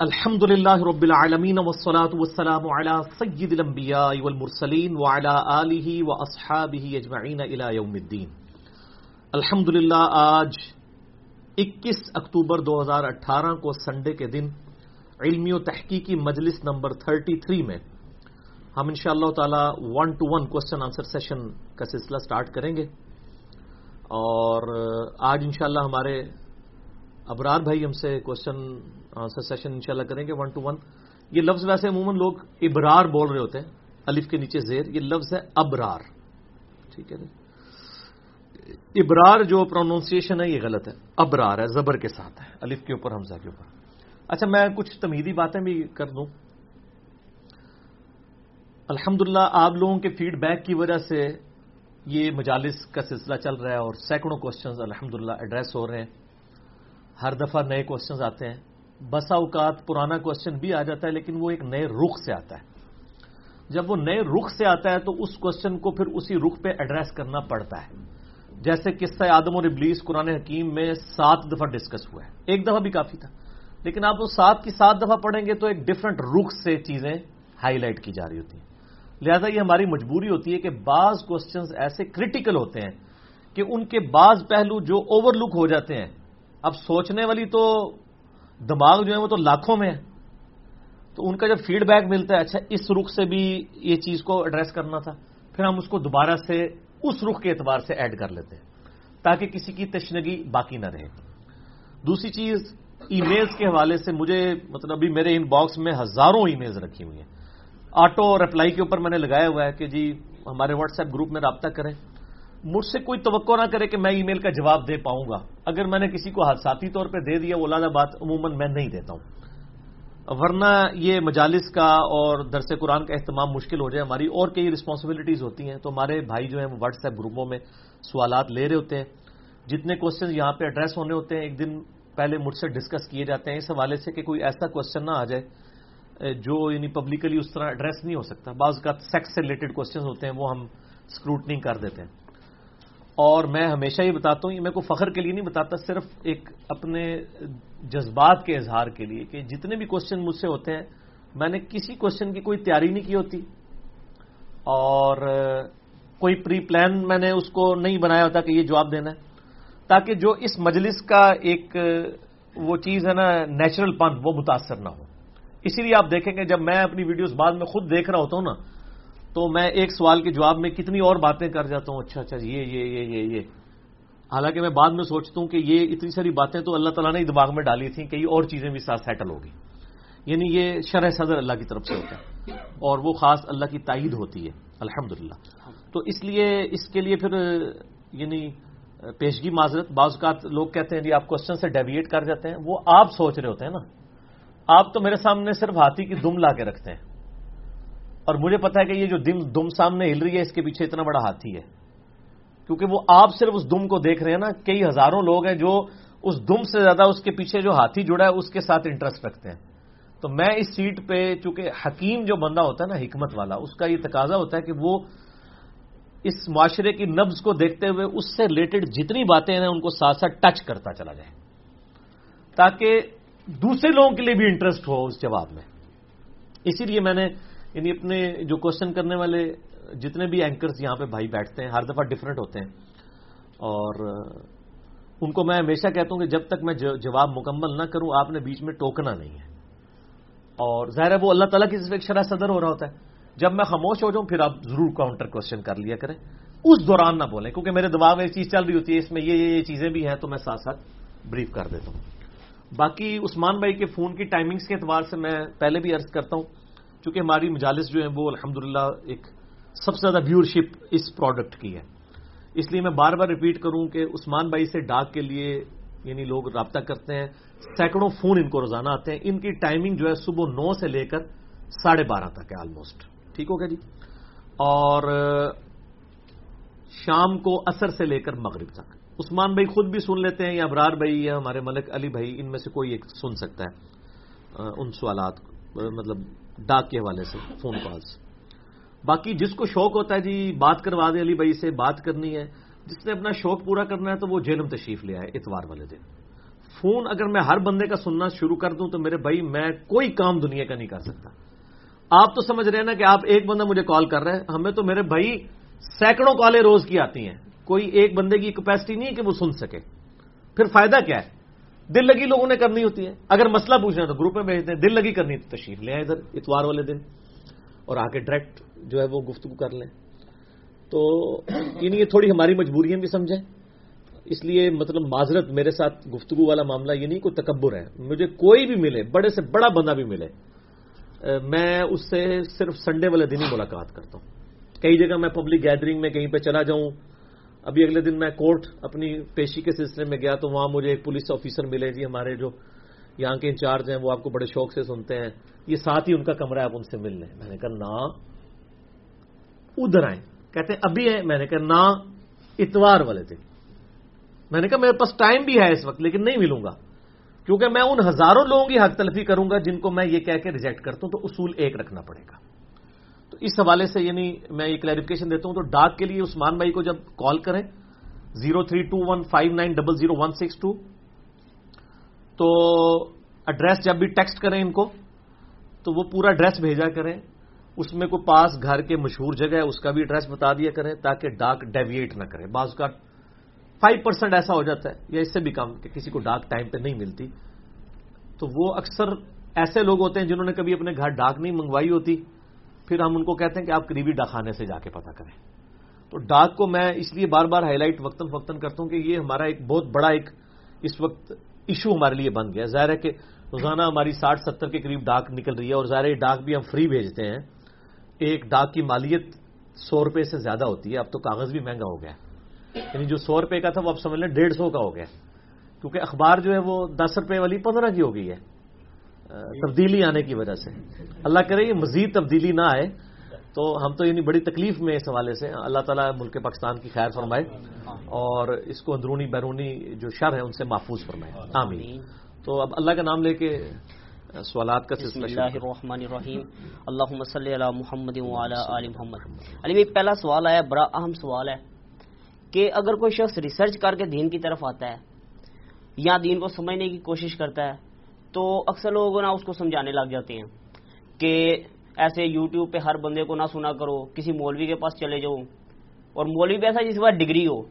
الحمد للہ رب العالمین والصلاة والسلام على سید الانبیاء والمرسلین وعلى آلہ واصحابہ اجمعین الى یوم الدین. الحمد للہ آج اکیس اکتوبر دو ہزار اٹھارہ کو سنڈے کے دن علمی و تحقیقی مجلس نمبر تھرٹی تھری میں ہم انشاءاللہ تعالی one to one question answer session کا سلسلہ سٹارٹ کریں گے اور آج انشاءاللہ ہمارے ابرار بھائی ہم سے کوشچن آنسر سیشن انشاءاللہ کریں گے ون ٹو ون یہ لفظ ویسے عموماً لوگ ابرار بول رہے ہوتے ہیں. الف کے نیچے زیر. یہ لفظ ہے ابرار. ٹھیک ہے جی؟ ابرار جو پروننسیشن ہے یہ غلط ہے. ابرار ہے، زبر کے ساتھ ہے. الف کے اوپر، حمزہ کے اوپر. اچھا میں کچھ تمیدی باتیں بھی کر دوں. الحمدللہ، آپ لوگوں کے فیڈ بیک کی وجہ سے یہ مجالس کا سلسلہ چل رہا ہے اور سینکڑوں کوشچنز الحمدللہ ایڈریس ہو رہے ہیں. ہر دفعہ نئے کوشچنز آتے ہیں۔ بسا اوقات پرانا کوشچن بھی آ جاتا ہے، لیکن وہ ایک نئے رخ سے آتا ہے۔ جب وہ نئے رخ سے آتا ہے تو اس کوشچن کو پھر اسی رخ پہ ایڈریس کرنا پڑتا ہے۔ جیسے قصہ آدم اور ابلیس قرآن حکیم میں سات دفعہ ڈسکس ہوا ہے ایک دفعہ بھی کافی تھا۔ لیکن آپ وہ سات کی سات دفعہ پڑھیں گے تو ایک ڈفرنٹ رخ سے چیزیں ہائی لائٹ کی جا رہی ہوتی ہیں۔ لہذا یہ ہماری مجبوری ہوتی ہے کہ بعض کوشچنز ایسے کریٹیکل ہوتے ہیں کہ ان کے بعض پہلو جو اوور لک ہو جاتے ہیں اب سوچنے والی تو دماغ جو ہے وہ تو لاکھوں میں ہے۔ تو ان کا جب فیڈ بیک ملتا ہے اچھا اس رخ سے بھی یہ چیز کو ایڈریس کرنا تھا۔ پھر ہم اس کو دوبارہ سے اس رخ کے اعتبار سے ایڈ کر لیتے ہیں۔ تاکہ کسی کی تشنگی باقی نہ رہے۔ دوسری چیز ای میلز کے حوالے سے مجھے مطلب ابھی میرے ان باکس میں ہزاروں ای میلز رکھی ہوئی ہیں۔ آٹو رپلائی کے اوپر میں نے لگایا ہوا ہے کہ جی ہمارے واٹس ایپ گروپ میں رابطہ کریں۔ مجھ سے کوئی توقع نہ کرے کہ میں ای میل کا جواب دے پاؤں گا۔ اگر میں نے کسی کو حادثاتی طور پہ دے دیا، وہ لانا بات عموماً میں نہیں دیتا ہوں۔ ورنہ یہ مجالس کا اور درس قرآن کا اہتمام مشکل ہو جائے۔ ہماری اور کئی رسپانسبلٹیز ہوتی ہیں۔ تو ہمارے بھائی جو ہیں، وہ واٹس ایپ گروپوں میں سوالات لے رہے ہوتے ہیں۔ جتنے کوشچن یہاں پہ ایڈریس ہونے ہوتے ہیں، ایک دن پہلے مجھ سے ڈسکس کیے جاتے ہیں۔ اس حوالے سے کہ کوئی ایسا کوشچن نہ آ جائے جو یعنی پبلکلی اس طرح ایڈریس نہیں ہو سکتا۔ بعض کا سیکس سے ریلیٹڈ کوشچن ہوتے ہیں، وہ ہم اسکروٹنگ کر دیتے ہیں۔ اور میں ہمیشہ یہ بتاتا ہوں، یہ میں کو فخر کے لیے نہیں بتاتا، صرف ایک اپنے جذبات کے اظہار کے لیے کہ جتنے بھی کوشچن مجھ سے ہوتے ہیں، میں نے کسی کوشچن کی کوئی تیاری نہیں کی ہوتی۔ اور کوئی پری پلان میں نے اس کو نہیں بنایا ہوتا کہ یہ جواب دینا ہے۔ تاکہ جو اس مجلس کا ایک وہ چیز ہے نا نیچرل پن، وہ متاثر نہ ہو۔ اسی لیے آپ دیکھیں گے جب میں اپنی ویڈیوز بعد میں خود دیکھ رہا ہوتا ہوں نا تو میں ایک سوال کے جواب میں کتنی اور باتیں کر جاتا ہوں؟ اچھا اچھا یہ یہ یہ یہ یہ۔ حالانکہ میں بعد میں سوچتا ہوں کہ یہ اتنی ساری باتیں تو اللہ تعالیٰ نے دماغ میں ڈالی تھیں، کئی اور چیزیں بھی ساتھ سیٹل ہوگی یعنی یہ شرح صدر اللہ کی طرف سے ہوتا ہے اور وہ خاص اللہ کی تائید ہوتی ہے الحمد تو اس لیے اس کے لیے پھر یعنی پیشگی معذرت، بعض اوقات لوگ کہتے ہیں جی آپ کوشچن سے ڈیویٹ کر جاتے ہیں۔ وہ آپ سوچ رہے ہوتے ہیں نا۔ آپ تو میرے سامنے صرف ہاتھی کی دم لا کے رکھتے ہیں۔ اور مجھے پتا ہے کہ یہ جو دم دم سامنے ہل رہی ہے، اس کے پیچھے اتنا بڑا ہاتھی ہے۔ کیونکہ وہ آپ صرف اس دم کو دیکھ رہے ہیں نا، کئی ہزاروں لوگ ہیں جو اس دم سے زیادہ اس کے پیچھے جو ہاتھی جڑا ہے، اس کے ساتھ انٹرسٹ رکھتے ہیں۔ تو میں اس سیٹ پہ، چونکہ حکیم جو بندہ ہوتا ہے نا، حکمت والا، اس کا یہ تقاضا ہوتا ہے کہ وہ اس معاشرے کی نبز کو دیکھتے ہوئے اس سے ریلیٹڈ جتنی باتیں ہیں، ان کو ساتھ ساتھ ٹچ کرتا چلا جائے۔ تاکہ دوسرے لوگوں کے لیے بھی انٹرسٹ ہو اس جواب میں۔ اسی لیے میں نے یعنی اپنے جو کوشچن کرنے والے جتنے بھی اینکرز یہاں پہ بھائی بیٹھتے ہیں، ہر دفعہ ڈفرینٹ ہوتے ہیں۔ اور ان کو میں ہمیشہ کہتا ہوں کہ جب تک میں جواب مکمل نہ کروں، آپ نے بیچ میں ٹوکنا نہیں ہے۔ اور ظاہر ہے وہ اللہ تعالیٰ کی ایک شرح صدر ہو رہا ہوتا ہے۔ جب میں خاموش ہو جاؤں، پھر آپ ضرور کاؤنٹر کوشچن کر لیا کریں۔ اس دوران نہ بولیں، کیونکہ میرے دماغ میں یہ چیز چل رہی ہوتی ہے، اس میں یہ یہ چیزیں بھی ہیں، تو میں ساتھ ساتھ بریف کر دیتا ہوں۔ باقی عثمان بھائی کے فون کی ٹائمنگز کے اعتبار سے میں پہلے بھی عرض کرتا ہوں چونکہ ہماری مجالس جو ہیں وہ الحمدللہ ایک سب سے زیادہ ویورشپ اس پروڈکٹ کی ہے۔ اس لیے میں بار بار ریپیٹ کروں کہ عثمان بھائی سے ڈاک کے لیے یعنی لوگ رابطہ کرتے ہیں، سینکڑوں فون ان کو روزانہ آتے ہیں۔ ان کی ٹائمنگ جو ہے صبح نو سے لے کر ساڑھے بارہ تک ہے آلموسٹ ٹھیک ہو گیا جی؟ اور شام کو اثر سے لے کر مغرب تک۔ عثمان بھائی خود بھی سن لیتے ہیں یا ابرار بھائی یا ہمارے ملک علی بھائی، ان میں سے کوئی ایک سن سکتا ہے۔ ان سوالات مطلب ڈاک کے حوالے سے، فون کالز۔ باقی جس کو شوق ہوتا ہے جی بات کروا دے علی بھائی سے، بات کرنی ہے۔ جس نے اپنا شوق پورا کرنا ہے تو وہ جیلم تشریف لے آئے اتوار والے دن۔ فون اگر میں ہر بندے کا سننا شروع کر دوں تو میرے بھائی، میں کوئی کام دنیا کا نہیں کر سکتا۔ آپ تو سمجھ رہے ہیں نا کہ آپ ایک بندہ مجھے کال کر رہے ہیں ہمیں تو میرے بھائی سینکڑوں کالیں روز کی آتی ہیں۔ کوئی ایک بندے کی کیپیسٹی نہیں ہے کہ وہ سن سکے۔ پھر فائدہ کیا ہے؟ دل لگی لوگوں نے کرنی ہوتی ہے۔ اگر مسئلہ پوچھنا ہے تو گروپ میں بھیجتے ہیں دل لگی کرنی تو تشریف لے آئے ادھر، اتوار والے دن۔ اور آ کے ڈائریکٹ جو ہے وہ گفتگو کر لیں۔ تو یعنی یہ تھوڑی ہماری مجبوریاں بھی سمجھیں۔ اس لیے مطلب معذرت، میرے ساتھ گفتگو والا معاملہ یہ نہیں، کوئی تکبر ہے۔ مجھے کوئی بھی ملے، بڑے سے بڑا بندہ بھی ملے۔ میں اس سے صرف سنڈے والے دن ہی ملاقات کرتا ہوں۔ کئی جگہ میں پبلک گیدرنگ میں کہیں پہ چلا جاؤں۔ ابھی اگلے دن میں کورٹ اپنی پیشی کے سلسلے میں گیا تو وہاں مجھے ایک پولیس آفیسر ملے جی ہمارے جو یہاں کے انچارج ہیں، وہ آپ کو بڑے شوق سے سنتے ہیں۔ یہ ساتھ ہی ان کا کمرہ ہے، آپ ان سے مل لیں۔ میں نے کہا نہ ادھر آئیں۔ کہتے ہیں، ابھی ہیں میں نے کہا نہ اتوار والے دن۔ میں نے کہا، میرے پاس ٹائم بھی ہے اس وقت، لیکن نہیں ملوں گا۔ کیونکہ میں ان ہزاروں لوگوں کی حق تلفی کروں گا جن کو میں یہ کہہ کے ریجیکٹ کرتا ہوں، تو اصول ایک رکھنا پڑے گا۔ تو اس حوالے سے یعنی میں یہ کلیریفکیشن دیتا ہوں تو ڈاک کے لیے عثمان بھائی کو جب کال کریں، zero three two one five nine double zero one six two, تو ایڈریس جب بھی ٹیکسٹ کریں ان کو، تو وہ پورا ایڈریس بھیجا کریں۔ اس میں کوئی پاس گھر کے مشہور جگہ ہے، اس کا بھی ایڈریس بتا دیا کریں تاکہ ڈاک ڈیویٹ نہ کرے۔ بعض کا فائیو پرسینٹ ایسا ہو جاتا ہے یا اس سے بھی کم کہ کسی کو ڈاک ٹائم پہ نہیں ملتی۔ تو وہ اکثر ایسے لوگ ہوتے ہیں جنہوں نے کبھی اپنے گھر ڈاک نہیں منگوائی ہوتی۔ پھر ہم ان کو کہتے ہیں کہ آپ قریبی ڈاکخانے سے جا کے پتا کریں۔ تو ڈاک کو میں اس لیے بار بار ہائی لائٹ وقتاً فوقتاً کرتا ہوں کہ یہ ہمارا ایک بہت بڑا ایک اس وقت ایشو ہمارے لیے بن گیا۔ ظاہر ہے کہ روزانہ ہماری ساٹھ ستر کے قریب ڈاک نکل رہی ہے اور ظاہر ڈاک بھی ہم فری بھیجتے ہیں۔ ایک ڈاک کی مالیت سو روپے سے زیادہ ہوتی ہے۔ اب تو کاغذ بھی مہنگا ہو گیا۔ یعنی جو سو روپے کا تھا وہ اب سمجھ لیں ڈیڑھ سو کا ہو گیا۔ کیونکہ اخبار جو ہے وہ دس روپے والی پندرہ کی ہو گئی ہے۔ تبدیلی آنے کی وجہ سے۔ اللہ کرے یہ مزید تبدیلی نہ آئے تو ہم تو یعنی بڑی تکلیف میں اس حوالے سے اللہ تعالیٰ ملک پاکستان کی خیر فرمائے اور اس کو اندرونی بیرونی جو شر ہے ان سے محفوظ فرمائے۔ آمین۔ تو اب اللہ کا نام لے کے سوالات کا سلسلہ الرحمن الرحیم۔ اللہ صلی علی محمد آل محمد۔ علی پہلا سوال آیا بڑا اہم سوال ہے کہ اگر کوئی شخص ریسرچ کر کے دین کی طرف آتا ہے یا دین کو سمجھنے کی کوشش کرتا ہے تو اکثر لوگ نا اس کو سمجھانے لگ جاتے ہیں کہ ایسے یوٹیوب پہ ہر بندے کو نہ سنا کرو کسی مولوی کے پاس چلے جاؤ اور مولوی بھی ایسا جس کے بعد ڈگری ہو۔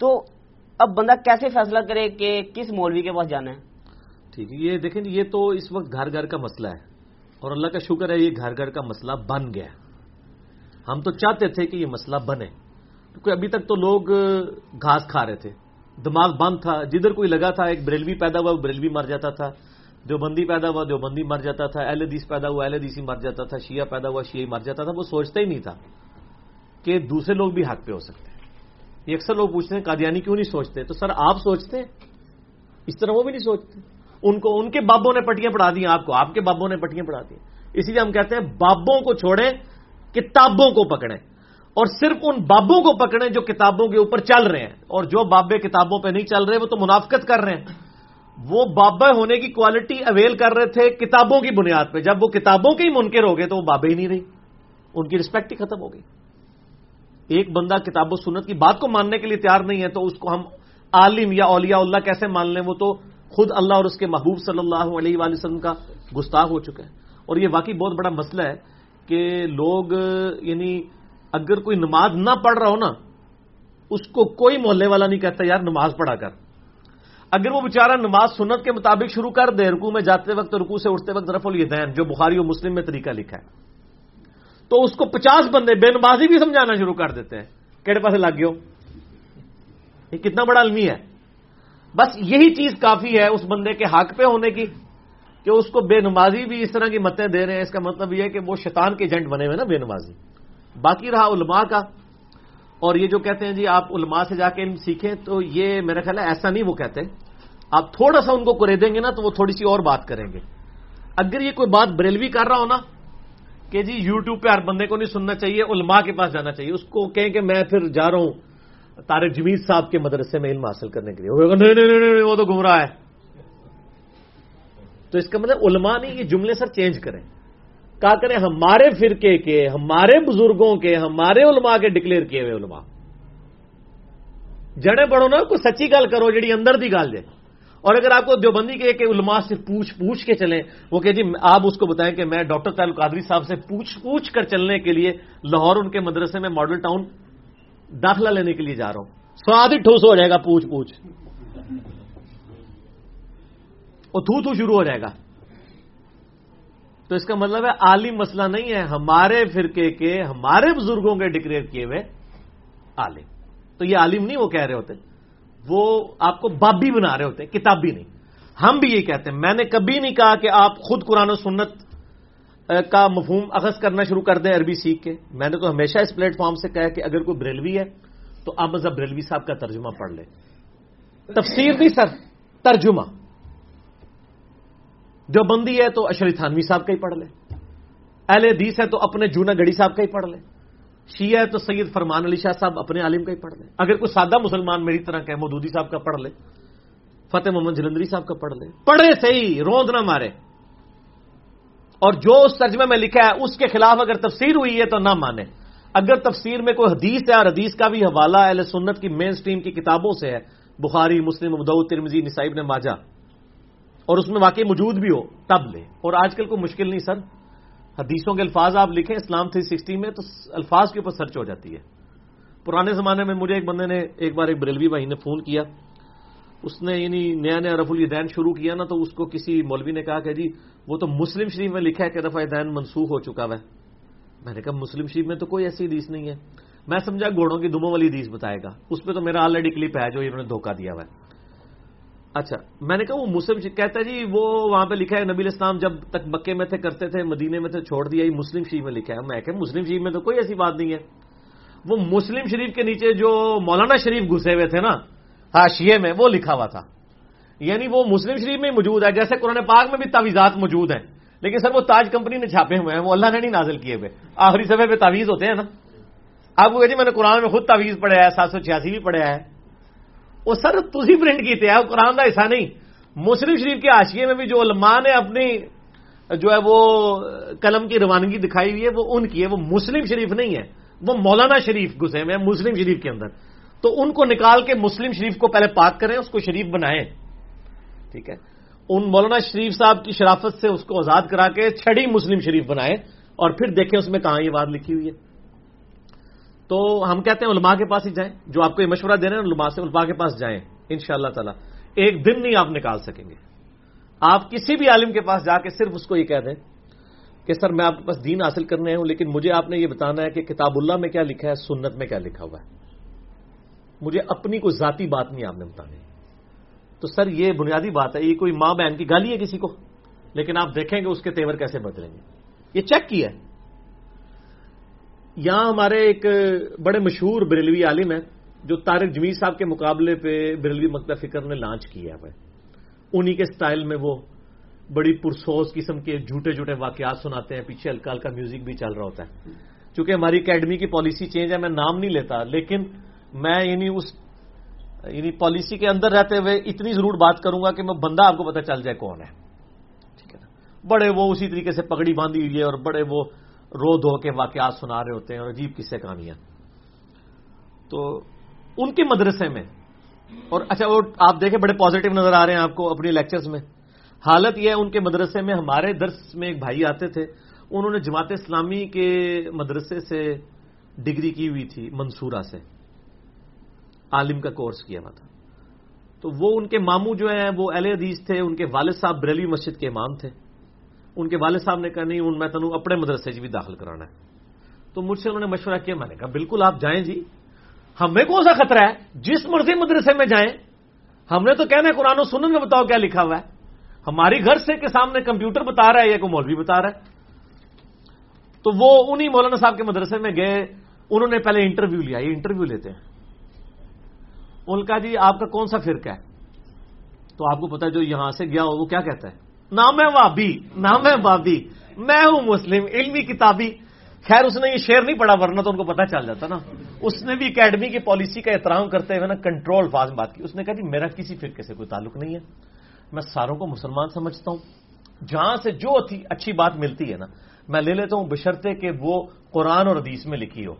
تو اب بندہ کیسے فیصلہ کرے کہ کس مولوی کے پاس جانا ہے؟ ٹھیک ہے یہ دیکھیں یہ تو اس وقت گھر گھر کا مسئلہ ہے اور اللہ کا شکر ہے یہ گھر گھر کا مسئلہ بن گیا ہم تو چاہتے تھے کہ یہ مسئلہ بنے کیونکہ ابھی تک تو لوگ گھاس کھا رہے تھے۔ دماغ بند تھا، جدھر کوئی لگا تھا، ایک بریلوی پیدا ہوا، وہ بریلوی مر جاتا تھا۔ دیوبندی پیدا ہوا، دیوبندی مر جاتا تھا۔ اہل حدیث پیدا ہوا، اہل حدیثی مر جاتا تھا۔ شیعہ پیدا ہوا، شیعہ مر جاتا تھا۔ وہ سوچتا ہی نہیں تھا کہ دوسرے لوگ بھی حق پہ ہو سکتے ہیں۔ یہ اکثر لوگ پوچھتے ہیں، قادیانی کیوں نہیں سوچتے؟ تو سر، آپ سوچتے ہیں؟ اس طرح وہ بھی نہیں سوچتے۔ ان کو، ان کے بابوں نے پٹیاں پڑھا دی آپ کو، آپ کے بابوں نے پٹیاں پڑھا دی اسی لیے ہم کہتے ہیں، بابوں کو چھوڑیں، کتابوں کو پکڑیں۔ اور صرف ان بابوں کو پکڑیں جو کتابوں کے اوپر چل رہے ہیں۔ اور جو بابے کتابوں پہ نہیں چل رہے، وہ تو منافقت کر رہے ہیں۔ وہ بابا ہونے کی کوالٹی اویل کر رہے تھے کتابوں کی بنیاد پہ۔ جب وہ کتابوں کے ہی منکر ہو گئے تو وہ بابے ہی نہیں رہی ان کی رسپیکٹ ہی ختم ہو گئی۔ ایک بندہ کتاب و سنت کی بات کو ماننے کے لیے تیار نہیں ہے تو اس کو ہم عالم یا اولیاء اللہ کیسے مان لیں؟ وہ تو خود اللہ اور اس کے محبوب صلی اللہ علیہ وآلہ وسلم کا گستاخ ہو چکا ہے۔ اور یہ واقعی بہت بڑا مسئلہ ہے کہ لوگ یعنی اگر کوئی نماز نہ پڑھ رہا ہو نا، اس کو کوئی محلے والا نہیں کہتا، یار نماز پڑھا کر۔ اگر وہ بیچارہ نماز سنت کے مطابق شروع کر دے رکو میں جاتے وقت رکو سے اٹھتے وقت رف الدین جو بخاری و مسلم میں طریقہ لکھا ہے۔ تو اس کو پچاس بندے بے نمازی بھی سمجھانا شروع کر دیتے ہیں۔ کہڑے پاس لگ گئے یہ کتنا بڑا المی ہے۔ بس یہی چیز کافی ہے اس بندے کے حق پہ ہونے کی، کہ اس کو بے نمازی بھی اس طرح کی متیں دے رہے ہیں۔ اس کا مطلب یہ ہے کہ وہ شیطان کے ایجنٹ بنے ہوئے نا، بے نمازی۔ باقی رہا علماء کا۔ اور یہ جو کہتے ہیں جی آپ علماء سے جا کے علم سیکھیں تو یہ میرا خیال ہے ایسا نہیں وہ کہتے۔ آپ تھوڑا سا ان کو کرے دیں گے نا تو وہ تھوڑی سی اور بات کریں گے۔ اگر یہ کوئی بات بریلوی کر رہا ہو نا کہ جی یو ٹیوب پہ ہر بندے کو نہیں سننا چاہیے، علماء کے پاس جانا چاہیے، اس کو کہیں کہ میں پھر جا رہا ہوں تارک جمیز صاحب کے مدرسے میں علم حاصل کرنے کے لیے۔ نہیں نہیں نہیں، وہ تو گمراہ ہے۔ تو اس کا مطلب علماء نہیں، یہ جملے سر چینج کریں۔ کہا کریں ہمارے فرقے کے، ہمارے بزرگوں کے، ہمارے علماء کے ڈکلیئر کیے ہوئے علماء۔ جڑے پڑھو نا، کوئی سچی گل کرو جی اندر دی گل جائے اور اگر آپ کو دیوبندی کے کہ علماء سے پوچھ پوچھ کے چلیں، وہ کہ جی آپ اس کو بتائیں کہ میں ڈاکٹر تعلق قادری صاحب سے پوچھ پوچھ کر چلنے کے لیے لاہور ان کے مدرسے میں ماڈل ٹاؤن داخلہ لینے کے لیے جا رہا ہوں۔ سواد ہی ٹھوس ہو جائے گا، پوچھ پوچھ۔ وہ تھو تھو شروع ہو جائے گا۔ تو اس کا مطلب ہے عالم مسئلہ نہیں ہے، ہمارے فرقے کے، ہمارے بزرگوں کے ڈکلیئر کیے ہوئے عالم۔ تو یہ عالم نہیں وہ کہہ رہے ہوتے، وہ آپ کو بابی بنا رہے ہوتے، کتابی نہیں۔ ہم بھی یہ کہتے ہیں۔ میں نے کبھی نہیں کہا کہ آپ خود قرآن و سنت کا مفہوم اخذ کرنا شروع کر دیں عربی سیکھ کے۔ میں نے تو ہمیشہ اس پلیٹ فارم سے کہا کہ اگر کوئی بریلوی ہے تو اب مذہب بریلوی صاحب کا ترجمہ پڑھ لے تفسیر نہیں سر، ترجمہ۔ جو بندی ہے تو اشری تھانوی صاحب کا ہی پڑھ لے۔ اہل حدیث ہے تو اپنے جونا گڑی صاحب کا ہی پڑھ لے۔ شیعہ ہے تو سید فرمان علی شاہ صاحب اپنے عالم کا ہی پڑھ لے۔ اگر کوئی سادہ مسلمان میری طرح کا ہے مودودی صاحب کا پڑھ لے، فتح محمد جلندری صاحب کا پڑھ لے۔ پڑھے صحیح، روند نہ مارے۔ اور جو اس ترجمے میں لکھا ہے، اس کے خلاف اگر تفسیر ہوئی ہے تو نہ مانے۔ اگر تفسیر میں کوئی حدیث ہے اور حدیث کا بھی حوالہ اہل سنت کی مین سٹریم کی کتابوں سے ہے، بخاری، مسلم ابدو ترمزی نصائب نے ماجا اور اس میں واقعی موجود بھی ہو، تب لے۔ اور آج کل کوئی مشکل نہیں، سر۔ حدیثوں کے الفاظ آپ لکھیں، اسلام تھری سکسٹی میں تو الفاظ کے اوپر سرچ ہو جاتی ہے۔ پرانے زمانے میں مجھے ایک بندے نے ایک بار ایک بریلوی بھائی نے فون کیا۔ اس نے یعنی نیا نیا رف الدین شروع کیا نا، تو اس کو کسی مولوی نے کہا کہ جی وہ تو مسلم شریف میں لکھا ہے کہ رفع دین منسوخ ہو چکا ہے۔ میں نے کہا، مسلم شریف میں تو کوئی ایسی حدیث نہیں ہے۔ میں سمجھا گھوڑوں کی دموں والی حدیث بتائے گا۔ اس پہ تو میرا آلریڈی کلپ ہے جو انہوں نے دھوکہ دیا ہوا ہے۔ اچھا میں نے کہا وہ مسلم کہتا ہے جی وہ وہاں پہ لکھا ہے نبی اسلام جب تک مکے میں تھے، کرتے تھے، مدینے میں تھے، چھوڑ دیا، یہ مسلم شریف میں لکھا ہے۔ میں کہ مسلم شریف میں تو کوئی ایسی بات نہیں ہے۔ وہ مسلم شریف کے نیچے جو مولانا شریف گھسے ہوئے تھے نا ہاشیے میں، وہ لکھا ہوا تھا۔ یعنی وہ مسلم شریف میں موجود ہے۔ جیسے قرآن پاک میں بھی تعویزات موجود ہیں، لیکن سر وہ تاج کمپنی نے چھاپے ہوئے ہیں۔ وہ اللہ نے نہیں نازل کیے ہوئے۔ آخری سفے پہ تعویز ہوتے ہیں نا۔ آپ کو جی میں نے قرآن میں خود تعویز پڑھا ہے سات سو چھیاسی بھی پڑھا ہے وہ سر تھی پرنٹ کیتے ہیں، قرآن کا حصہ نہیں۔ مسلم شریف کے آشیے میں بھی جو علماء نے اپنی جو ہے وہ قلم کی روانگی دکھائی ہوئی ہے، وہ ان کی ہے، وہ مسلم شریف نہیں ہے۔ وہ مولانا شریف گھسے ہوئے ہیں، مسلم شریف کے اندر۔ تو ان کو نکال کے مسلم شریف کو پہلے پاک کریں، اس کو شریف بنائیں۔ ٹھیک ہے؟ ان مولانا شریف صاحب کی شرافت سے اس کو آزاد کرا کے چھڑی مسلم شریف بنائے اور پھر دیکھیں اس میں کہاں یہ بات لکھی ہوئی ہے۔ تو ہم کہتے ہیں علماء کے پاس ہی جائیں، جو آپ کو یہ مشورہ دے رہے ہیں، علماء سے علماء کے پاس جائیں ان شاء اللہ تعالیٰ۔ ایک دن نہیں آپ نکال سکیں گے۔ آپ کسی بھی عالم کے پاس جا کے صرف اس کو یہ کہہ دیں کہ سر میں آپ کے پاس دین حاصل کرنے ہوں، لیکن مجھے آپ نے یہ بتانا ہے کہ کتاب اللہ میں کیا لکھا ہے، سنت میں کیا لکھا ہوا ہے۔ مجھے اپنی کوئی ذاتی بات نہیں آپ نے بتانی۔ تو سر یہ بنیادی بات ہے، یہ کوئی ماں بہن کی گالی ہے کسی کو؟ لیکن آپ دیکھیں گے اس کے تیور کیسے بدلیں گے۔ یہ چیک کیا ہے۔ یہاں ہمارے ایک بڑے مشہور بریلوی عالم ہیں، جو طارق جمیل صاحب کے مقابلے پہ بریلوی مکتب فکر نے لانچ کیا ہے۔ انہی کے سٹائل میں وہ بڑی پرسوز قسم کے جھوٹے جھوٹے واقعات سناتے ہیں، پیچھے ہلکا ہلکا میوزک بھی چل رہا ہوتا ہے۔ چونکہ ہماری اکیڈمی کی پالیسی چینج ہے، میں نام نہیں لیتا، لیکن میں یعنی اس یعنی پالیسی کے اندر رہتے ہوئے اتنی ضرور بات کروں گا کہ میں بندہ آپ کو پتا چل جائے کون ہے۔ ٹھیک ہے نا؟ بڑے وہ اسی طریقے سے پگڑی باندھی ہوئی ہے اور بڑے وہ رو دھو کے واقعات سنا رہے ہوتے ہیں اور عجیب قصے کہانیاں تو ان کے مدرسے میں، اور اچھا وہ آپ دیکھیں بڑے پازیٹو نظر آ رہے ہیں آپ کو اپنی لیکچرز میں۔ حالت یہ ہے، ان کے مدرسے میں ہمارے درس میں ایک بھائی آتے تھے، انہوں نے جماعت اسلامی کے مدرسے سے ڈگری کی ہوئی تھی، منصورہ سے۔ عالم کا کورس کیا ہوا تھا۔ تو وہ ان کے ماموں جو ہیں، وہ اہل حدیث تھے، ان کے والد صاحب بریلی مسجد کے امام تھے۔ ان کے والد صاحب نے کہا، نہیں، ان میں تنوع اپنے مدرسے بھی داخل کرانا ہے. تو مجھ سے انہوں نے مشورہ کیا، میں نے کہا، بالکل، آپ جائیں جی۔ ہمیں کون سا خطرہ ہے؟ جس مرضی مدرسے میں جائیں۔ ہم نے تو کہنا ہے قرآن و سنن میں بتاؤ کیا لکھا ہوا ہے۔ ہماری گھر سے کے سامنے کمپیوٹر بتا رہا ہے یا کوئی مولوی بتا رہا ہے۔ تو وہ انہی مولانا صاحب کے مدرسے میں گئے، انہوں نے پہلے انٹرویو لیا، یہ انٹرویو لیتے ہیں۔ ان کا جی آپ کا کون سا فرقہ ہے؟ تو آپ کو پتا جو یہاں سے گیا ہو، وہ کیا کہتا ہے؟ نام وابی، نام ہے بابی میں ہوں مسلم، علمی کتابی۔ خیر، اس نے یہ شعر نہیں پڑھا ورنہ تو ان کو پتا چل جاتا نا۔ اس نے بھی اکیڈمی کی پالیسی کا احترام کرتے ہوئے نا کنٹرول فاز بات کی۔ اس نے کہا جی میرا کسی فرقے سے کوئی تعلق نہیں ہے۔ میں ساروں کو مسلمان سمجھتا ہوں۔ جہاں سے جو اچھی بات ملتی ہے نا۔ میں لے لیتا ہوں بشرتے کہ وہ قرآن اور حدیث میں لکھی ہو۔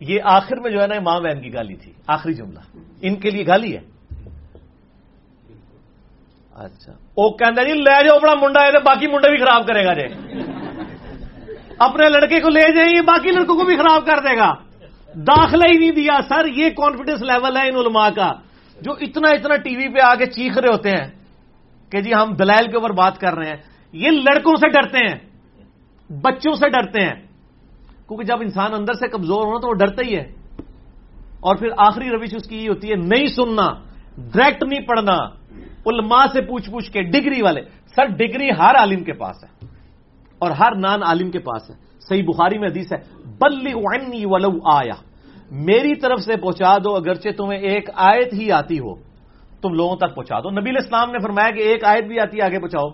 یہ آخر میں جو ہے نا امام وین کی گالی تھی، آخری جملہ۔ ان کے لیے گالی ہے۔ اچھا۔ وہ کہہ جی لے جاؤ، اپنا منڈا ہے باقی منڈے بھی خراب کرے گا جی۔ اپنے لڑکے کو لے جائیں باقی لڑکوں کو بھی خراب کر دے گا۔ داخلہ ہی نہیں دیا، سر، یہ کانفیڈنس لیول ہے ان علماء کا۔ جو اتنا اتنا ٹی وی پہ آگے چیخ رہے ہوتے ہیں کہ جی ہم دلائل کے اوپر بات کر رہے ہیں۔ یہ لڑکوں سے ڈرتے ہیں، بچوں سے ڈرتے ہیں۔ کیونکہ جب انسان اندر سے کمزور ہونا تو وہ ڈرتا ہی ہے۔ اور پھر آخری روش اس کی یہ ہوتی ہے، نہیں سننا ڈائریکٹ نہیں پڑھنا۔ علماء سے پوچھ پوچھ کے ڈگری والے۔ سر، ڈگری ہر عالم کے پاس ہے اور ہر نان عالم کے پاس ہے۔ صحیح بخاری میں حدیث ہے بلی ولو آیا میری طرف سے پہنچا دو، اگرچہ تمہیں ایک آیت ہی آتی ہو۔ تم لوگوں تک پہنچا دو۔ نبی اسلام نے فرمایا کہ ایک آیت بھی آتی ہے، آگے پہنچاؤ۔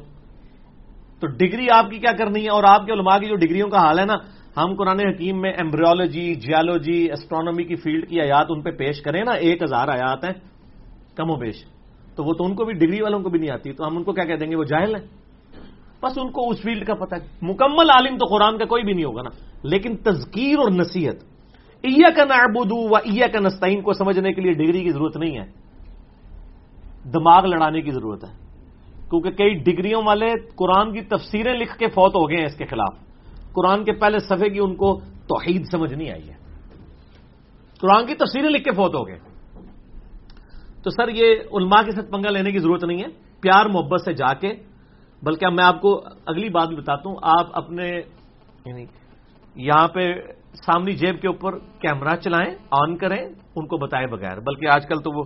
تو ڈگری آپ کی کیا کرنی ہے؟ اور آپ کے علماء کی جو ڈگریوں کا حال ہے نا، ہم قرآن حکیم میں ایمبریولوجی جیولوجی اسٹرانومی کی فیلڈ کی آیات ان پہ پیش کریں نا۔ ایک ہزار آیات ہیں، کم و بیش۔ تو وہ تو ان کو بھی ڈگری والوں کو بھی نہیں آتی، تو ہم ان کو کیا کہہ دیں گے؟ وہ جاہل ہیں۔ بس ان کو اس فیلڈ کا پتہ ہے۔ مکمل عالم تو قرآن کا کوئی بھی نہیں ہوگا نا۔ لیکن تذکیر اور نصیحت ایا کا نعبدو و ایا کا نستعین کو سمجھنے کے لیے ڈگری کی ضرورت نہیں ہے۔ دماغ لڑانے کی ضرورت ہے۔ کیونکہ کئی ڈگریوں والے قرآن کی تفسیریں لکھ کے فوت ہو گئے ہیں اس کے خلاف۔ قرآن کے پہلے صفحے کی ان کو توحید سمجھ نہیں آئی ہے۔ قرآن کی تفسیریں لکھ کے فوت ہو گئے۔ تو سر، یہ علماء کے ساتھ پنگا لینے کی ضرورت نہیں ہے۔ پیار محبت سے جا کے۔ بلکہ میں آپ کو اگلی بات بھی بتاتا ہوں۔ آپ اپنے یعنی یہاں پہ سامنی جیب کے اوپر کیمرہ چلائیں، آن کریں، ان کو بتائے بغیر۔ بلکہ آج کل تو وہ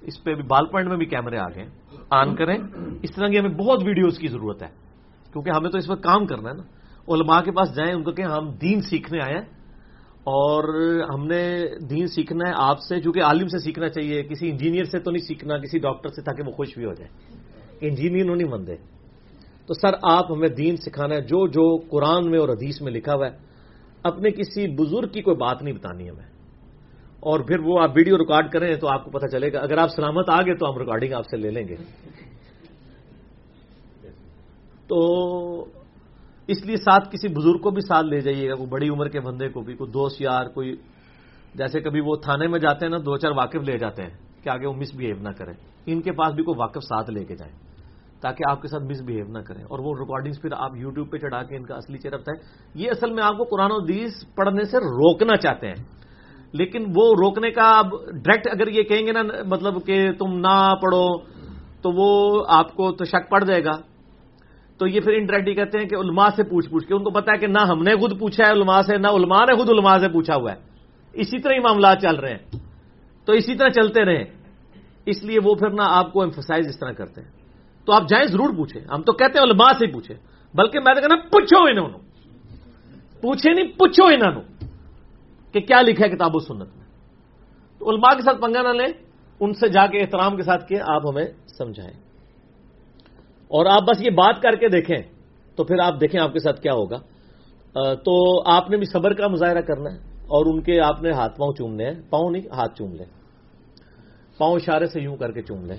اس پہ بھی بال پوائنٹ میں بھی کیمرے آ گئے۔ آن کریں۔ اس طرح کی ہمیں بہت ویڈیوز کی ضرورت ہے۔ کیونکہ ہمیں تو اس وقت کام کرنا ہے نا۔ علماء کے پاس جائیں، ان کو کہ ہم دین سیکھنے آئے ہیں۔ اور ہم نے دین سیکھنا ہے، آپ سے جو کہ عالم سے سیکھنا چاہیے، کسی انجینئر سے تو نہیں سیکھنا، کسی ڈاکٹر سے، تاکہ وہ خوش بھی ہو جائے۔ انجینئر نہیں بندے تو سر، آپ ہمیں دین سکھانا ہے، جو جو قرآن میں اور حدیث میں لکھا ہوا ہے، اپنے کسی بزرگ کی کوئی بات نہیں بتانی ہمیں۔ اور پھر وہ آپ ویڈیو ریکارڈ کریں تو آپ کو پتہ چلے گا۔ اگر آپ سلامت آ گئے تو ہم ریکارڈنگ آپ سے لے لیں گے۔ تو اس لیے ساتھ کسی بزرگ کو بھی ساتھ لے جائیے گا کوئی بڑی عمر کے بندے کو بھی، کوئی دوست یار، کوئی جیسے کبھی وہ تھانے میں جاتے ہیں نا، دو چار واقف لے جاتے ہیں کہ آگے وہ مس بہیو نہ کریں ان کے پاس بھی کوئی واقف ساتھ لے کے جائیں تاکہ آپ کے ساتھ مس بہیو نہ کریں۔ اور وہ ریکارڈنگس پھر آپ یوٹیوب پہ چڑھا کے ان کا اصلی چہرہ بتائیں۔ یہ اصل میں آپ کو قرآن و حدیث پڑھنے سے روکنا چاہتے ہیں۔ لیکن وہ روکنے کا اب ڈائریکٹ اگر یہ کہیں گے نا مطلب کہ تم نہ پڑھو، تو وہ آپ کو تو شک پڑ جائے گا۔ تو یہ پھر انڈائریکٹلی کہتے ہیں کہ علماء سے پوچھ پوچھ کے ان کو پتا ہے کہ نہ ہم نے خود پوچھا ہے، علماء سے، نہ علماء نے خود علماء سے پوچھا ہوا ہے۔ اسی طرح ہی معاملات چل رہے ہیں۔ تو اسی طرح چلتے رہے۔ اس لیے وہ پھر نہ آپ کو ایمفسائز اس طرح کرتے ہیں۔ تو آپ جائیں ضرور پوچھیں۔ ہم تو کہتے ہیں علماء سے پوچھیں۔ بلکہ میں تو کہنا پوچھو انہوں پوچھے نہیں، پوچھو انہوں نے۔ کہ کیا لکھا ہے کتاب و سنت میں۔ تو علماء کے ساتھ پنگا نہ لیں۔ ان سے جا کے احترام کے ساتھ کہ آپ ہمیں سمجھائیں۔ اور آپ بس یہ بات کر کے دیکھیں تو پھر آپ دیکھیں آپ کے ساتھ کیا ہوگا۔ تو آپ نے بھی صبر کا مظاہرہ کرنا ہے اور ان کے آپ نے ہاتھ پاؤں چومنے ہیں۔ پاؤں نہیں، ہاتھ چوم لیں۔ پاؤں اشارے سے یوں کر کے چوم لیں۔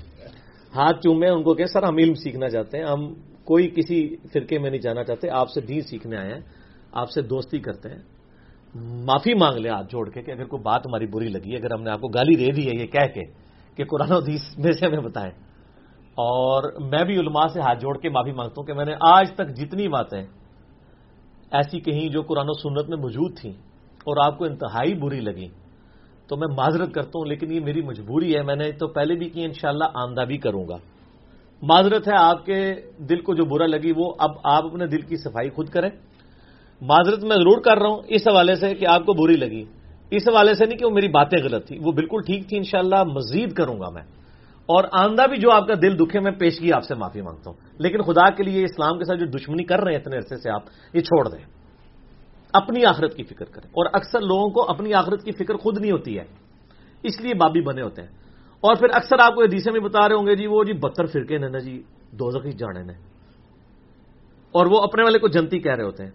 ہاتھ چومے ان کو کہ سر، ہم علم سیکھنا چاہتے ہیں۔ ہم کوئی کسی فرقے میں نہیں جانا چاہتے۔ آپ سے دین سیکھنے آئے ہیں۔ آپ سے دوستی کرتے ہیں۔ معافی مانگ لیں ہاتھ جوڑ کے کہ اگر کوئی بات ہماری بری لگی، اگر ہم نے آپ کو گالی دے دی ہے یہ کہہ کے کہ قرآن حدیث میں سے ہمیں بتائیں۔ اور میں بھی علماء سے ہاتھ جوڑ کے معافی مانگتا ہوں کہ میں نے آج تک جتنی باتیں ایسی کہیں جو قرآن و سنت میں موجود تھیں اور آپ کو انتہائی بری لگی تو میں معذرت کرتا ہوں، لیکن یہ میری مجبوری ہے، میں نے تو پہلے بھی کی، انشاءاللہ شاء آمدہ بھی کروں گا۔ معذرت ہے آپ کے دل کو جو برا لگی، وہ اب آپ اپنے دل کی صفائی خود کریں۔ معذرت میں ضرور کر رہا ہوں، اس حوالے سے کہ آپ کو بری لگی۔ اس حوالے سے نہیں کہ وہ میری باتیں غلط تھی وہ بالکل ٹھیک تھی انشاءاللہ مزید کروں گا میں۔ اور آندہ بھی جو آپ کا دل دکھے، میں پیشگی آپ سے معافی مانگتا ہوں۔ لیکن خدا کے لیے اسلام کے ساتھ جو دشمنی کر رہے ہیں اتنے عرصے سے آپ، یہ چھوڑ دیں۔ اپنی آخرت کی فکر کریں۔ اور اکثر لوگوں کو اپنی آخرت کی فکر خود نہیں ہوتی ہے۔ اس لیے بابی بنے ہوتے ہیں۔ اور پھر اکثر آپ کو حدیثیں میں بتا رہے ہوں گے جی وہ جی بہتر فرقے نے نا جی دو ہی جانے نے اور وہ اپنے والے کو جنتی کہہ رہے ہوتے ہیں۔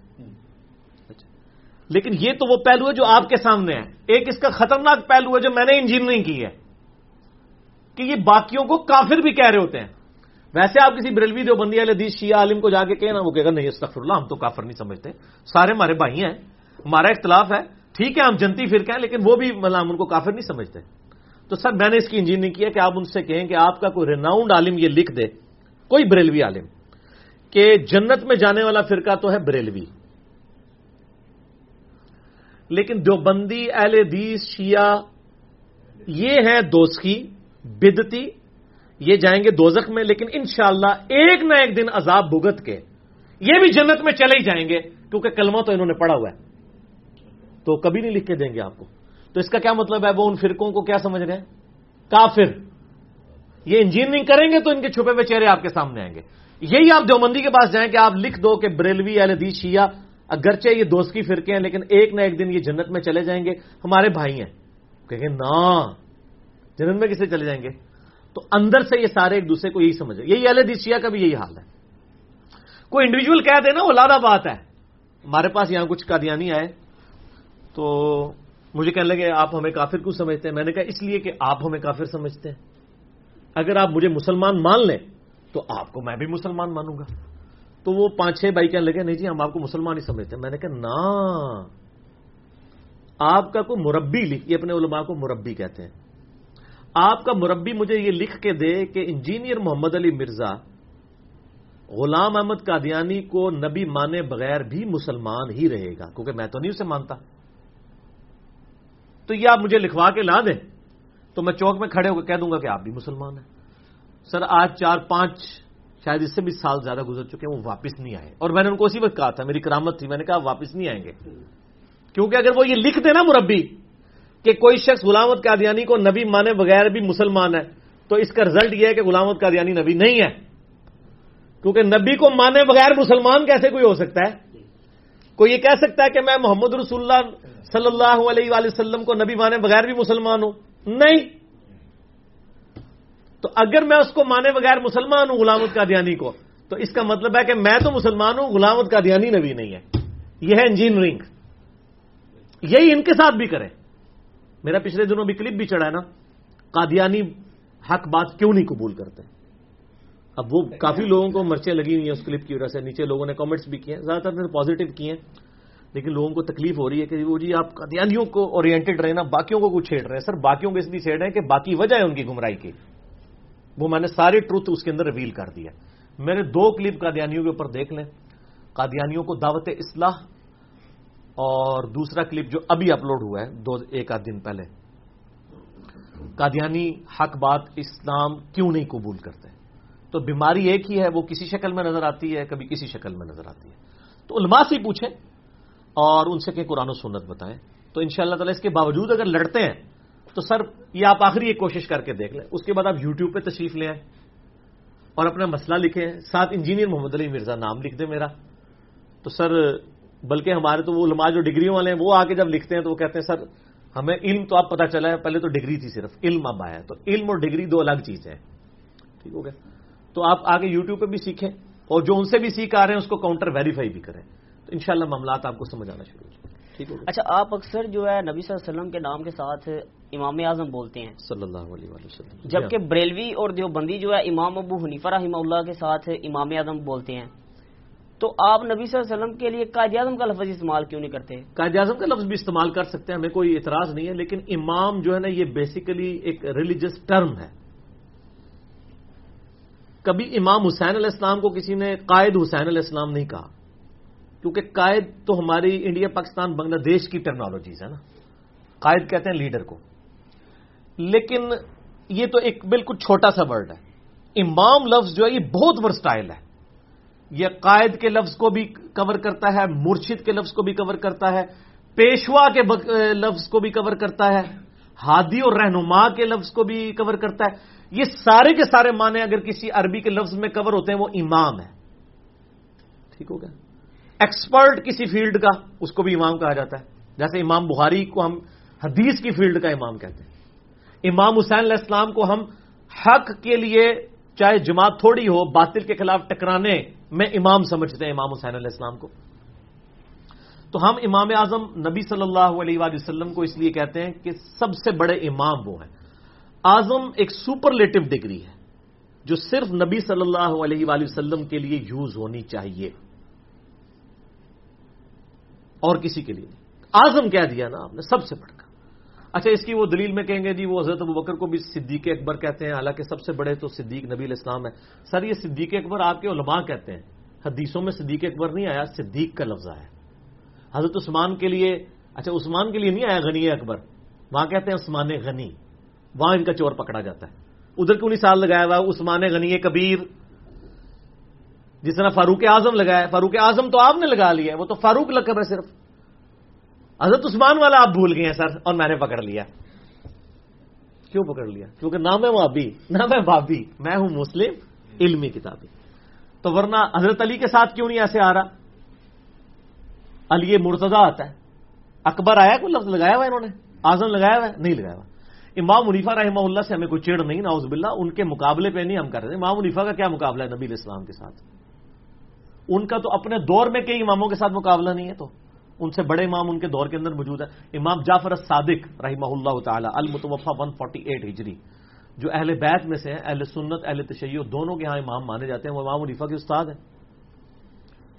اچھا۔ لیکن یہ تو وہ پہلو ہے جو آپ کے سامنے ہے۔ ایک اس کا خطرناک پہلو ہے جو میں نے انجینئرنگ کی ہے۔ کہ یہ باقیوں کو کافر بھی کہہ رہے ہوتے ہیں۔ ویسے آپ کسی بریلوی دیوبندی والے حدیث، شیعہ عالم کو جا کے کہنا، وہ کہے گا، نہیں استغفر اللہ ہم تو کافر نہیں سمجھتے۔ سارے ہمارے بھائی ہیں، ہمارا اختلاف ہے۔ ٹھیک ہے، ہم جنتی فرقہ ہیں، لیکن وہ بھی مطلب ہم ان کو کافر نہیں سمجھتے۔ تو سر، میں نے اس کی انجینئرنگ کیا کہ آپ ان سے کہیں کہ آپ کا کوئی ریناؤنڈ عالم یہ لکھ دے، کوئی بریلوی عالم، کہ جنت میں جانے والا فرقہ تو ہے بریلوی۔ لیکن دیوبندی اہل حدیث، شیعہ، یہ ہیں دوستی۔ بدتی، یہ جائیں گے دوزخ میں، لیکن انشاءاللہ ایک نہ ایک دن عذاب بھگت کے۔ یہ بھی جنت میں چلے ہی جائیں گے، کیونکہ کلمہ تو انہوں نے پڑھا ہوا ہے۔ تو کبھی نہیں لکھ کے دیں گے آپ کو۔ تو اس کا کیا مطلب ہے؟ وہ ان فرقوں کو کیا سمجھ رہے ہیں؟ کافر۔ یہ انجینئرنگ کریں گے تو ان کے چھپے ہوئے چہرے آپ کے سامنے آئیں گے۔ یہی آپ دیوبندی کے پاس جائیں کہ آپ لکھ دو کہ بریلوی حدیث شیعہ، اگرچہ یہ دوست کی فرقے ہیں، لیکن ایک نہ ایک دن یہ جنت میں چلے جائیں گے۔ ہمارے بھائی ہیں۔ کہ نا جنت میں کسے چلے جائیں گے؟ تو اندر سے یہ سارے ایک دوسرے کو یہی سمجھ یہی اہل شیعہ کا بھی یہی حال ہے۔ کوئی انڈیویجل کہہ دے نا وہ لادا بات ہے۔ ہمارے پاس یہاں کچھ قادیانی آئے۔ تو مجھے کہنے لگے آپ ہمیں کافر کیوں سمجھتے ہیں؟ میں نے کہا اس لیے کہ آپ ہمیں کافر سمجھتے ہیں۔ اگر آپ مجھے مسلمان مان لیں تو آپ کو میں بھی مسلمان مانوں گا۔ تو وہ پانچ چھ بھائی کہنے لگے، نہیں جی ہم آپ کو مسلمان ہی سمجھتے ہیں۔ میں نے کہا نا، آپ کا کوئی مربی لکھ یہ اپنے علماء کو مربی کہتے ہیں۔ آپ کا مربی مجھے یہ لکھ کے دے کہ انجینئر محمد علی مرزا غلام احمد قادیانی کو نبی مانے بغیر بھی مسلمان ہی رہے گا، کیونکہ میں تو نہیں اسے مانتا۔ تو یہ آپ مجھے لکھوا کے لا دیں۔ تو میں چوک میں کھڑے ہو کے کہہ دوں گا کہ آپ بھی مسلمان ہیں۔ سر، آج چار پانچ، شاید اس سے بھی سال زیادہ گزر چکے ہیں، وہ واپس نہیں آئے۔ اور میں نے ان کو اسی وقت کہا تھا، میری کرامت تھی، میں نے کہا واپس نہیں آئیں گے۔ کیونکہ اگر وہ یہ لکھ دے نا مربی کہ کوئی شخص غلامت قادیانی کو نبی مانے بغیر بھی مسلمان ہے، تو اس کا رزلٹ یہ ہے کہ غلامت قادیانی نبی نہیں ہے۔ کیونکہ نبی کو مانے بغیر مسلمان کیسے کوئی ہو سکتا ہے؟ کوئی یہ کہہ سکتا ہے کہ میں محمد رسول اللہ صلی اللہ علیہ وآلہ وسلم کو نبی مانے بغیر بھی مسلمان ہوں؟ نہیں۔ تو اگر میں اس کو مانے بغیر مسلمان ہوں غلامت قادیانی کو، تو اس کا مطلب ہے کہ میں تو مسلمان ہوں، غلامت قادیانی نبی نہیں ہے۔ یہ ہے انجینئرنگ۔ یہی ان کے ساتھ بھی کریں۔ میرا پچھلے دنوں بھی کلپ بھی چڑھا ہے نا، قادیانی حق بات کیوں نہیں قبول کرتے؟ اب وہ کافی لوگوں کو مرچیں لگی ہوئی ہیں اس کلپ کی وجہ سے، نیچے لوگوں نے کامنٹس بھی کیے ہیں، زیادہ تر نے پازیٹو کیے ہیں، لیکن لوگوں کو تکلیف ہو رہی ہے کہ وہ جی آپ قادیانیوں کو اورینٹڈ رہے نا، باقیوں کو کچھ چھیڑ رہے ہیں۔ سر، باقیوں کو اس لیے چھیڑ رہے ہیں کہ باقی وجہ ہے ان کی گمراہی کی۔ وہ میں نے ساری ٹروتھ اس کے اندر ریویل کر دیا میرے دو کلپ قادیانیوں کے اوپر دیکھ لیں۔ قادیانیوں کو دعوت اصلاح اور دوسرا کلپ جو ابھی اپلوڈ ہوا ہے، دو، ایک آدھ دن پہلے۔ قادیانی حق بات اسلام کیوں نہیں قبول کرتے؟ تو بیماری ایک ہی ہے، وہ کسی شکل میں نظر آتی ہے، کبھی کسی شکل میں نظر آتی ہے۔ تو علماء سے پوچھیں اور ان سے کہ قرآن و سنت بتائیں۔ تو ان شاء اللہ تعالیٰ اس کے باوجود اگر لڑتے ہیں، تو سر، یہ آپ آخری ایک کوشش کر کے دیکھ لیں۔ اس کے بعد آپ یوٹیوب پہ تشریف لے آئیں اور اپنا مسئلہ لکھیں۔ ساتھ انجینئر محمد علی مرزا نام لکھ دیں میرا۔ تو سر بلکہ ہمارے تو وہ علماء جو ڈگریوں والے ہیں وہ آ کے جب لکھتے ہیں تو وہ کہتے ہیں سر ہمیں علم تو آپ پتا چلا ہے پہلے تو ڈگری تھی صرف علم اب آیا تو علم اور ڈگری دو الگ چیز ہے ٹھیک ہو گیا۔ تو آپ آگے یوٹیوب پہ بھی سیکھیں اور جو ان سے بھی سیکھ آ رہے ہیں اس کو کاؤنٹر ویریفائی بھی کریں۔ تو انشاءاللہ معاملات آپ کو سمجھ آنا شروع ہو ٹھیک ہو اچھا آپ اکثر جو ہے نبی صلی اللہ علیہ وسلم کے نام کے ساتھ امام اعظم بولتے ہیں۔ صلی اللہ علیہ وسلم۔ جبکہ بریلوی اور دیوبندی جو ہے امام ابو حنیفہ رحمہ اللہ کے ساتھ امام اعظم بولتے ہیں۔ تو آپ نبی صلی اللہ علیہ وسلم کے لیے قائد اعظم کا لفظ استعمال کیوں نہیں کرتے؟ قائد اعظم کا لفظ بھی استعمال کر سکتے ہیں، ہمیں کوئی اعتراض نہیں ہے، لیکن امام جو ہے نا، یہ بیسیکلی ایک ریلیجس ٹرم ہے۔ کبھی امام حسین علیہ السلام کو کسی نے قائد حسین علیہ السلام نہیں کہا، کیونکہ قائد تو ہماری انڈیا، پاکستان، بنگلہ دیش کی ٹیکنالوجیز ہے نا۔ قائد کہتے ہیں لیڈر کو۔ لیکن یہ تو ایک بالکل چھوٹا سا ورڈ ہے۔ امام لفظ جو ہے، یہ بہت ورسٹائل ہے۔ یہ قائد کے لفظ کو بھی کور کرتا ہے، مرشد کے لفظ کو بھی کور کرتا ہے، پیشوا کے لفظ کو بھی کور کرتا ہے، ہادی اور رہنما کے لفظ کو بھی کور کرتا ہے۔ یہ سارے کے سارے معنی اگر کسی عربی کے لفظ میں کور ہوتے ہیں، وہ امام ہے ٹھیک ہو گیا۔ ایکسپرٹ کسی فیلڈ کا، اس کو بھی امام کہا جاتا ہے۔ جیسے امام بخاری کو ہم حدیث کی فیلڈ کا امام کہتے ہیں۔ امام حسین علیہ السلام کو ہم حق کے لیے چاہے جماعت تھوڑی ہو، باطل کے خلاف ٹکرانے میں امام سمجھتے ہیں امام حسین علیہ السلام کو۔ تو ہم امام اعظم نبی صلی اللہ علیہ وآلہ وسلم کو اس لیے کہتے ہیں کہ سب سے بڑے امام وہ ہیں۔ اعظم ایک سپرلیٹو ڈگری ہے، جو صرف نبی صلی اللہ علیہ وآلہ وسلم کے لیے یوز ہونی چاہیے۔ اور کسی کے لیے نہیں۔ آزم کہہ دیا نا آپ نے، سب سے بڑھ کر اچھا اس کی وہ دلیل میں کہیں گے جی وہ حضرت ابو بکر کو بھی صدیق اکبر کہتے ہیں، حالانکہ سب سے بڑے تو صدیق نبی الاسلام ہے سر، یہ صدیق اکبر آپ کے علماء کہتے ہیں۔ حدیثوں میں صدیق اکبر نہیں آیا، صدیق کا لفظ آیا۔ حضرت عثمان کے لیے اچھا عثمان کے لیے نہیں آیا غنی اکبر۔ وہاں کہتے ہیں عثمان غنی۔ وہاں ان کا چور پکڑا جاتا ہے۔ ادھر کیوں نہیں سال لگایا ہوا عثمان غنی کبیر۔ جس طرح فاروق اعظم لگایا فاروق اعظم تو آپ نے لگا لیا ہے، وہ تو فاروق لقب ہے صرف۔ حضرت عثمان والا آپ بھول گئے ہیں سر، اور میں نے پکڑ لیا۔ کیوں پکڑ لیا؟ کیونکہ نہ میں وابی، نہ میں بابی میں ہوں مسلم، علمی کتابی۔ تو ورنہ حضرت علی کے ساتھ کیوں نہیں ایسے آ رہا؟ علی مرتضی آتا ہے۔ اکبر آیا کوئی لفظ لگایا ہوا انہوں نے؟ آزم لگایا ہوا نہیں لگایا ہوا۔ امام منیفا رحمہ اللہ سے ہمیں کوئی چیڑ نہیں ناؤز باللہ، ان کے مقابلے پہ نہیں ہم کر رہے۔ امام منیفا کا کیا مقابلہ ہے نبی اسلام کے ساتھ؟ ان کا تو اپنے دور میں کئی اماموں کے ساتھ مقابلہ نہیں ہے تو۔ ان سے بڑے امام ان کے دور کے اندر موجود ہے امام جعفر صادق رحمہ اللہ تعالی المتوفا 148 ہجری۔ جو اہل بیت میں سے ہیں، اہل سنت، اہل تشیع، دونوں کے ہاں امام مانے جاتے ہیں۔ وہ امام منیفا کے استاد ہیں۔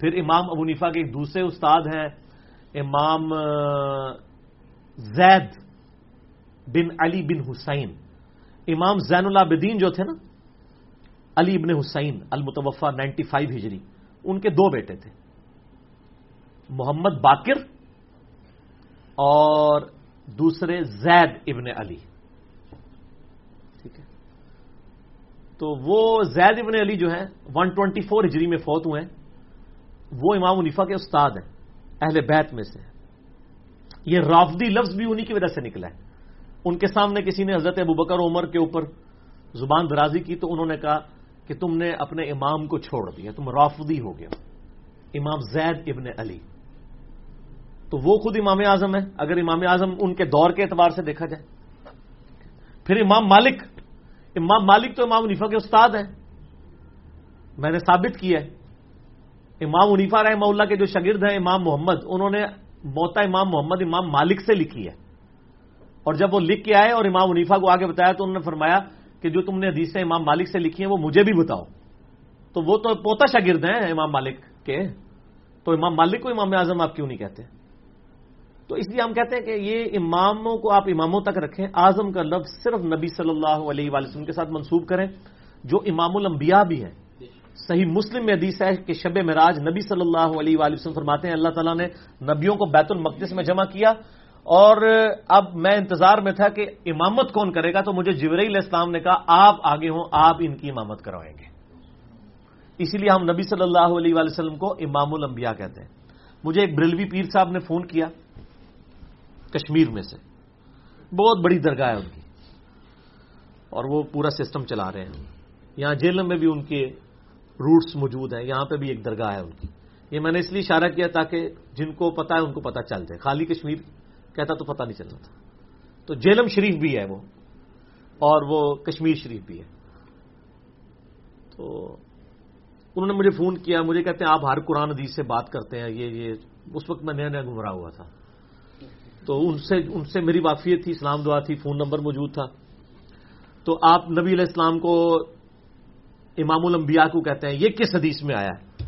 پھر امام ابو نیفا کے ایک دوسرے استاد ہیں، امام زید بن علی بن حسین۔ امام زین العابدین جو تھے نا، علی ابن حسین المتوفا نائنٹی فائیو ہجری۔ ان کے دو بیٹے تھے۔ محمد باقر اور دوسرے زید ابن علی۔ ٹھیک ہے۔ تو وہ زید ابن علی جو ہے ون ٹوینٹی فور ہجری میں فوت ہوئے ہیں۔ وہ امام منیفا کے استاد ہیں، اہل بیت میں سے یہ رافدی لفظ بھی انہی کی وجہ سے نکلا ہے۔ ان کے سامنے کسی نے حضرت ابو بکر، عمر کے اوپر زبان درازی کی تو انہوں نے کہا کہ تم نے اپنے امام کو چھوڑ دیا، تم رافدی ہو گیا امام زید ابن علی۔ تو وہ خود امام اعظم ہے۔ اگر امام اعظم ان کے دور کے اعتبار سے دیکھا جائے۔ پھر امام مالک امام مالک تو امام منیفا کے استاد ہیں۔ میں نے ثابت کیا ہے۔ امام منیفا رحمہ اللہ کے جو شاگرد ہیں، امام محمد، انہوں نے موتا امام محمد امام مالک سے لکھی ہے۔ اور جب وہ لکھ کے آئے اور امام منیفا کو آگے بتایا تو انہوں نے فرمایا کہ جو تم نے حدیثیں امام مالک سے لکھی ہیں، وہ مجھے بھی بتاؤ۔ تو وہ تو پوتا شاگرد ہیں امام مالک کے۔ تو امام مالک کو امام اعظم آپ کیوں نہیں کہتے؟ تو اس لیے ہم کہتے ہیں کہ یہ اماموں کو آپ اماموں تک رکھیں، اعظم کا لفظ صرف نبی صلی اللہ علیہ وسلم کے ساتھ منسوب کریں، جو امام الانبیاء بھی ہیں۔ صحیح مسلم میں حدیث ہے کہ شب مراج نبی صلی اللہ علیہ وسلم فرماتے ہیں، اللہ تعالیٰ نے نبیوں کو بیت المقدس میں جمع کیا۔ اور اب میں انتظار میں تھا کہ امامت کون کرے گا، تو مجھے جبرائیل اسلام نے کہا، آپ آگے ہوں، آپ ان کی امامت کروائیں گے۔ اسی لیے ہم نبی صلی اللہ علیہ وسلم کو امام الانبیاء کہتے ہیں۔ مجھے ایک بریلوی پیر صاحب نے فون کیا۔ کشمیر میں سے۔ بہت بڑی درگاہ ہے ان کی۔ اور وہ پورا سسٹم چلا رہے ہیں۔ یہاں جیلم میں بھی ان کے روٹس موجود ہیں۔ یہاں پہ بھی ایک درگاہ ہے ان کی۔ یہ میں نے اس لیے اشارہ کیا تاکہ جن کو پتا ہے ان کو پتا چل جائے۔ خالی کشمیر کہتا تو پتا نہیں چلتا تھا۔ تو جیلم شریف بھی ہے وہ۔ اور وہ کشمیر شریف بھی ہے۔ تو انہوں نے مجھے فون کیا، مجھے کہتے ہیں آپ ہر قرآن حدیث سے بات کرتے ہیں۔ یہ یہ، اس وقت میں نیا نیا گمراہ ہوا تھا۔ تو ان سے ان سے میری واقفیت تھی، اسلام دعا تھی، فون نمبر موجود تھا۔ تو آپ نبی علیہ السلام کو امام الانبیاء کو کہتے ہیں، یہ کس حدیث میں آیا ہے؟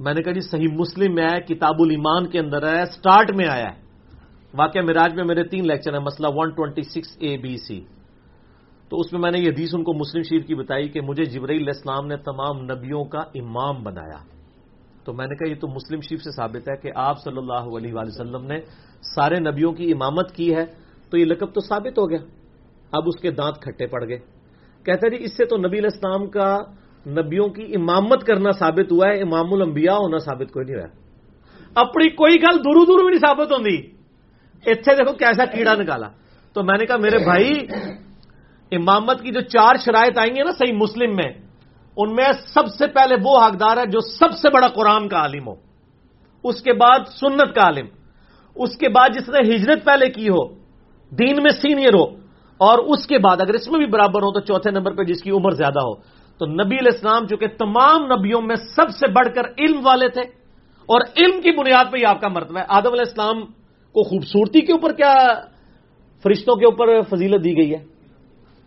میں نے کہا جی صحیح مسلم میں ہے، کتاب الایمان کے اندر ہے، سٹارٹ میں آیا ہے۔ واقعہ مراج میں میرے تین لیکچر ہیں، مسئلہ 126 اے بی سی تو اس میں میں نے یہ حدیث ان کو مسلم شریف کی بتائی کہ مجھے جبرائیل علیہ السلام نے تمام نبیوں کا امام بنایا۔ تو میں نے کہا یہ تو مسلم شریف سے ثابت ہے کہ آپ صلی اللہ علیہ وآلہ وسلم نے سارے نبیوں کی امامت کی ہے تو یہ لقب تو ثابت ہو گیا۔ اب اس کے دانت کھٹے پڑ گئے۔ کہتے جی اس سے تو نبی علیہ السلام کا نبیوں کی امامت کرنا ثابت ہوا ہے، امام الانبیاء ہونا ثابت کوئی نہیں ہوا اپنی کوئی گل دورو دور بھی نہیں ثابت ہوتی اتنے دیکھو کیسا کیڑا نکالا۔ تو میں نے کہا میرے بھائی، امامت کی جو چار شرائط آئیں گے نا صحیح مسلم میں ان میں سب سے پہلے وہ حقدار ہے جو سب سے بڑا قرآن کا عالم ہو۔ اس کے بعد سنت کا عالم۔ اس کے بعد جس نے ہجرت پہلے کی ہو، دین میں سینئر ہو، اور اس کے بعد اگر اس میں بھی برابر ہو تو چوتھے نمبر پہ جس کی عمر زیادہ ہو۔ تو نبی علیہ السلام چونکہ تمام نبیوں میں سب سے بڑھ کر علم والے تھے، اور علم کی بنیاد پہ ہی آپ کا مرتبہ ہے۔ آدم علیہ السلام کو خوبصورتی کے اوپر کیا فرشتوں کے اوپر فضیلت دی گئی ہے؟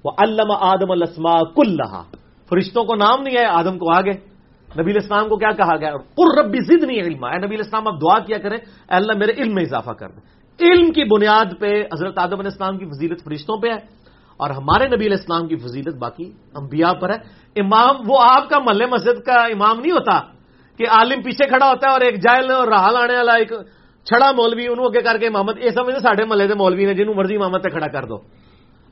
وہ علامہ آدم السما کل فرشتوں کو نام نہیں ہے، آدم کو آگے۔ نبی الاسلام کو کیا کہا گیا؟ اور ربی ضد نہیں علم ہے نبی الاسلام اب دعا کیا کریں اللہ میرے علم میں اضافہ کر دیں علم کی بنیاد پہ حضرت آدم علیہ السلام کی فضیلت فرشتوں پہ ہے۔ اور ہمارے نبی علیہ السلام کی فضیلت باقی انبیاء پر ہے۔ امام، وہ آپ کا محلے مسجد کا امام نہیں ہوتا کہ عالم پیچھے کھڑا ہوتا ہے اور ایک جائل اور راہل آنے والا، ایک چھڑا مولوی، انہوں اگے کر کے امامت۔ یہ سمجھے ساڈے محلے کے مولوی نے جنہوں مرضی امامت کھڑا کر دو۔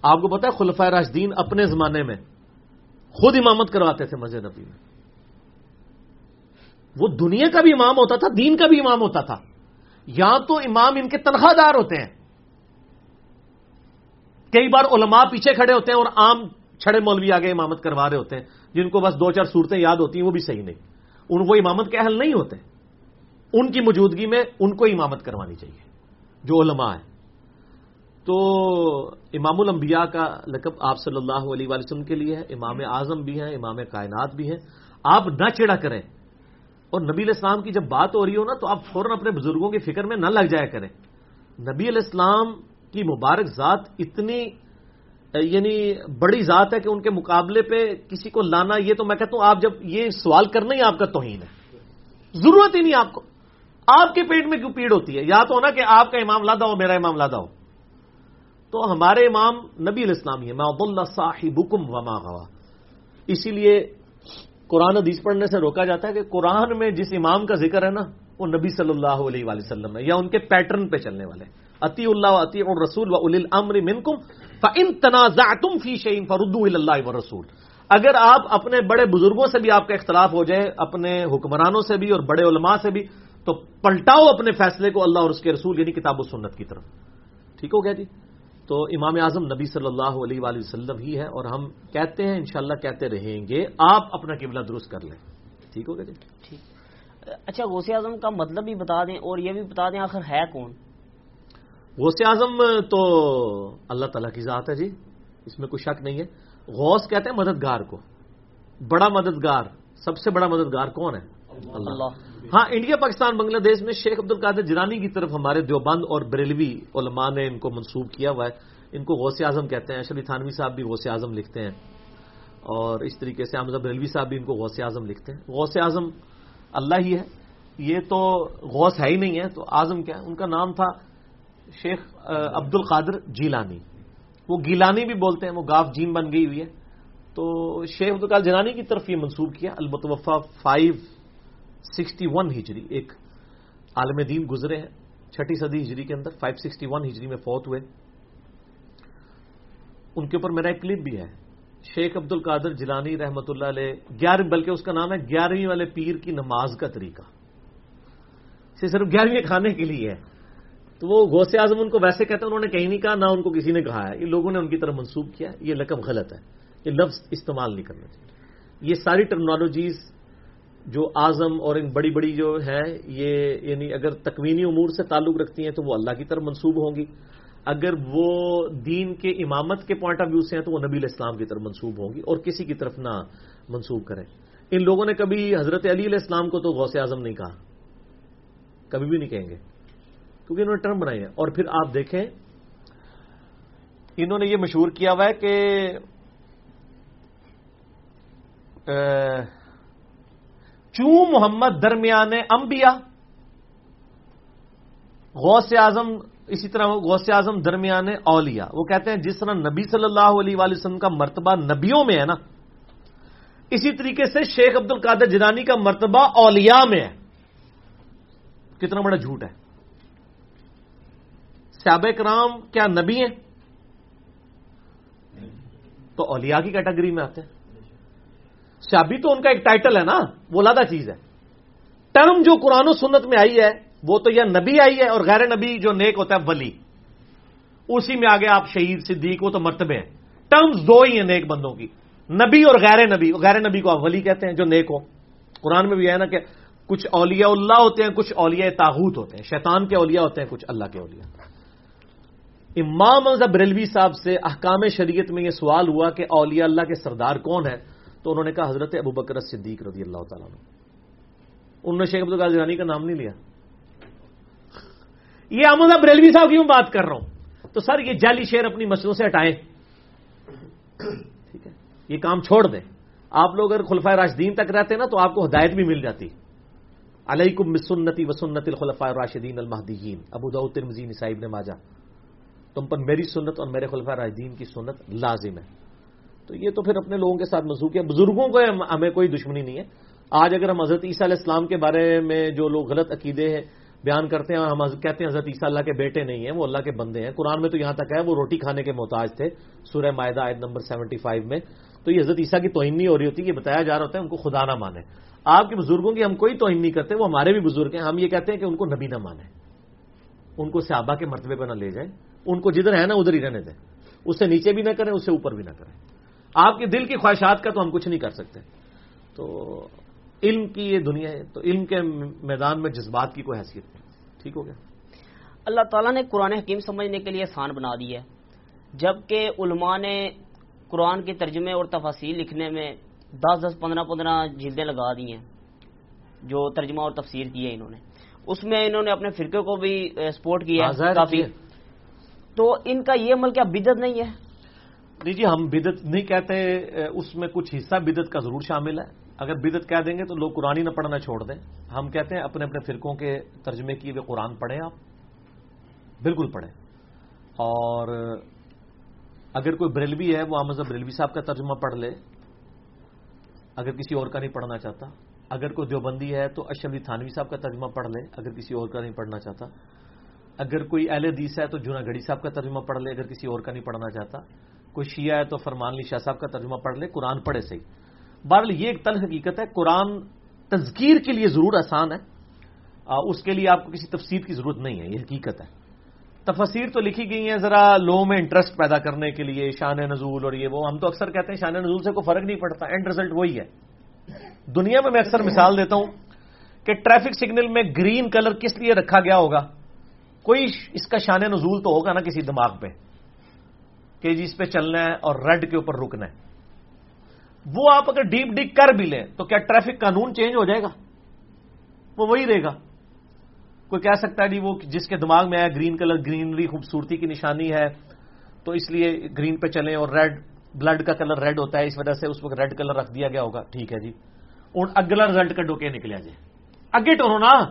آپ کو پتا ہے خلفۂ راشدین اپنے زمانے میں خود امامت کرواتے تھے مسجد نبی میں۔ وہ دنیا کا بھی امام ہوتا تھا، دین کا بھی امام ہوتا تھا۔ یا تو امام ان کے تنخواہ دار ہوتے ہیں۔ کئی بار علماء پیچھے کھڑے ہوتے ہیں اور عام چھڑے مولوی آگے امامت کروا رہے ہوتے ہیں، جن کو بس دو چار صورتیں یاد ہوتی ہیں، وہ بھی صحیح نہیں۔ ان وہ امامت کے اہل نہیں ہوتے۔ ان کی موجودگی میں ان کو امامت کروانی چاہیے، جو علماء ہیں۔ تو امام الانبیاء کا لقب آپ صلی اللہ علیہ وسلم کے لیے ہے، امام اعظم بھی ہیں، امام کائنات بھی ہیں۔ آپ نہ چڑا کریں۔ اور نبی علیہ السلام کی جب بات ہو رہی ہو نا، تو آپ فوراً اپنے بزرگوں کی فکر میں نہ لگ جایا کریں۔ نبی علیہ السلام کی مبارک ذات اتنی یعنی بڑی ذات ہے کہ ان کے مقابلے پہ کسی کو لانا، یہ تو میں کہتا ہوں، آپ جب یہ سوال کرنا ہی آپ کا توہین ہے۔ ضرورت ہی نہیں آپ کو۔ آپ کے پیٹ میں کیوں پیڑ ہوتی ہے؟ یا تو ہونا کہ آپ کا امام لادا ہو، میرا امام لادا ہو۔ تو ہمارے امام نبی علیہ السلام ہے میں اللہ صاحب حکم وما گوا اسی لیے قرآن حدیث پڑھنے سے روکا جاتا ہے کہ قرآن میں جس امام کا ذکر ہے نا، وہ نبی صلی اللہ علیہ وآلہ وسلم ہے، یا ان کے پیٹرن پہ چلنے والے۔ اتی اللہ اتی رسول و اول امر منکم فان تنازعتم فی شیء فردوا الى اللہ والرسول اگر آپ اپنے بڑے بزرگوں سے بھی آپ کا اختلاف ہو جائے، اپنے حکمرانوں سے بھی اور بڑے علماء سے بھی، تو پلٹاؤ اپنے فیصلے کو اللہ اور اس کے رسول یعنی کتاب و سنت کی طرف۔ ٹھیک ہو گیا جی؟ تو امام اعظم نبی صلی اللہ علیہ وآلہ وسلم ہی ہے اور ہم کہتے ہیں انشاءاللہ کہتے رہیں گے آپ اپنا قبلہ درست کر لیں۔ ٹھیک ہو گیا جی؟ ٹھیک۔ اچھا غوث اعظم کا مطلب بھی بتا دیں اور یہ بھی بتا دیں آخر ہے کون؟ غوث اعظم تو اللہ تعالیٰ کی ذات ہے جی اس میں کوئی شک نہیں ہے۔ غوث کہتے ہیں مددگار کو۔ بڑا مددگار سب سے بڑا مددگار کون ہے؟ اللہ. ہاں انڈیا پاکستان بنگلہ دیش میں شیخ عبد القادر جرانی کی طرف ہمارے دیوبند اور بریلوی علماء نے ان کو منسوب کیا ہوا ہے۔ ان کو غوث اعظم کہتے ہیں۔ اشرف تھانوی صاحب بھی غوث اعظم لکھتے ہیں۔ اور اس طریقے سے احمد بریلوی صاحب بھی ان کو غوث اعظم لکھتے ہیں۔ غوث اعظم اللہ ہی ہے۔ یہ تو غوث ہے ہی نہیں ہے تو اعظم کیا ہے؟ ان کا نام تھا شیخ عبد القادر جیلانی۔ وہ گیلانی بھی بولتے ہیں وہ گاف جین بن گئی ہوئی ہے۔ تو شیخ عبد القادر جنانی کی طرف یہ منسوب کیا۔ البتوفا فائیو سکسٹی ون ہجری، ایک عالم دین گزرے ہیں، چھٹی صدی ہجری کے اندر فائیو سکسٹی ون ہجری میں فوت ہوئے۔ ان کے اوپر میرا ایک کلپ بھی ہے، شیخ عبد القادر جلانی رحمت اللہ علیہ گیارہ بلکہ اس کا نام ہے گیارہویں والے پیر کی نماز کا طریقہ۔ صرف گیارہویں کھانے کے لیے ہے۔ تو وہ غوث اعظم ان کو ویسے کہتے ہیں، انہوں نے کہیں نہیں کہا، نہ ان کو کسی نے کہا ہے۔ یہ لوگوں نے ان کی طرف منسوخ کیا، یہ لقب غلط ہے، یہ لفظ استعمال نہیں کرنا چاہیے۔ یہ ساری ٹرمنالوجیز جو اعظم اور ان بڑی بڑی جو ہیں یہ یعنی اگر تکوینی امور سے تعلق رکھتی ہیں تو وہ اللہ کی طرف منسوب ہوں گی۔ اگر وہ دین کے امامت کے پوائنٹ آف ویو سے ہیں تو وہ نبی الاسلام کی طرف منسوب ہوں گی اور کسی کی طرف نہ منسوب کریں۔ ان لوگوں نے کبھی حضرت علی علیہ السلام کو تو غوث اعظم نہیں کہا۔ کبھی بھی نہیں کہیں گے۔ کیونکہ انہوں نے ٹرم بنائی ہے۔ اور پھر آپ دیکھیں، انہوں نے یہ مشہور کیا ہوا ہے کہ چوں محمد درمیان انبیاء؟ غوث اعظم، اسی طرح غوث اعظم درمیان اولیاء۔ وہ کہتے ہیں جس طرح نبی صلی اللہ علیہ وآلہ وسلم کا مرتبہ نبیوں میں ہے نا، اسی طریقے سے شیخ عبد القادر جنانی کا مرتبہ اولیاء میں ہے۔ کتنا بڑا جھوٹ ہے۔ صحابہ کرام کیا نبی ہیں؟ تو اولیاء کی کیٹیگری میں آتے ہیں۔ صحابی تو ان کا ایک ٹائٹل ہے نا، وہ لادہ چیز ہے۔ ٹرم جو قرآن و سنت میں آئی ہے، وہ تو یا نبی آئی ہے اور غیر نبی جو نیک ہوتا ہے، ولی۔ اسی میں آگے آپ شہید، صدیق، وہ تو مرتبے ہیں۔ ٹرمز دو ہی ہیں نیک بندوں کی۔ نبی اور غیر نبی غیر نبی کو آپ ولی کہتے ہیں جو نیک ہو۔ قرآن میں بھی ہے نا کہ کچھ اولیاء اللہ ہوتے ہیں، کچھ اولیاء تاغوت ہوتے ہیں۔ شیطان کے اولیاء ہوتے ہیں، کچھ اللہ کے اولیاء۔ امام بریلوی صاحب سے احکام شریعت میں یہ سوال ہوا کہ اولیاء اللہ کے سردار کون ہے تو انہوں نے کہا حضرت ابو بکر صدیق رضی اللہ تعالیٰ انہوں نے شیخ عبد القادرانی کا نام نہیں لیا۔ یہ احمد بریلوی صاحب کی میں بات کر رہا ہوں؟ تو سر، یہ جعلی شیر اپنی مسلوں سے ہٹائیں۔ ٹھیک ہے؟ یہ کام چھوڑ دیں۔ آپ لوگ اگر خلفۂ راشدین تک رہتے نا، تو آپ کو ہدایت بھی مل جاتی۔ علیکم بسنتی وسنت الخلفاء الراشدین المہدیین۔ ابو داؤد، ترمذی، نسائی، ابن ماجہ۔ تم پر میری سنت اور میرے خلفاء راشدین کی سنت لازم ہے۔ تو یہ تو پھر اپنے لوگوں کے ساتھ مسوخ ہے۔ بزرگوں کو ہمیں کوئی دشمنی نہیں ہے۔ آج اگر ہم حضرت عیسیٰ علیہ السلام کے بارے میں جو لوگ غلط عقیدے ہیں، بیان کرتے ہیں ہم کہتے ہیں حضرت عیسیٰ اللہ کے بیٹے نہیں ہیں، وہ اللہ کے بندے ہیں۔ قرآن میں تو یہاں تک ہے، وہ روٹی کھانے کے محتاج تھے۔ سورہ معاہدہ آیت نمبر سیونٹی فائیو میں۔ تو یہ حضرت عیسیٰ کی توہین نہیں ہو رہی ہوتی، یہ بتایا جا رہا ہوتا ہے، ان کو خدا نہ مانے۔ آپ کے بزرگوں کی ہم کوئی توہین نہیں کرتے، وہ ہمارے بھی بزرگ ہیں۔ ہم یہ کہتے ہیں کہ ان کو نبی نہ مانے۔ ان کو صحابہ کے مرتبے پہ نہ لے جائیں۔ ان کو جدھر ہے نا، ادھر ہی رہنے دیں۔ اس سے نیچے بھی نہ کریں، اس سے اوپر بھی نہ کریں۔ آپ کے دل کی خواہشات کا تو ہم کچھ نہیں کر سکتے۔ تو علم کی یہ دنیا ہے تو علم کے میدان میں جذبات کی کوئی حیثیت نہیں۔ ٹھیک ہو گیا؟ اللہ تعالیٰ نے قرآن حکیم سمجھنے کے لیے آسان بنا دی ہے۔ جبکہ علماء نے قرآن کے ترجمے اور تفاصیل لکھنے میں دس دس پندرہ پندرہ جلدیں لگا دی ہیں جو ترجمہ اور تفسیر کی ہے انہوں نے۔ اس میں انہوں نے اپنے فرقے کو بھی سپورٹ کیا ہے کافی۔ تو ان کا یہ عمل کیا بدت نہیں ہے؟ نہیں جی ہم بدت نہیں کہتے اس میں کچھ حصہ بدت کا ضرور شامل ہے۔ اگر بدت کہہ دیں گے تو لوگ قرآن ہی نہ پڑھنا چھوڑ دیں۔ ہم کہتے ہیں اپنے اپنے فرقوں کے ترجمے کیے ہوئے قرآن پڑھیں آپ۔ بالکل پڑھیں۔ اور اگر کوئی بریلوی ہے، وہ احمد بریلوی صاحب کا ترجمہ پڑھ لے۔ اگر کسی اور کا نہیں پڑھنا چاہتا۔ اگر کوئی دیوبندی ہے تو اشرفی تھانوی صاحب کا ترجمہ پڑھ لے۔ اگر کسی اور کا نہیں پڑھنا چاہتا۔ اگر کوئی اہل حدیث ہے تو جنا گڑی صاحب کا ترجمہ پڑھ لے، اگر کسی اور کا نہیں پڑھنا چاہتا۔ کوئی شیعہ ہے تو فرمان علی شاہ صاحب کا ترجمہ پڑھ لے، قرآن پڑھے صحیح۔ بہرحال یہ ایک تل حقیقت ہے، قرآن تذکیر کے لیے ضرور آسان ہے۔ اس کے لیے آپ کو کسی تفسیر کی ضرورت نہیں ہے، یہ حقیقت ہے۔ تفسیر تو لکھی گئی ہیں ذرا لوگوں میں انٹرسٹ پیدا کرنے کے لیے، شان نزول اور یہ وہ، ہم تو اکثر کہتے ہیں شان نزول سے کوئی فرق نہیں پڑتا اینڈ ریزلٹ وہی ہے۔ دنیا میں میں اکثر مثال دیتا ہوں کہ ٹریفک سگنل میں گرین کلر کس لیے رکھا گیا ہوگا؟ کوئی اس کا شان نزول تو ہوگا نا کسی دماغ پہ۔ کہ جی اس پہ چلنا ہے اور ریڈ کے اوپر رکنا ہے۔ وہ آپ اگر ڈیپ ڈگ کر بھی لیں تو کیا ٹریفک قانون چینج ہو جائے گا؟ وہ وہی رہے گا۔ کوئی کہہ سکتا ہے جی وہ جس کے دماغ میں آیا گرین کلر، گرینری خوبصورتی کی نشانی ہے، تو اس لیے گرین پہ چلیں اور ریڈ، بلڈ کا کلر ریڈ ہوتا ہے، اس وجہ سے اس وقت ریڈ کلر رکھ دیا گیا ہوگا۔ ٹھیک ہے جی۔ اور اگلا ریزلٹ کا ڈوکے نکلے جی اگے ٹورو نا۔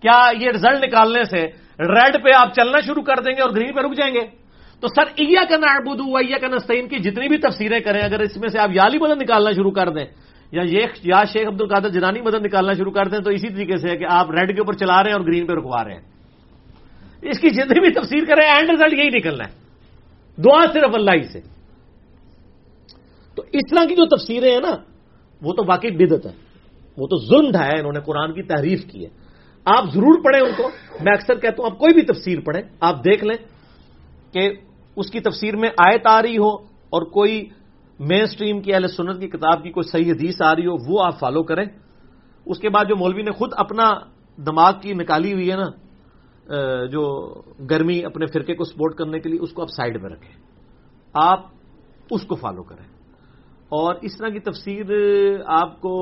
کیا یہ ریزلٹ نکالنے سے ریڈ پہ آپ چلنا شروع کر دیں گے اور گرین پہ رک جائیں گے؟ تو سر ایا کا نعبد ایا کا نستعین کی جتنی بھی تفسیریں کریں، اگر اس میں سے آپ یالی مدد نکالنا شروع کر دیں، یا یہ یا شیخ عبد القادر جنانی مدد نکالنا شروع کر دیں، تو اسی طریقے سے ہے کہ آپ ریڈ کے اوپر چلا رہے ہیں اور گرین پہ رکوا رہے ہیں۔ اس کی جتنی بھی تفسیر کریں، اینڈ ریزلٹ یہی نکلنا ہے۔ دعا صرف اللہ ہی سے۔ تو اس طرح کی جو تفسیریں ہیں نا، وہ تو واقعی بدت ہے وہ تو ظلم ڈھایا انہوں نے قرآن کی تعریف کی ہے۔ آپ ضرور پڑھیں ان کو۔ میں اکثر کہتا ہوں، آپ کوئی بھی تفسیر پڑھیں، آپ دیکھ لیں کہ اس کی تفسیر میں آیت آ رہی ہو اور کوئی مین سٹریم کی اہل سنت کی کتاب کی کوئی صحیح حدیث آ رہی ہو، وہ آپ فالو کریں۔ اس کے بعد جو مولوی نے خود اپنا دماغ کی نکالی ہوئی ہے نا جو گرمی اپنے فرقے کو سپورٹ کرنے کے لیے، اس کو آپ سائڈ میں رکھیں۔ آپ اس کو فالو کریں۔ اور اس طرح کی تفسیر آپ کو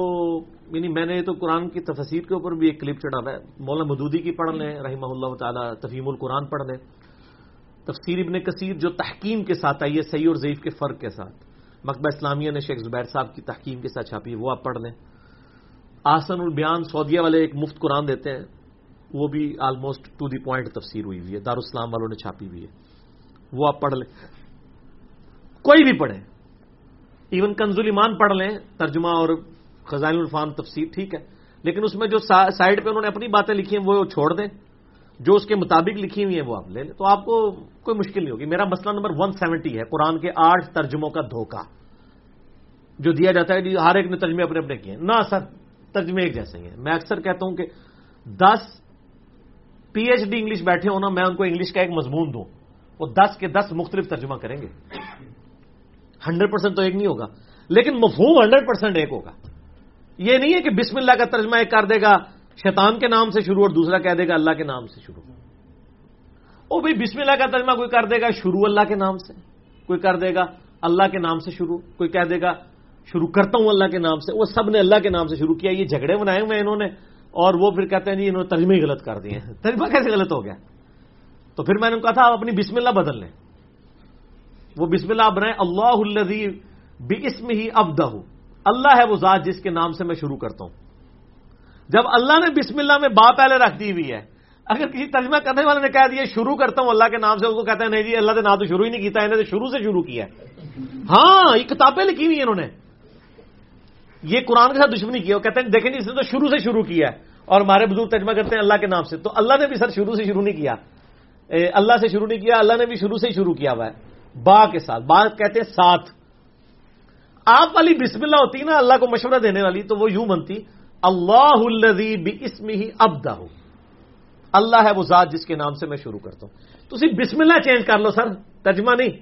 یعنی میں نے تو قرآن کی تفسیر کے اوپر بھی ایک کلپ چڑھا ہے۔ مولانا مدودی کی پڑھ لیں، رحمہ اللہ تعالیٰ تفہیم القرآن پڑھ لیں۔ تفسیر ابن کثیر جو تحکیم کے ساتھ آئی ہے، صحیح اور ضعیف کے فرق کے ساتھ۔ مکبہ اسلامیہ نے شیخ زبیر صاحب کی تحکیم کے ساتھ چھاپی ہے، وہ آپ پڑھ لیں۔ آسن البیان سعودیہ والے ایک مفت قرآن دیتے ہیں، وہ بھی آلموسٹ ٹو دی پوائنٹ تفسیر ہوئی ہوئی ہے، دارالاسلام والوں نے چھاپی ہوئی ہے۔ وہ آپ پڑھ لیں۔ کوئی بھی پڑھیں۔ ایون کنزول ایمان پڑھ لیں، ترجمہ اور خزائن الفان تفسیر ٹھیک ہے، لیکن اس میں جو سائڈ پہ انہوں نے اپنی باتیں لکھی ہیں، وہ چھوڑ دیں۔ جو اس کے مطابق لکھی ہوئی ہیں وہ آپ لے لیں۔ تو آپ کو کوئی مشکل نہیں ہوگی۔ میرا مسئلہ نمبر ون سیونٹی ہے، قرآن کے آٹھ ترجموں کا دھوکہ، جو دیا جاتا ہے۔ جی، ہر ایک نے ترجمے اپنے اپنے کیے۔ نہ، سر، ترجمے ایک جیسے ہی ہیں۔ میں اکثر کہتا ہوں کہ دس پی ایچ ڈی انگلش بیٹھے ہونا میں ان کو انگلش کا ایک مضمون دوں۔ وہ دس کے دس مختلف ترجمہ کریں گے۔ ہنڈریڈ پرسینٹ تو ایک نہیں ہوگا، لیکن مفہوم ہنڈریڈ پرسینٹ ایک ہوگا۔ یہ نہیں ہے کہ بسم اللہ کا ترجمہ ایک کر دے گا۔ شیطان کے نام سے شروع اور دوسرا کہہ دے گا اللہ کے نام سے شروع۔ او بھائی بسم اللہ کا ترجمہ کوئی کر دے گا شروع اللہ کے نام سے۔ کوئی کر دے گا اللہ کے نام سے شروع۔ کوئی کہہ دے گا شروع کرتا ہوں اللہ کے نام سے۔ وہ سب نے اللہ کے نام سے شروع کیا، یہ جھگڑے بنائے ہوئے انہوں نے۔ اور وہ پھر کہتے ہیں جی انہوں نے ترجمے ہی غلط کر دیے ہیں۔ ترجمہ کیسے غلط ہو گیا؟ تو پھر میں نے کہا تھا، آپ اپنی بسم اللہ بدل لیں۔ وہ بسم اللہ بنائے، اللہ الزیب بھی اسم ہی ابدہ۔ اللہ ہے وہ ذات جس کے نام سے میں شروع کرتا ہوں۔ جب اللہ نے بسم اللہ میں با پہلے رکھ دی ہوئی ہے، اگر کسی ترجمہ کرنے والے نے کہہ دیا، شروع کرتا ہوں اللہ کے نام سے، اس کو کہتے ہیں نہیں جی اللہ نے نام تو شروع ہی نہیں کیتا، انہوں نے شروع سے شروع کیا ہاں یہ کتابیں لکھی ہوئی ہیں انہوں نے۔ یہ قرآن کے ساتھ دشمنی کی کہتے ہیں، دیکھیں جی اس نے تو شروع سے شروع کیا ہے۔ اور ہمارے بزرگ ترجمہ کرتے ہیں اللہ کے نام سے۔ تو اللہ نے بھی سر شروع سے شروع نہیں کیا۔ اللہ سے شروع نہیں کیا، اللہ نے بھی شروع سے ہی شروع کیا ہوا ہے۔ با کے ساتھ، با کہتے ہیں ساتھ۔ آپ والی بسم اللہ ہوتی نا، اللہ کو مشورہ دینے والی، تو وہ یوں بنتی اللہ الزی بھی اسم ہی ابدا ہو اللہ ہے وہ ذات جس کے نام سے میں شروع کرتا ہوں. تو بسم اللہ چینج کر لو سر، ترجمہ نہیں.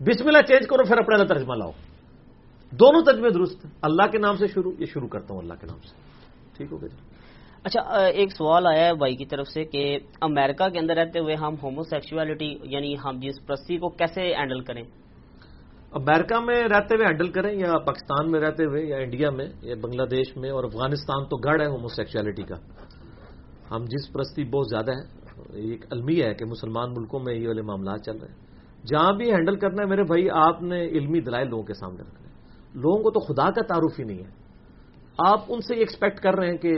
بسم اللہ چینج کرو، پھر اپنا ترجمہ لاؤ. دونوں ترجمے درست. اللہ کے نام سے شروع، یہ شروع کرتا ہوں اللہ کے نام سے. ٹھیک ہو گیا جی؟ اچھا ایک سوال آیا ہے بھائی کی طرف سے کہ امریکہ کے اندر رہتے ہوئے ہم ہومو سیکچولیٹی یعنی ہم جس پرستی کو کیسے ہینڈل کریں؟ امریکہ میں رہتے ہوئے ہینڈل کریں یا پاکستان میں رہتے ہوئے یا انڈیا میں یا بنگلہ دیش میں اور افغانستان تو گڑھ ہے ہومو سیکچولیٹی کا۔ ہم جس پرستی بہت زیادہ ہے ایک المیہ ہے کہ مسلمان ملکوں میں یہ والے معاملات چل رہے ہیں۔ جہاں بھی ہینڈل کرنا ہے، میرے بھائی، آپ نے علمی دلائل لوگوں کے سامنے رکھنا ہے لوگوں کو تو خدا کا تعارف ہی نہیں ہے۔ آپ ان سے یہ ایکسپیکٹ کر رہے ہیں کہ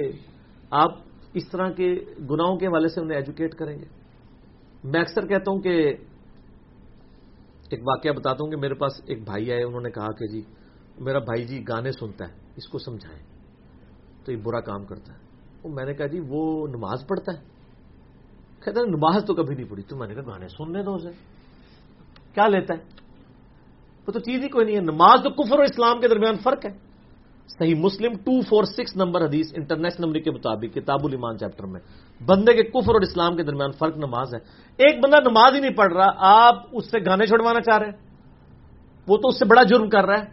آپ اس طرح کے گناہوں کے حوالے سے انہیں ایجوکیٹ کریں گے۔ میں اکثر کہتا ہوں کہ ایک واقعہ بتاتا ہوں کہ میرے پاس ایک بھائی آئے، انہوں نے کہا کہ جی میرا بھائی جی گانے سنتا ہے، اس کو سمجھائیں۔ تو یہ برا کام کرتا ہے۔ میں نے کہا جی وہ نماز پڑھتا ہے۔ کہتا ہے نماز تو کبھی نہیں پڑھی۔ تو میں نے کہا، گانے سننے دو اسے۔ کیا لیتا ہے؟ وہ تو چیز ہی کوئی نہیں ہے۔ نماز تو کفر اور اسلام کے درمیان فرق ہے۔ صحیح مسلم ٹو فور سکس نمبر حدیث انٹرنیشنل نمبر کے مطابق کتاب المان چیپٹر میں۔ بندے کے کفر اور اسلام کے درمیان فرق نماز ہے۔ ایک بندہ نماز ہی نہیں پڑھ رہا، آپ اس سے گانے چھڑوانا چاہ رہے ہیں۔ وہ تو اس سے بڑا جرم کر رہا ہے۔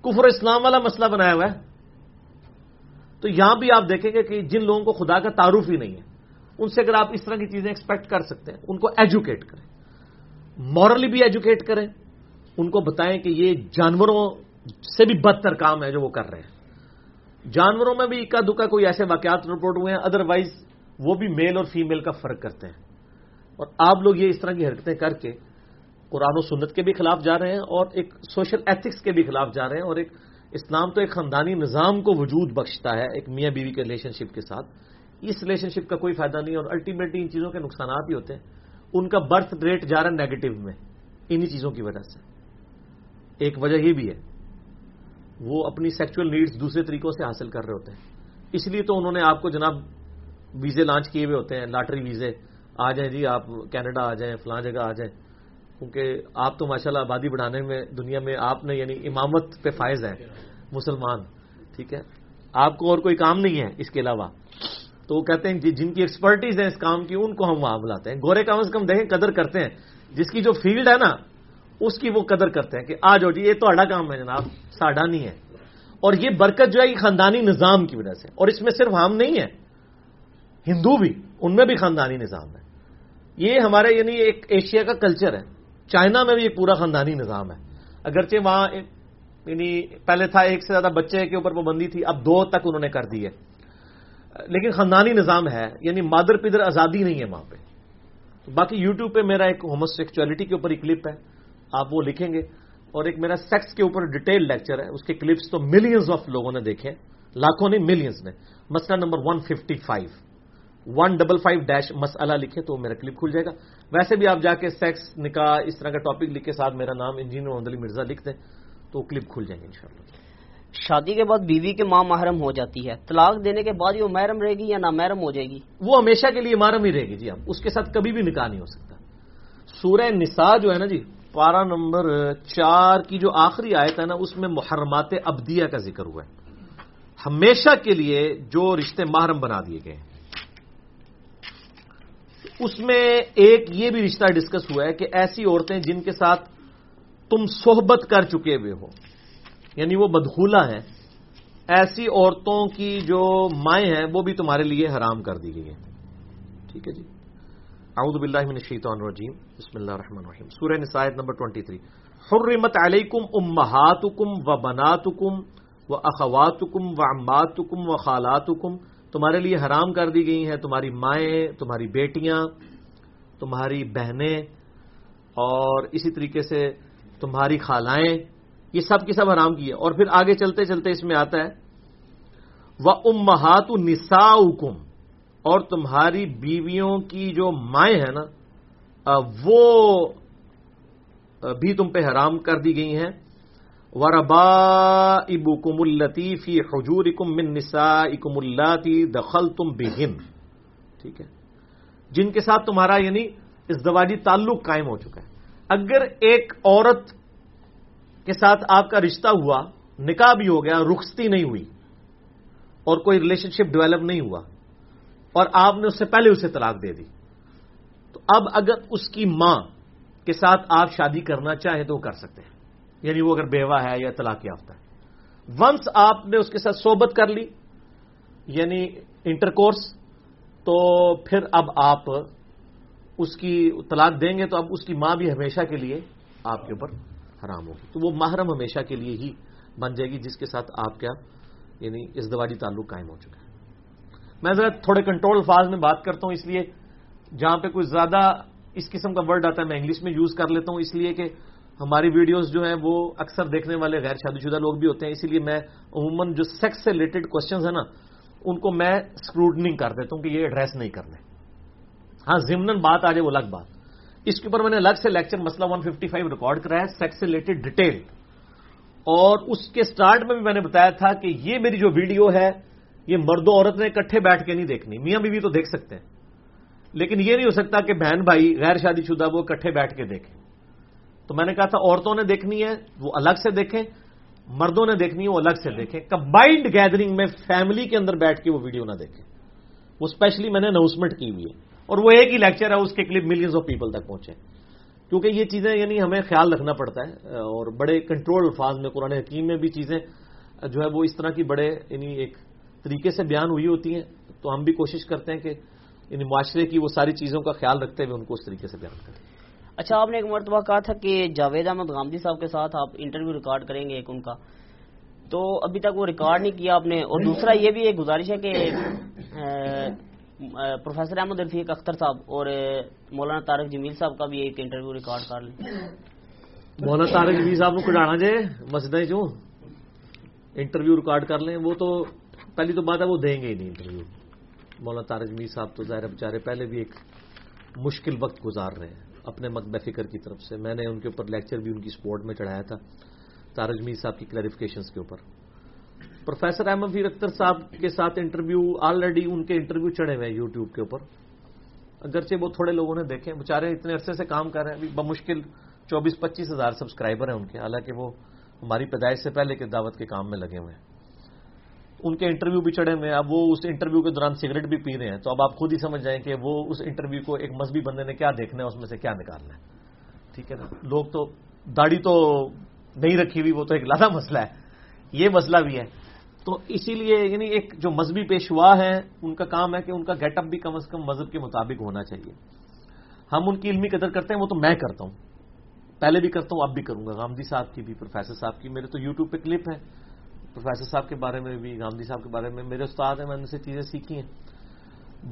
کفر اور اسلام والا مسئلہ بنایا ہوا ہے۔ تو یہاں بھی آپ دیکھیں گے کہ جن لوگوں کو خدا کا تعارف ہی نہیں ہے، ان سے اگر آپ اس طرح کی چیزیں ایکسپیکٹ کر سکتے ہیں، ان کو ایجوکیٹ کریں۔ مورلی بھی ایجوکیٹ کریں۔ ان کو بتائیں کہ یہ جانوروں سے بھی بدتر کام ہے جو وہ کر رہے ہیں۔ جانوروں میں بھی اکا دکا کوئی ایسے واقعات رپورٹ ہوئے ہیں ادروائز وہ بھی میل اور فیمیل کا فرق کرتے ہیں۔ اور آپ لوگ یہ اس طرح کی حرکتیں کر کے قرآن و سنت کے بھی خلاف جا رہے ہیں اور ایک سوشل ایتھکس کے بھی خلاف جا رہے ہیں اور ایک اسلام تو ایک خاندانی نظام کو وجود بخشتا ہے ایک میاں بیوی کے ریلیشن شپ کے ساتھ۔ اس ریلیشن شپ کا کوئی فائدہ نہیں اور الٹیمیٹلی ان چیزوں کے نقصانات ہی ہوتے ہیں۔ ان کا برتھ ریٹ جا رہا ہے نیگیٹو میں، انہی چیزوں کی وجہ سے۔ ایک وجہ یہ بھی ہے وہ اپنی سیکچل نیڈز دوسرے طریقوں سے حاصل کر رہے ہوتے ہیں۔ اس لیے تو انہوں نے آپ کو جناب ویزے لانچ کیے ہوئے ہوتے ہیں، لاٹری ویزے۔ آ جائیں جی آپ کینیڈا آ جائیں، فلاں جگہ آ جائیں۔ کیونکہ آپ تو ماشاءاللہ آبادی بڑھانے میں، دنیا میں آپ نے یعنی امامت پہ فائز ہیں، مسلمان، ٹھیک ہے؟ آپ کو اور کوئی کام نہیں ہے اس کے علاوہ۔ تو وہ کہتے ہیں جی، جن کی ایکسپرٹیز ہے اس کام کی، ان کو ہم وہاں بلاتے ہیں۔ گورے کم از کم دیکھیں قدر کرتے ہیں۔ جس کی جو فیلڈ ہے نا اس کی وہ قدر کرتے ہیں کہ آ جاؤ جی یہ تو کام ہے جناب، ساڈا نہیں ہے۔ اور یہ برکت جو ہے، یہ خاندانی نظام کی وجہ سے۔ اور اس میں صرف ہم نہیں ہے ہندو بھی، ان میں بھی خاندانی نظام ہے۔ یہ ہمارے یعنی ایک ایشیا کا کلچر ہے۔ چائنا میں بھی ایک پورا خاندانی نظام ہے۔ اگرچہ وہاں یعنی پہلے تھا، ایک سے زیادہ بچے کے اوپر پابندی تھی، اب دو تک انہوں نے کر دی ہے۔ لیکن خاندانی نظام ہے یعنی مادر پدر آزادی نہیں ہے وہاں پہ۔ باقی یوٹیوب پہ میرا ایک ہوموسیکچولیٹی کے اوپر ایک کلپ ہے۔ آپ وہ لکھیں گے۔ اور ایک میرا سیکس کے اوپر ڈیٹیل لیکچر ہے اس کے کلپس تو ملینز آف لوگوں نے دیکھے لاکھوں نہیں ملینز نے مسئلہ number one fifty five one double five dash مسئلہ لکھے تو میرا کلپ کھل جائے گا۔ ویسے بھی آپ جا کے سیکس نکاح اس طرح کا ٹاپک لکھ کے ساتھ میرا نام انجینئر محمد علی مرزا لکھ دیں تو کلپ کھل جائیں گے انشاءاللہ۔ شادی کے بعد بیوی کے ماں محرم ہو جاتی ہے۔ طلاق دینے کے بعد وہ محرم رہے گی یا نہ محرم ہو جائے گی؟ وہ ہمیشہ کے لیے محرم ہی رہے گی جی۔ اب اس کے ساتھ کبھی بھی نکاح نہیں ہو سکتا۔ سورہ نساء جو ہے نا جی پارا نمبر چار کی جو آخری آیت ہے نا، اس میں محرمات ابدیہ کا ذکر ہوا ہے۔ ہمیشہ کے لیے جو رشتے محرم بنا دیے گئے ہیں۔ اس میں ایک یہ بھی رشتہ ڈسکس ہوا ہے کہ ایسی عورتیں جن کے ساتھ تم صحبت کر چکے ہوئے ہو یعنی وہ بدخولہ ہیں، ایسی عورتوں کی جو مائیں ہیں، وہ بھی تمہارے لیے حرام کر دی گئی ہیں۔ ٹھیک ہے جی؟ اعوذ باللہ من الشیطان الرجیم۔ بسم اللہ الرحمن الرحیم۔ سورہ نسائیت نمبر 23 حرمت علیکم امہاتکم و بناتکم و اخواتکم و عماتکم و خالاتکم تمہارے لیے حرام کر دی گئی ہیں تمہاری مائیں، تمہاری بیٹیاں، تمہاری بہنیں اور اسی طریقے سے تمہاری خالائیں۔ یہ سب کی سب حرام کی ہے اور پھر آگے چلتے چلتے اس میں آتا ہے۔ و امہات نسا اور تمہاری بیویوں کی جو مائیں ہیں نا وہ بھی تم پہ حرام کر دی گئی ہیں۔ وربا ابو کم الطیفی حجور اکم من نسا اکم اللہ دخل تم بہن ٹھیک ہے۔ جن کے ساتھ تمہارا یعنی ازدواجی تعلق قائم ہو چکا ہے۔ اگر ایک عورت کے ساتھ آپ کا رشتہ ہوا، نکاح بھی ہو گیا، رخصتی نہیں ہوئی، اور کوئی ریلیشن شپ ڈیولپ نہیں ہوا اور آپ نے اس سے پہلے اسے طلاق دے دی۔ تو اب اگر اس کی ماں کے ساتھ آپ شادی کرنا چاہیں تو وہ کر سکتے ہیں۔ یعنی وہ اگر بیوہ ہے یا طلاق یافتہ ہے۔ ونس آپ نے اس کے ساتھ صحبت کر لی یعنی انٹر کورس تو پھر اب آپ اس کی طلاق دیں گے تو اب اس کی ماں بھی ہمیشہ کے لیے آپ کے اوپر حرام ہوگی۔ تو وہ محرم ہمیشہ کے لیے ہی بن جائے گی، جس کے ساتھ آپ کیا یعنی اس دواجی تعلق قائم ہو چکا ہے۔ میں ذرا تھوڑے کنٹرول فاز میں بات کرتا ہوں، اس لیے جہاں پہ کوئی زیادہ اس قسم کا ورڈ آتا ہے، میں انگلش میں یوز کر لیتا ہوں، اس لیے کہ ہماری ویڈیوز جو ہیں وہ اکثر دیکھنے والے غیر شادی شدہ لوگ بھی ہوتے ہیں، اسی لیے میں عموماً جو سیکس سے ریلیٹڈ کوشچنز ہیں نا، ان کو میں اسکروٹنگ کر دیتا ہوں کہ یہ ایڈریس نہیں کرنے۔ ہاں زمن بات آ جائے وہ الگ بات۔ اس کے اوپر میں نے الگ سے لیکچر مسئلہ 155 ریکارڈ کرا ہے سیکس سے ریلیٹڈ ڈیٹیل اور اس کے سٹارٹ میں بھی میں نے بتایا تھا کہ یہ میری جو ویڈیو ہے یہ مرد و عورت نے اکٹھے بیٹھ کے نہیں دیکھنی۔ میاں بیوی تو دیکھ سکتے ہیں۔ لیکن یہ نہیں ہو سکتا کہ بہن بھائی غیر شادی شدہ وہ اکٹھے بیٹھ کے دیکھیں۔ تو میں نے کہا تھا عورتوں نے دیکھنی ہے، وہ الگ سے دیکھیں، مردوں نے دیکھنی ہے، وہ الگ سے دیکھیں۔ کمبائنڈ گیدرنگ میں فیملی کے اندر بیٹھ کے وہ ویڈیو نہ دیکھیں۔ وہ اسپیشلی میں نے اناؤنسمنٹ کی ہوئی ہے۔ اور وہ ایک ہی لیکچر ہے، اس کے کلپ ملینز آف پیپل تک پہنچے۔ کیونکہ یہ چیزیں یعنی ہمیں خیال رکھنا پڑتا ہے، اور بڑے کنٹرول الفاظ میں، قرآن حکیم میں بھی چیزیں جو ہے وہ اس طرح کی بڑے یعنی ایک طریقے سے بیان ہوئی ہوتی ہیں تو ہم بھی کوشش کرتے ہیں کہ یعنی معاشرے کی وہ ساری چیزوں کا خیال رکھتے ہوئے ان کو اس طریقے سے بیان کریں۔ اچھا آپ نے ایک مرتبہ کہا تھا کہ جاوید احمد غامدی صاحب کے ساتھ آپ انٹرویو ریکارڈ کریں گے ایک ان کا۔ تو ابھی تک وہ ریکارڈ نہیں کیا آپ نے اور دوسرا یہ بھی ایک گزارش ہے کہ پروفیسر احمد رفیق اختر صاحب اور مولانا طارق جمیل صاحب کا بھی ایک انٹرویو ریکارڈ کر لیں۔ مولانا طارق جمیل صاحب کو کٹانا جائے مسجد جو انٹرویو ریکارڈ کر لیں وہ تو پہلی تو بات ہے وہ دیں گے ہی نہیں انٹرویو۔ مولانا طارق جمیل صاحب تو ظاہر بیچارے پہلے بھی ایک مشکل وقت گزار رہے ہیں اپنے مقبہ فکر کی طرف سے۔ میں نے ان کے اوپر لیکچر بھی ان کی سپورٹ میں چڑھایا تھا طارق جمیل صاحب کی کلیریفکیشنز کے اوپر۔ پروفیسر احمد فیر اختر صاحب کے ساتھ انٹرویو آلریڈی ان کے انٹرویو چڑھے ہوئے ہیں یوٹیوب کے اوپر۔ اگرچہ وہ تھوڑے لوگوں نے دیکھے بےچارے اتنے عرصے سے کام کر رہے ہیں، ابھی بمشکل چوبیس پچیس ہزار سبسکرائبر ہیں ان کے۔ حالانکہ وہ ہماری پیدائش سے پہلے کے دعوت کے کام میں لگے ہوئے ہیں۔ ان کے انٹرویو بھی چڑھے ہوئے ہیں، اب وہ اس انٹرویو کے دوران سگریٹ بھی پی رہے ہیں۔ تو اب آپ خود ہی سمجھ جائیں کہ وہ اس انٹرویو کو ایک مذہبی بندے نے کیا دیکھنا ہے، اس میں سے کیا نکالنا ہے۔ ٹھیک ہے نا؟ لوگ تو داڑھی تو نہیں رکھی ہوئی، وہ تو ایک لادا مسئلہ ہے۔ یہ مسئلہ بھی ہے۔ تو اسی لیے یعنی ایک جو مذہبی پیشوا ہے ان کا کام ہے کہ ان کا گیٹ اپ بھی کم از کم مذہب کے مطابق ہونا چاہیے۔ ہم ان کی علمی قدر کرتے ہیں، وہ تو میں کرتا ہوں۔ پہلے بھی کرتا ہوں، اب بھی کروں گا۔ گاندھی صاحب کی بھی، پروفیسر صاحب کی، میرے تو یوٹیوب پہ کلپ ہے۔ پروفیسر صاحب کے بارے میں بھی، گاندھی صاحب کے بارے میں۔ میرے استاد ہیں، میں نے ان سے چیزیں سیکھی ہیں۔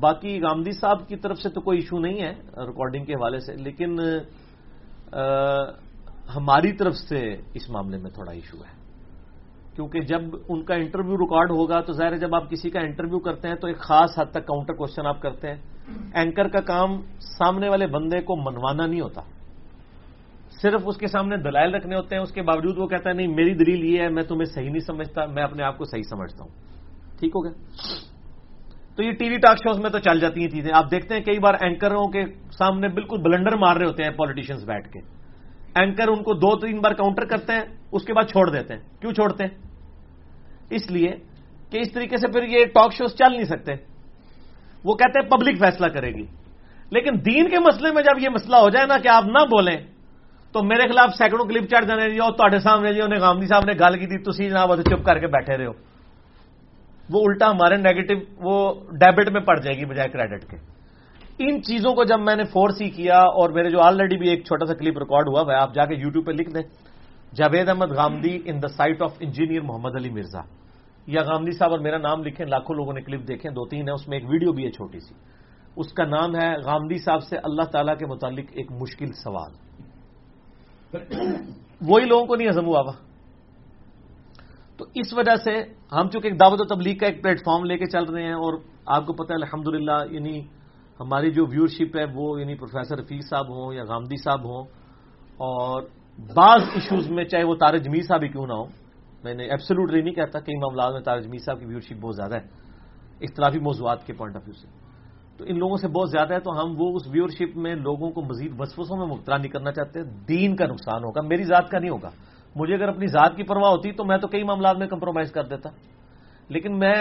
باقی گاندھی صاحب کی طرف سے تو کوئی ایشو نہیں ہے ریکارڈنگ کے حوالے سے، لیکن ہماری طرف سے اس معاملے میں تھوڑا ایشو ہے۔ کیونکہ جب ان کا انٹرویو ریکارڈ ہوگا تو ظاہر جب آپ کسی کا انٹرویو کرتے ہیں تو ایک خاص حد تک کاؤنٹر کوشچن آپ کرتے ہیں۔ اینکر کا کام سامنے والے بندے کو منوانا نہیں ہوتا۔ صرف اس کے سامنے دلائل رکھنے ہوتے ہیں، اس کے باوجود وہ کہتا ہے، نہیں، میری دلیل یہ ہے، میں تمہیں صحیح نہیں سمجھتا، میں اپنے آپ کو صحیح سمجھتا ہوں۔ ٹھیک ہو گیا؟ تو یہ ٹی وی ٹاک شوز میں تو چل جاتی ہیں چیزیں۔ آپ دیکھتے ہیں کئی بار اینکروں کے سامنے بالکل بلنڈر مار رہے ہوتے ہیں پالیٹیشینس بیٹھ کے۔ اینکر ان کو دو تین بار کاؤنٹر کرتے ہیں، اس کے بعد چھوڑ دیتے ہیں۔ کیوں چھوڑتے ہیں؟ اس لیے کہ اس طریقے سے پھر یہ ٹاک شوز چل نہیں سکتے۔ وہ کہتے ہیں پبلک فیصلہ کرے گی۔ لیکن دین کے مسئلے میں جب یہ مسئلہ ہو جائے نا کہ آپ نہ بولیں تو میرے خلاف سینکڑوں کلپ چڑھ جانے جی اور تے سامنے جی انہیں گاندھی صاحب نے گل کی تھی تھی جناب چپ کر کے بیٹھے رہے ہو۔ وہ الٹا ہمارے نیگیٹو وہ ڈیبٹ میں پڑ جائے گی بجائے کریڈٹ کے۔ ان چیزوں کو جب میں نے فورس ہی کیا اور میرے جو آلریڈی بھی ایک چھوٹا سا کلپ ریکارڈ ہوا ہے آپ جا کے یوٹیوب پہ لکھ دیں۔ Javed Ahmed Ghamidi in the sight of engineer Muhammad Ali Mirza. یا گامدی صاحب، اور میرا نام لکھیں، لاکھوں لوگوں نے کلپ دیکھیں، دو تین ہے اس میں ایک ویڈیو بھی ہے چھوٹی سی۔ اس کا نام ہے گامدی صاحب سے اللہ تعالیٰ کے متعلق ایک مشکل سوال۔ وہی لوگوں کو نہیں ہزم ہوا ہوا تو اس وجہ سے ہم چونکہ ایک دعوت و تبلیغ کا ایک پلیٹ فارم لے کے چل رہے ہیں اور آپ کو پتہ ہے الحمد یعنی ہماری جو ویورشپ ہے وہ یعنی پروفیسر رفیق صاحب ہوں یا غامدی صاحب ہوں اور بعض ایشوز میں چاہے وہ تارج میر صاحب ہی کیوں نہ ہو میں نے ایبسلوٹلی نہیں کہتا کئی معاملات میں تارج میر صاحب کی ویورشپ بہت زیادہ ہے۔ اختلافی موضوعات کے پوائنٹ آف ویو سے۔ تو ان لوگوں سے بہت زیادہ ہے تو ہم وہ اس ویورشپ میں لوگوں کو مزید وسوسوں میں مبتلا نہیں کرنا چاہتے، دین کا نقصان ہوگا، میری ذات کا نہیں ہوگا۔ مجھے اگر اپنی ذات کی پرواہ ہوتی تو میں تو کئی معاملات میں کمپرومائز کر دیتا۔ لیکن میں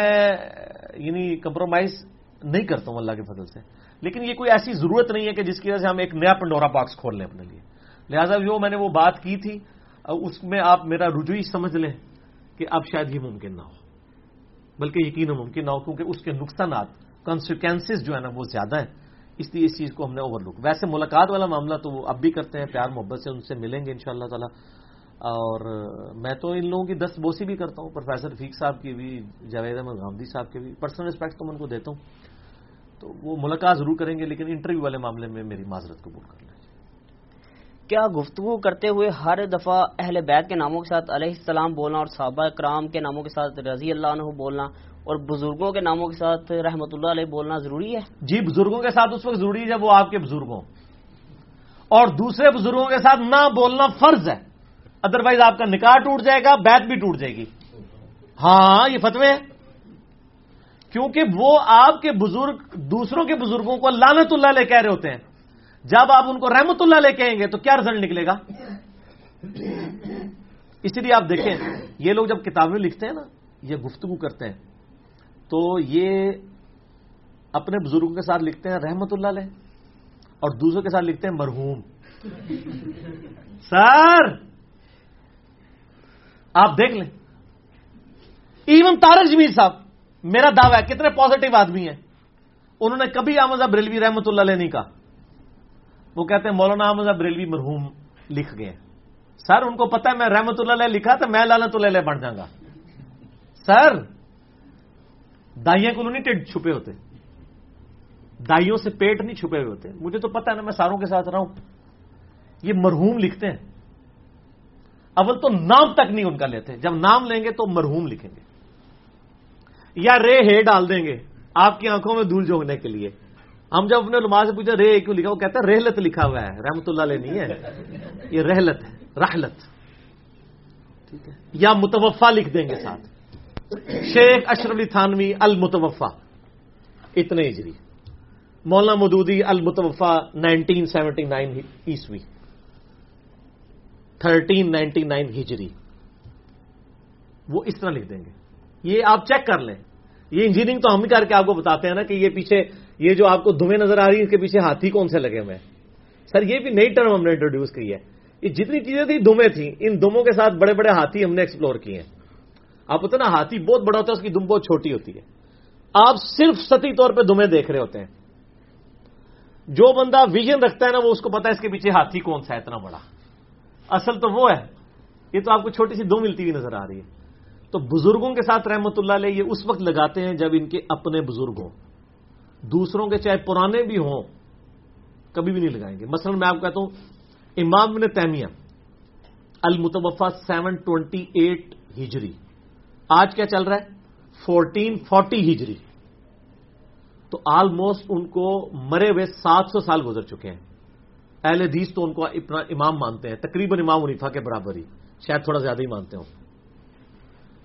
یعنی کمپرومائز نہیں کرتا ہوں اللہ کے فضل سے۔ لیکن یہ کوئی ایسی ضرورت نہیں ہے کہ جس کی وجہ سے ہم ایک نیا پنڈورا باکس کھول لیں اپنے لیے۔ لہٰذا جو میں نے وہ بات کی تھی، اس میں آپ میرا رجوعی سمجھ لیں کہ اب شاید یہ ممکن نہ ہو۔ بلکہ یقین ممکن نہ ہو، کیونکہ اس کے نقصانات کانسیکوینسز جو ہے نا وہ زیادہ ہیں۔ اس لیے اس چیز کو ہم نے اوور لک ویسے ملاقات والا معاملہ تو وہ اب بھی کرتے ہیں، پیار محبت سے ان سے ملیں گے ان شاء اللہ تعالیٰ۔ اور میں تو ان لوگوں کی دست بوسی بھی کرتا ہوں، پروفیسر رفیق صاحب کی بھی، جاوید احمد گاندھی صاحب کے بھی۔ پرسنل رسپیکٹ تو میں ان کو دیتا ہوں۔ تو وہ ملاقات ضرور کریں گے، لیکن انٹرویو والے معاملے میں میری معذرت قبول کر لیں۔ کیا گفتگو کرتے ہوئے ہر دفعہ اہل بیت کے ناموں کے ساتھ علیہ السلام بولنا اور صحابہ کرام کے ناموں کے ساتھ رضی اللہ عنہ بولنا اور بزرگوں کے ناموں کے ساتھ رحمۃ اللہ علیہ بولنا ضروری ہے؟ جی بزرگوں کے ساتھ اس وقت ضروری ہے جب وہ آپ کے بزرگوں اور دوسرے بزرگوں کے ساتھ نہ بولنا فرض ہے۔ ادروائز آپ کا نکاح ٹوٹ جائے گا بیت بھی ٹوٹ جائے گی۔ ہاں یہ فتوے ہیں۔ کیونکہ وہ آپ کے بزرگ، دوسروں کے بزرگوں کو لانت اللہ علیہ کہہ رہے ہوتے ہیں۔ جب آپ ان کو رحمت اللہ لے کہیں گے تو کیا رزلٹ نکلے گا؟ اسی لیے آپ دیکھیں، یہ لوگ جب کتابیں لکھتے ہیں نا، یہ گفتگو کرتے ہیں۔ تو یہ اپنے بزرگوں کے ساتھ لکھتے ہیں رحمت اللہ علیہ اور دوسروں کے ساتھ لکھتے ہیں مرحوم۔ سر! آپ دیکھ لیں۔ ایون تارک جمیر صاحب، میرا دعویٰ ہے، کتنے پازیٹو آدمی ہیں۔ انہوں نے کبھی احمد بریلوی رحمت اللہ علیہ نہیں کہا۔ وہ کہتے ہیں مولانا احمد بریلوی مرحوم لکھ گئے سر، ان کو پتا ہے میں رحمت اللہ علیہ لکھا تو میں لالت اللہ علیہ بن جاؤں گا۔ سر! دائیاں کو نہیں ٹیڈ چھپے ہوتے۔ دائیوں سے پیٹ نہیں چھپے ہوئے ہوتے۔ مجھے تو پتا ہے نا، میں ساروں کے ساتھ رہا ہوں۔ یہ مرحوم لکھتے ہیں۔ اول تو نام تک نہیں ان کا لیتے۔ جب نام لیں گے تو مرحوم لکھیں گے۔ یا رے ہے ڈال دیں گے آپ کی آنکھوں میں دھول جھونکنے کے لیے۔ ہم جب اپنے لما سے پوچھا رے کیوں لکھا، وہ کہتا ہے رحلت لکھا ہوا ہے۔ رحمت اللہ علیہ نہیں ہے۔ یہ رحلت ہے، رحلت۔ ٹھیک ہے۔ یا متوفا لکھ دیں گے ساتھ۔ شیخ اشرف علی تھانوی المتوفا اتنے ہجری۔ مولانا مدودی المتوفا نائنٹین سیونٹی نائن عیسوی، تھرٹین نائنٹی نائن ہجری۔ وہ اس طرح لکھ دیں گے۔ یہ آپ چیک کر لیں۔ یہ انجینئرنگ تو ہم ہی کر کے آپ کو بتاتے ہیں نا کہ یہ پیچھے، یہ جو آپ کو دمیں نظر آ رہی ہیں، اس کے پیچھے ہاتھی کون سے لگے ہوئے سر، یہ بھی نئی ٹرم ہم نے انٹروڈیوس کی ہے۔ یہ جتنی چیزیں تھیں دمیں تھیں، ان دموں کے ساتھ بڑے بڑے ہاتھی ہم نے ایکسپلور کیے ہیں۔ آپ ہوتے نا، ہاتھی بہت بڑا ہوتا ہے، اس کی دم بہت چھوٹی ہوتی ہے۔ آپ صرف ستی طور پہ دمیں دیکھ رہے ہوتے ہیں۔ جو بندہ ویژن رکھتا ہے نا، وہ اس کو پتا ہے اس کے پیچھے ہاتھی کون سا ہے، اتنا بڑا۔ اصل تو وہ ہے۔ یہ تو آپ کو چھوٹی سی دو ملتی ہوئی نظر آ رہی ہے۔ تو بزرگوں کے ساتھ رحمت اللہ علیہ یہ اس وقت لگاتے ہیں جب ان کے اپنے بزرگ ہوں۔ دوسروں کے چاہے پرانے بھی ہوں، کبھی بھی نہیں لگائیں گے۔ مثلا میں آپ کہتا ہوں، امام بن تیمیہ المتوفا سیون ٹوینٹی ایٹ ہجری۔ آج کیا چل رہا ہے؟ فورٹین فورٹی ہجری۔ تو آلموسٹ ان کو مرے ہوئے سات سو سال گزر چکے ہیں۔ اہل حدیث تو ان کو اپنا امام مانتے ہیں۔ تقریباً امام عنیفا کے برابر ہی۔ شاید تھوڑا زیادہ ہی مانتے ہوں۔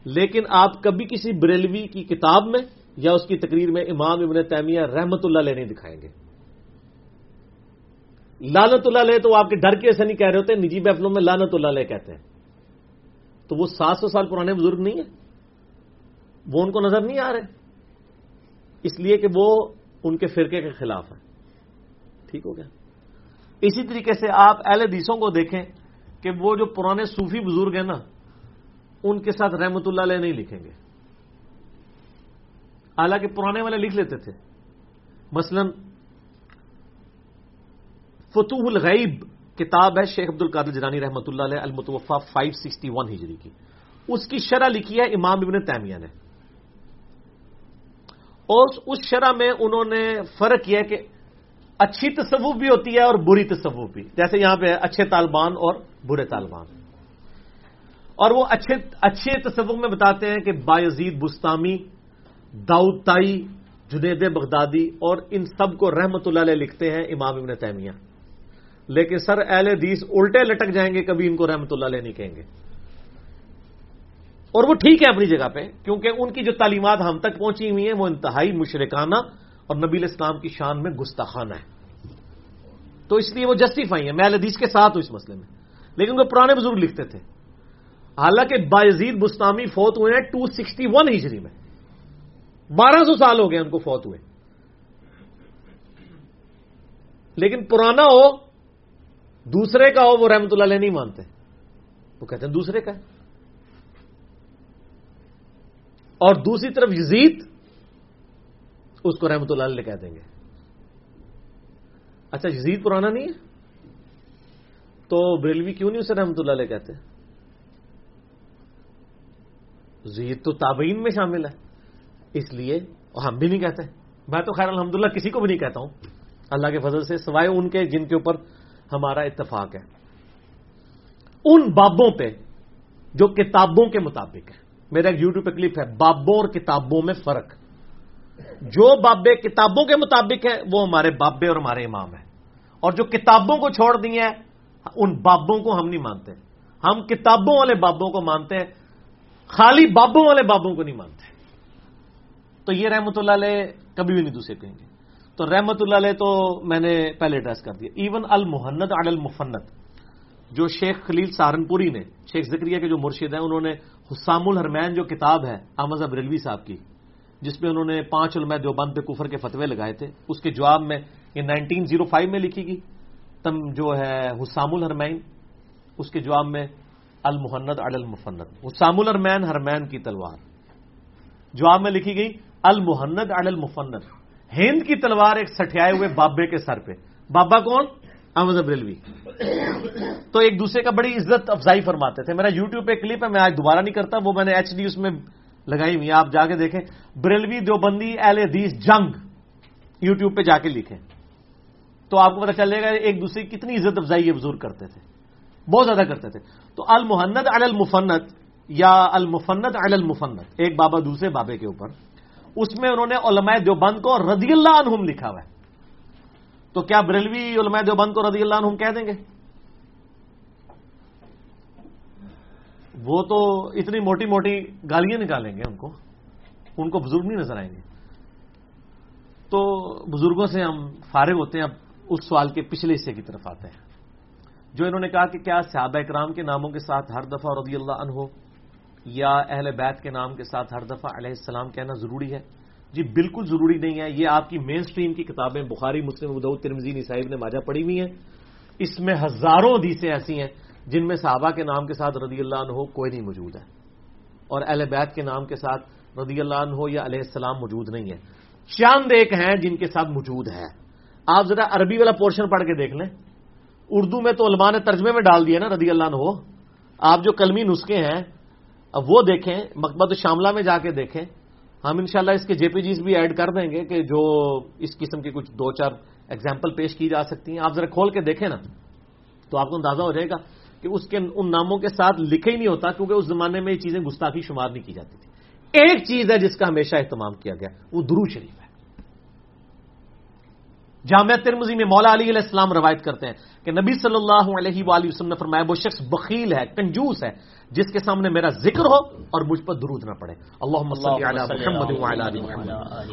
لیکن آپ کبھی کسی بریلوی کی کتاب میں یا اس کی تقریر میں امام ابن تیمیہ رحمت اللہ علیہ نہیں دکھائیں گے۔ لانت اللہ علیہ تو آپ کے ڈر کے ایسے نہیں کہہ رہے ہوتے نجی محفلوں میں لانت اللہ علیہ کہتے ہیں۔ تو وہ سات سو سال پرانے بزرگ نہیں ہیں؟ وہ ان کو نظر نہیں آ رہے۔ اس لیے کہ وہ ان کے فرقے کے خلاف ہے ٹھیک ہو گیا۔ اسی طریقے سے آپ اہل حدیثوں کو دیکھیں کہ وہ جو پرانے صوفی بزرگ ہیں نا، ان کے ساتھ رحمت اللہ علیہ نہیں لکھیں گے۔ حالانکہ پرانے والے لکھ لیتے تھے۔ مثلا، فتوح الغیب کتاب ہے شیخ عبد القادر جرانی رحمۃ اللہ علیہ المتوفا 561 ہجری کی۔ اس کی شرح لکھی ہے امام ابن تیمیہ نے۔ اور اس شرح میں انہوں نے فرق کیا کہ اچھی تصوف بھی ہوتی ہے اور بری تصوف بھی۔ جیسے یہاں پہ اچھے طالبان اور برے طالبان۔ اور وہ اچھے اچھے تصوق میں بتاتے ہیں کہ بایزید بستامی داؤد تائی، جنید بغدادی اور ان سب کو رحمت اللہ علیہ لکھتے ہیں امام ابن تیمیہ۔ لیکن سر اہل حدیث الٹے لٹک جائیں گے، کبھی ان کو رحمت اللہ علیہ نہیں کہیں گے۔ اور وہ ٹھیک ہے اپنی جگہ پہ، کیونکہ ان کی جو تعلیمات ہم تک پہنچی ہوئی ہیں، وہ انتہائی مشرکانہ اور نبی اسلام کی شان میں گستاخانہ ہے تو اس لیے وہ جسٹیفائی ہے میں حدیث کے ساتھ ہوں اس مسئلے میں۔ لیکن وہ پرانے بزرگ لکھتے تھے۔ حالانکہ باعزید بستامی فوت ہوئے ہیں ٹو سکسٹی ون ہجری میں۔ بارہ سو سال ہو گئے ان کو فوت ہوئے۔ لیکن پرانا ہو، دوسرے کا ہو، وہ رحمت اللہ علیہ نہیں مانتے۔ وہ کہتے ہیں دوسرے کا ہے۔ اور دوسری طرف یزید اس کو رحمت اللہ علیہ کہہ دیں گے۔ اچھا یزید پرانا نہیں ہے؟ تو بریلوی کیوں نہیں اسے رحمت اللہ علیہ کہتے؟ زید تو تابعین میں شامل ہے، اس لیے اور ہم بھی نہیں کہتے۔ میں تو خیر الحمدللہ کسی کو بھی نہیں کہتا ہوں۔ اللہ کے فضل سے سوائے ان کے جن کے اوپر ہمارا اتفاق ہے۔ ان بابوں پہ جو کتابوں کے مطابق ہے میرا ایک یوٹیوب پہ کلپ ہے، بابوں اور کتابوں میں فرق۔ جو بابے کتابوں کے مطابق ہے وہ ہمارے بابے اور ہمارے امام ہیں۔ اور جو کتابوں کو چھوڑ دی ہیں، ان بابوں کو ہم نہیں مانتے۔ ہم کتابوں والے بابوں کو مانتے ہیں، خالی بابوں والے بابوں کو نہیں مانتے۔ تو یہ رحمت اللہ علیہ کبھی بھی نہیں دوسرے کہیں گے۔ تو رحمت اللہ علیہ تو میں نے پہلے ایڈریس کر دیا۔ ایون المحنت علی المفنت۔ جو شیخ خلیل سہارنپوری نے، شیخ ذکریہ کے جو مرشد ہیں، انہوں نے حسام الحرمین جو کتاب ہے، احمد ریلوی صاحب کی، جس میں انہوں نے پانچ علماء دیوبند پہ کفر کے فتوے لگائے تھے، اس کے جواب میں یہ نائنٹین زیرو فائیو میں لکھی گئی، تم جو ہے حسام الحرمین، اس کے جواب میں المحنت علی المفنت حسام الحرمین حرمین کی تلوار۔ جواب میں لکھی گئی المحنت علی المفنت ہند کی تلوار ایک سٹھیائے ہوئے بابے کے سر پہ۔ بابا کون؟ احمد بریلوی تو ایک دوسرے کا بڑی عزت افزائی فرماتے تھے۔ میرا یوٹیوب پہ کلپ ہے، میں آج دوبارہ نہیں کرتا، وہ میں نے ایچ ڈی اس میں لگائی ہوئی آپ جا کے دیکھیں۔ بریلوی دیوبندی اہل حدیث جنگ یوٹیوب پہ جا کے لکھیں۔ تو آپ کو پتا چلے گا، ایک دوسرے کی کتنی عزت افزائی یہ بزرگ کرتے تھے۔ بہت زیادہ کرتے تھے۔ تو المحنت علی المفنت یا المفنت علی المفنت، ایک بابا دوسرے بابے کے اوپر، اس میں انہوں نے علماء دیوبند کو رضی اللہ عنہم لکھا ہوا ہے۔ تو کیا بریلوی علماء دیوبند کو رضی اللہ عنہم کہہ دیں گے؟ وہ تو اتنی موٹی موٹی گالیاں نکالیں گے ان کو ان کو بزرگ نہیں نظر آئیں گے۔ تو بزرگوں سے ہم فارغ ہوتے ہیں، اب اس سوال کے پچھلے حصے کی طرف آتے ہیں۔ جو انہوں نے کہا کہ کیا صحابہ اکرام کے ناموں کے ساتھ ہر دفعہ رضی اللہ عنہ ہو یا اہل بیت کے نام کے ساتھ ہر دفعہ علیہ السلام کہنا ضروری ہے؟ جی بالکل ضروری نہیں ہے۔ یہ آپ کی مین سٹریم کی کتابیں بخاری، مسلم ادو ترمزی نصائب نے ماجا پڑھی ہوئی ہیں۔ اس میں ہزاروں حدیثیں ایسی ہیں جن میں صحابہ کے نام کے ساتھ رضی اللہ عنہ کوئی نہیں موجود ہے۔ اور اہل بیت کے نام کے ساتھ رضی اللہ عنہ یا علیہ السلام موجود نہیں ہے چاند ایک ہیں جن کے ساتھ موجود ہے۔ آپ ذرا عربی والا پورشن پڑھ کے دیکھ لیں۔ اردو میں تو علماء نے ترجمے میں ڈال دیا نا رضی اللہ عنہ۔ آپ جو کلمی نسخے ہیں، اب وہ دیکھیں مکبت شاملہ میں جا کے دیکھیں۔ ہم انشاءاللہ اس کے جے پی جیز بھی ایڈ کر دیں گے کہ جو اس قسم کی کچھ دو چار ایگزامپل پیش کی جا سکتی ہیں۔ آپ ذرا کھول کے دیکھیں نا، تو آپ کو اندازہ ہو جائے گا کہ اس کے ان ناموں کے ساتھ لکھے ہی نہیں ہوتا کیونکہ اس زمانے میں یہ چیزیں گستاخی شمار نہیں کی جاتی تھی ایک چیز ہے جس کا ہمیشہ اہتمام کیا گیا، وہ درو شریف ہے۔ جامعہ ترمزی میں مولا علی علیہ السلام روایت کرتے ہیں کہ نبی صلی اللہ علیہ وآلہ وسلم نے فرمایا، وہ شخص بخیل ہے، کنجوس ہے۔ جس کے سامنے میرا ذکر ہو اور مجھ پر درود نہ پڑے۔ اللہ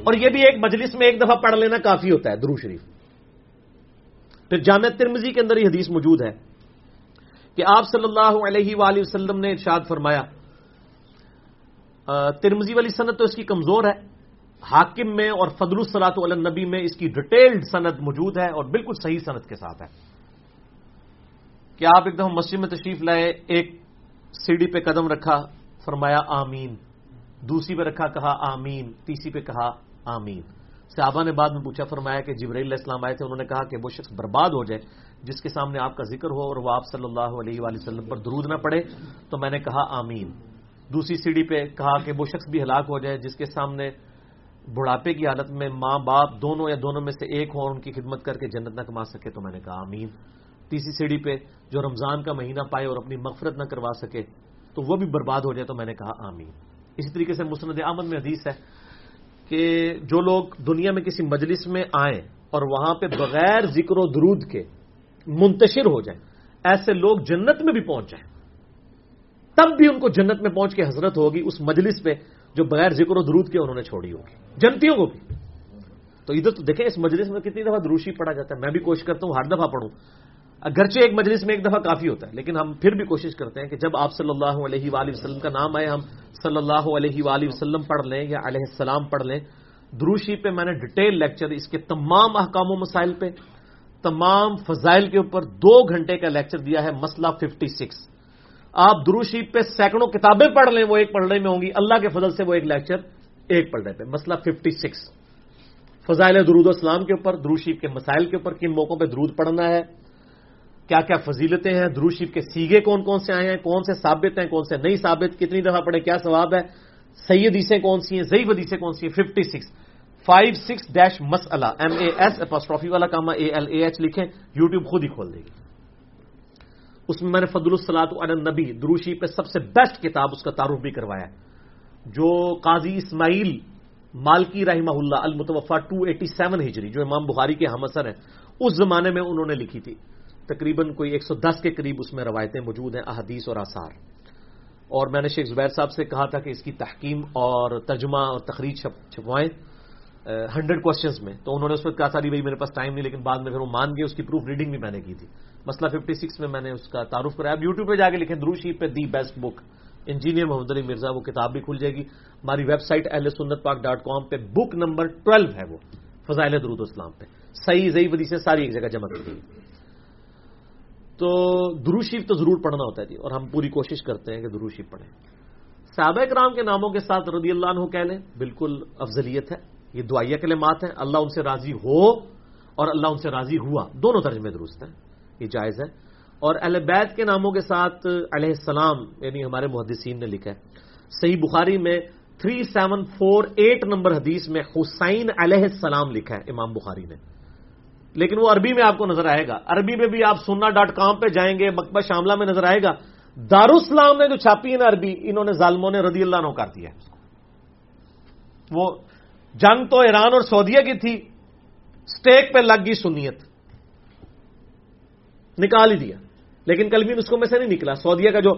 اور یہ بھی ایک مجلس میں ایک دفعہ پڑھ لینا کافی ہوتا ہے درو شریف۔ پھر جامع ترمزی کے اندر یہ حدیث موجود ہے کہ آپ صلی اللہ علیہ وآلہ وسلم نے ارشاد فرمایا ترمزی والی صنعت تو اس کی کمزور ہے۔ حاکم میں اور فضل الصلاۃ النبی میں اس کی ڈیٹیلڈ صنعت موجود ہے اور بالکل صحیح صنعت کے ساتھ ہے۔ کہ آپ ایک دم مسجد میں تشریف لائے ایک سیڑھی پہ قدم رکھا، فرمایا آمین۔ دوسری پہ رکھا، کہا آمین۔ تیسری پہ کہا آمین۔ صحابہ نے بعد میں پوچھا، فرمایا کہ جبرائیل علیہ السلام آئے تھے، انہوں نے کہا کہ وہ شخص برباد ہو جائے، جس کے سامنے آپ کا ذکر ہو اور وہ آپ صلی اللہ علیہ وآلہ وسلم پر درود نہ پڑے، تو میں نے کہا آمین۔ دوسری سیڑھی پہ کہا کہ وہ شخص بھی ہلاک ہو جائے، جس کے سامنے بڑھاپے کی حالت میں ماں باپ دونوں یا دونوں میں سے ایک ہو اور ان کی خدمت کر کے جنت نہ کما سکے، تو میں نے کہا آمین۔ تیسری سیڑھی پہ جو رمضان کا مہینہ پائے اور اپنی مغفرت نہ کروا سکے، تو وہ بھی برباد ہو جائے تو میں نے کہا آمین۔ اسی طریقے سے مسند احمد میں حدیث ہے کہ جو لوگ دنیا میں کسی مجلس میں آئیں اور وہاں پہ بغیر ذکر و درود کے منتشر ہو جائیں، ایسے لوگ جنت میں بھی پہنچ جائیں۔ تب بھی ان کو جنت میں پہنچ کے حضرت ہوگی اس مجلس پہ جو بغیر ذکر و درود کے انہوں نے چھوڑی ہوگی، جنتیوں کو بھی۔ تو ادھر تو دیکھیں، اس مجلس میں کتنی دفعہ دروشی پڑھا جاتا ہے، میں بھی کوشش کرتا ہوں، ہر دفعہ پڑھوں۔ اگرچہ ایک مجلس میں ایک دفعہ کافی ہوتا ہے، لیکن ہم پھر بھی کوشش کرتے ہیں کہ جب آپ صلی اللہ علیہ وآلہ وسلم کا نام آئے، ہم صلی اللہ علیہ وآلہ وسلم پڑھ لیں یا علیہ السلام پڑھ لیں، دروشی پہ میں نے ڈیٹیل لیکچر اس کے تمام احکام و مسائل پہ، تمام فضائل کے اوپر دو گھنٹے کا لیکچر دیا ہے، مسئلہ ففٹی سکس آپ دروشی پہ سینکڑوں کتابیں پڑھ لیں، وہ ایک پڑھنے میں ہوں گی، اللہ کے فضل سے وہ ایک لیکچر ایک پڑھنے پہ، مسئلہ ففٹی سکس فضائل درود اسلام کے اوپر دروشیف کے مسائل کے اوپر، کن موقعوں پہ درود پڑھنا ہے کیا کیا فضیلتیں ہیں؟ دروشیف کے سیگے کون کون سے آئے ہیں؟ کون سے ثابت ہیں؟ کون سے نہیں ثابت؟ کتنی دفعہ پڑھے کیا ثواب ہے؟ صحیح حدیثیں کون سی ہیں؟ ضعیف حدیثیں کون سی ہیں؟ Fifty six five six dash مسئلہ ایم اے ایس اپاسٹرافی والا کام اے ایل اے ایچ لکھیں یوٹیوب خود ہی کھول دے گی۔ اس میں میں نے فضل السلاط نبی دروشی پہ سب سے بیسٹ کتاب اس کا تعارف بھی کروایا جو قاضی اسماعیل مالکی رحمہ اللہ المتوفا ٹو ایٹی سیون ہجری، جو امام بخاری کے ہم اثر ہیں، اس زمانے میں انہوں نے لکھی تھی۔ تقریباً کوئی ایک سو دس کے قریب اس میں روایتیں موجود ہیں، احادیث اور آثار۔ اور میں نے شیخ زبیر صاحب سے کہا تھا کہ اس کی تحکیم اور ترجمہ اور تقریر چھپوائیں ہنڈریڈ کوشچنس میں۔ تو انہوں نے اس وقت کہا ساری بھائی میرے پاس ٹائم نہیں، لیکن بعد میں پھر وہ مان گئے، اس کی پروف ریڈنگ بھی میں نے کی تھی۔ مسئلہ ففٹی سکس میں میں نے اس کا تعارف کرایا۔ اب یوٹیوب پہ جا کے لکھیں، دروشی پہ the best book. Engineer Muhammad Ali Mirza, وہ کتاب بھی کھل جائے گی۔ ہماری ویب سائٹ اہل سنت پاک ڈاٹ کام پہ بک نمبر ٹویلو ہے وہ، فضائل درود اسلام پہ۔ صحیح ضعیف ودی سے ساری ایک جگہ جمع کر دی۔ تو دروشیف تو ضرور پڑھنا ہوتا ہے جی اور ہم پوری کوشش کرتے ہیں کہ دروشیف پڑھیں۔ صحابہ کرام کے ناموں کے ساتھ رضی اللہ عنہ کہہ لیں، بالکل افضلیت ہے، یہ دعائیہ کلمات ہیں، اللہ ان سے راضی ہو اور اللہ ان سے راضی ہوا۔ دونوں ترجمے درست ہیں، یہ جائز ہے۔ اور اہل بیت کے ناموں کے ساتھ علیہ السلام یعنی ہمارے محدثین نے لکھا ہے۔ صحیح بخاری میں three seven four eight number حدیث میں حسین علیہ السلام لکھا ہے، امام بخاری نے۔ لیکن وہ عربی میں آپ کو نظر آئے گا۔ عربی میں بھی آپ سننا ڈاٹ کام پہ جائیں گے، مکبہ شاملہ میں نظر آئے گا۔ دارالسلام نے جو چھاپی ہے نا عربی، انہوں نے ظالموں نے رضی اللہ عنہ کر دیا وہ جنگ تو ایران اور سعودیہ کی تھی، سٹیک پہ لگ گئی سنیت۔ نکال ہی دیا۔ لیکن کل بھی اس کو میں سے نہیں نکلا۔ سعودیہ کا جو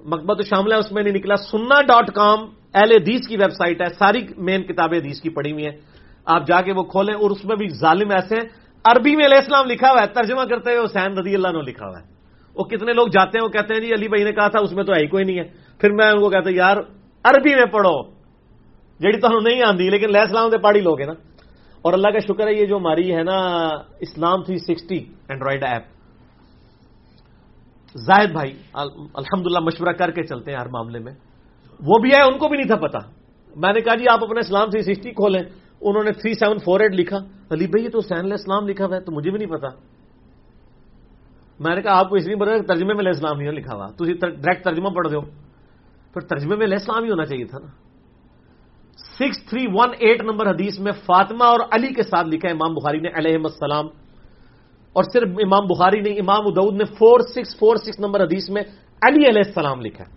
مکبہ تو شامل ہے، اس میں نہیں نکلا۔ سننا ڈاٹ کام ایل حدیث کی ویب سائٹ ہے، ساری مین کتابیں حدیث کی پڑھی ہوئی ہیں۔ آپ جا کے وہ کھولیں اور اس میں بھی ظالم ایسے ہیں عربی میں علیہ السلام لکھا ہوا ہے، ترجمہ کرتے ہوئے حسین رضی اللہ نے لکھا ہوا ہے۔ وہ کتنے لوگ جاتے ہیں، وہ کہتے ہیں جی علی بھائی نے کہا تھا، اس میں تو ہے ہی کوئی نہیں ہے۔ پھر میں ان کو کہتا ہوں، یار، عربی میں پڑھو۔ جیڑی تو نہیں آتی لیکن علیہ السلام سے پہاڑی لوگ ہیں نا۔ اور اللہ کا شکر ہے، یہ جو ہماری ہے نا، Islam three sixty android app Zahid بھائی الحمد مشورہ کر کے چلتے ہیں ہر معاملے میں۔ وہ بھی ہے ان کو بھی نہیں تھا پتا۔ میں نے کہا جی آپ اپنے اسلام تھری سکسٹی کھولیں۔ انہوں نے تھری سیون فور ایٹ لکھا، علی بھائی یہ تو حسین علیہ السلام لکھا ہوا ہے، تو مجھے بھی نہیں پتا۔ میں نے کہا، آپ کو اس لیے بتا ترجمے میں علیہ السلام نہیں لکھا ہوا۔ تو ڈائریکٹ ترجمہ پڑھ دو۔ پھر ترجمے میں علیہ السلام ہی ہونا چاہیے تھا نا۔ Six three one eight number حدیث میں فاطمہ اور علی کے ساتھ لکھا ہے، امام بخاری نے علیہ السلام۔ اور صرف امام بخاری نے امام ادعود نے four six four six number حدیث میں علی علیہ السلام لکھا ہے۔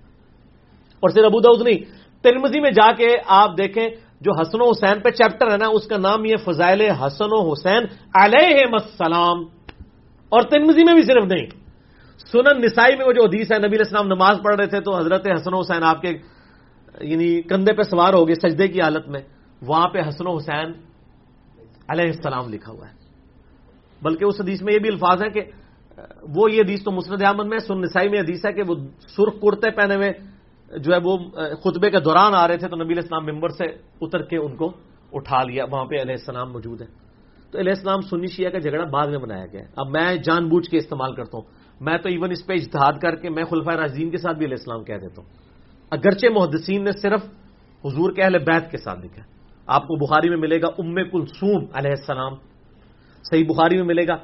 اور صرف ابو دعود نہیں ترمزی میں جا کے آپ دیکھیں جو حسن و حسین پہ چیپٹر ہے نا، اس کا نام یہ فضائل حسن و حسین علیہ السلام۔ اور ترمزی میں بھی صرف نہیں۔ سنن نسائی میں وہ جو حدیث ہے، نبی علیہ السلام نماز پڑھ رہے تھے تو حضرت حسن و حسین آپ کے یعنی کندھے پہ سوار ہو گئے سجدے کی حالت میں۔ وہاں پہ حسن و حسین علیہ السلام لکھا ہوا ہے۔ بلکہ اس حدیث میں یہ بھی الفاظ ہیں کہ وہ یہ حدیث تو مسرد احمد میں سن نسائی میں حدیث ہے کہ وہ سرخ کرتے پہنے ہوئے جو ہے وہ خطبے کے دوران آ رہے تھے تو نبی علیہ السلام ممبر سے اتر کے ان کو اٹھا لیا۔ وہاں پہ علیہ السلام موجود ہے تو علیہ السلام سنی شیعہ کا جھگڑا بعد میں بنایا گیا اب میں جان بوجھ کے استعمال کرتا ہوں۔ میں تو ایون اس پہ اجتہاد کر کے میں خلفۂ راجدین کے ساتھ بھی علیہ السلام کہہ دیتا ہوں۔ اگرچہ محدثین نے صرف حضور کے اہل بیت کے ساتھ لکھا آپ کو بخاری میں ملے گا ام کلثوم علیہ السلام۔ صحیح بخاری میں ملے گا۔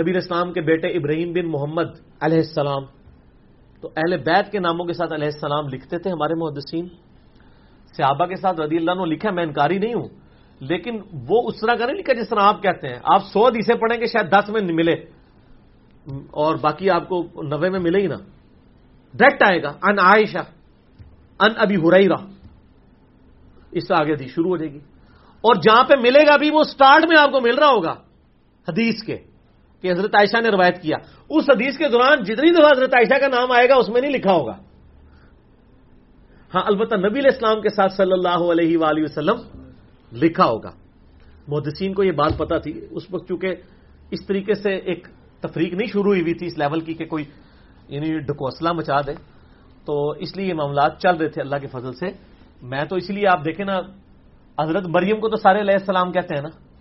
نبی اسلام کے بیٹے ابراہیم بن محمد علیہ السلام۔ تو اہل بیت کے ناموں کے ساتھ علیہ السلام لکھتے تھے ہمارے محدثین۔ صحابہ کے ساتھ رضی اللہ نے لکھا، میں انکاری نہیں ہوں، لیکن وہ اس طرح کا نہیں لکھا جس طرح آپ کہتے ہیں۔ آپ سو دیسے پڑھیں گے، شاید دس میں ملے۔ اور باقی آپ کو نوے میں ملے ہی نا۔ ڈائریکٹ آئے گا۔ ان عائشہ ان ابھی ہریرا اس سے آگے حدیث شروع ہو جائے گی۔ اور جہاں پہ ملے گا بھی وہ سٹارٹ میں آپ کو مل رہا ہوگا، حدیث کے۔ کہ حضرت عائشہ نے روایت کیا۔ اس حدیث کے دوران جتنی دفعہ حضرت عائشہ کا نام آئے گا، اس میں نہیں لکھا ہوگا۔ ہاں البتہ نبی علیہ السلام کے ساتھ صلی اللہ علیہ وآلہ وسلم لکھا ہوگا۔ محدثین کو یہ بات پتا تھی۔ اس وقت چونکہ اس طریقے سے ایک تفریق نہیں شروع ہوئی ہوئی تھی اس لیول کی کہ کوئی یعنی ڈکوسلا مچا دے۔ تو اس لیے یہ معاملات چل رہے تھے اللہ کے فضل سے۔ میں تو اس لیے آپ دیکھیں نا، حضرت مریم کو تو سارے علیہ السلام کہتے ہیں نا۔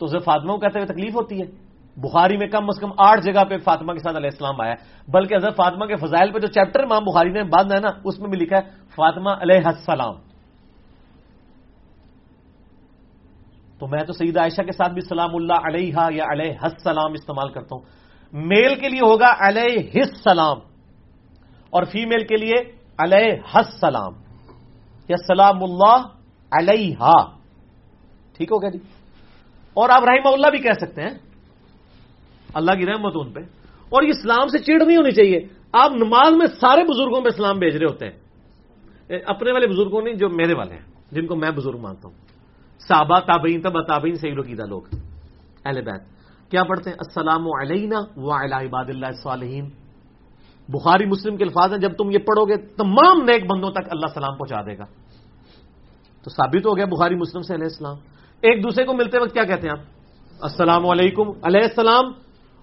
تو اسے فاطمہ کو کہتے ہوئے تکلیف ہوتی ہے۔ بخاری میں کم از کم آٹھ جگہ پہ فاطمہ کے ساتھ علیہ السلام آیا بلکہ حضرت فاطمہ کے فضائل پہ جو چیپٹر امام بخاری نے بعد ہے نا، اس میں بھی لکھا ہے، فاطمہ علیہ السلام۔ تو میں تو سعید عائشہ کے ساتھ بھی سلام اللہ علیہ یا علیہ السلام استعمال کرتا ہوں۔ میل کے لیے ہوگا علیہ السلام۔ اور فیمیل کے لیے علیہ السلام۔ یا سلام اللہ علیہ ٹھیک ہو گیا جی؟ اور آپ رحمہ اللہ بھی کہہ سکتے ہیں۔ اللہ کی رحمت ان پہ۔ اور یہ اسلام سے چڑ نہیں ہونی چاہیے۔ آپ نماز میں سارے بزرگوں پہ اسلام بھیج رہے ہوتے ہیں۔ اپنے والے بزرگوں نہیں، جو میرے والے ہیں، جن کو میں بزرگ مانتا ہوں۔ صحابہ، تابعین تبا تابعین سے لوکیدہ لوگ اہل بیت۔ کیا پڑھتے ہیں؟ السلام علینا و عباد اللہ صالحین۔ بخاری، مسلم کے الفاظ ہیں۔ جب تم یہ پڑھو گے، تمام نیک بندوں تک اللہ سلام پہنچا دے گا۔ تو ثابت ہو گیا بخاری، مسلم سے علیہ السلام۔ ایک دوسرے کو ملتے وقت کیا کہتے ہیں آپ؟ السلام علیکم. علیہ السلام.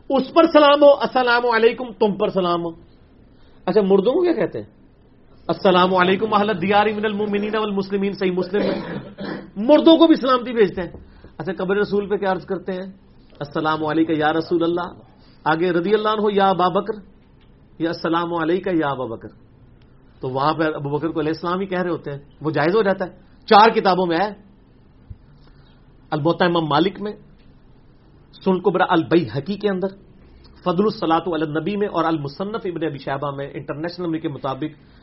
اس پر سلام ہو. السلام علیکم. تم پر سلام ہو. اچھا مردوں کو کیا کہتے ہیں؟ السلام علیکم احلت دیاری من المؤمنین والمسلمین. صحیح مسلم میں مردوں کو بھی سلامتی بھیجتے ہیں. اچھا قبر رسول پہ کیا عرض کرتے ہیں؟ السلام علیکم یا رسول اللہ. آگے رضی اللہ عنہ، یا ابا بکر. یا السلام علیکم یا ابا بکر. تو وہاں پہ ابو بکر کو علیہ السلام ہی کہہ رہے ہوتے ہیں. وہ جائز ہو جاتا ہے. چار کتابوں میں ہے. البتہ امام مالک میں، سن قبرا البئی حقی کے اندر، فضل الصلاط النبی میں اور المصنف ابن ابی شہبہ میں انٹرنیشنل کے مطابق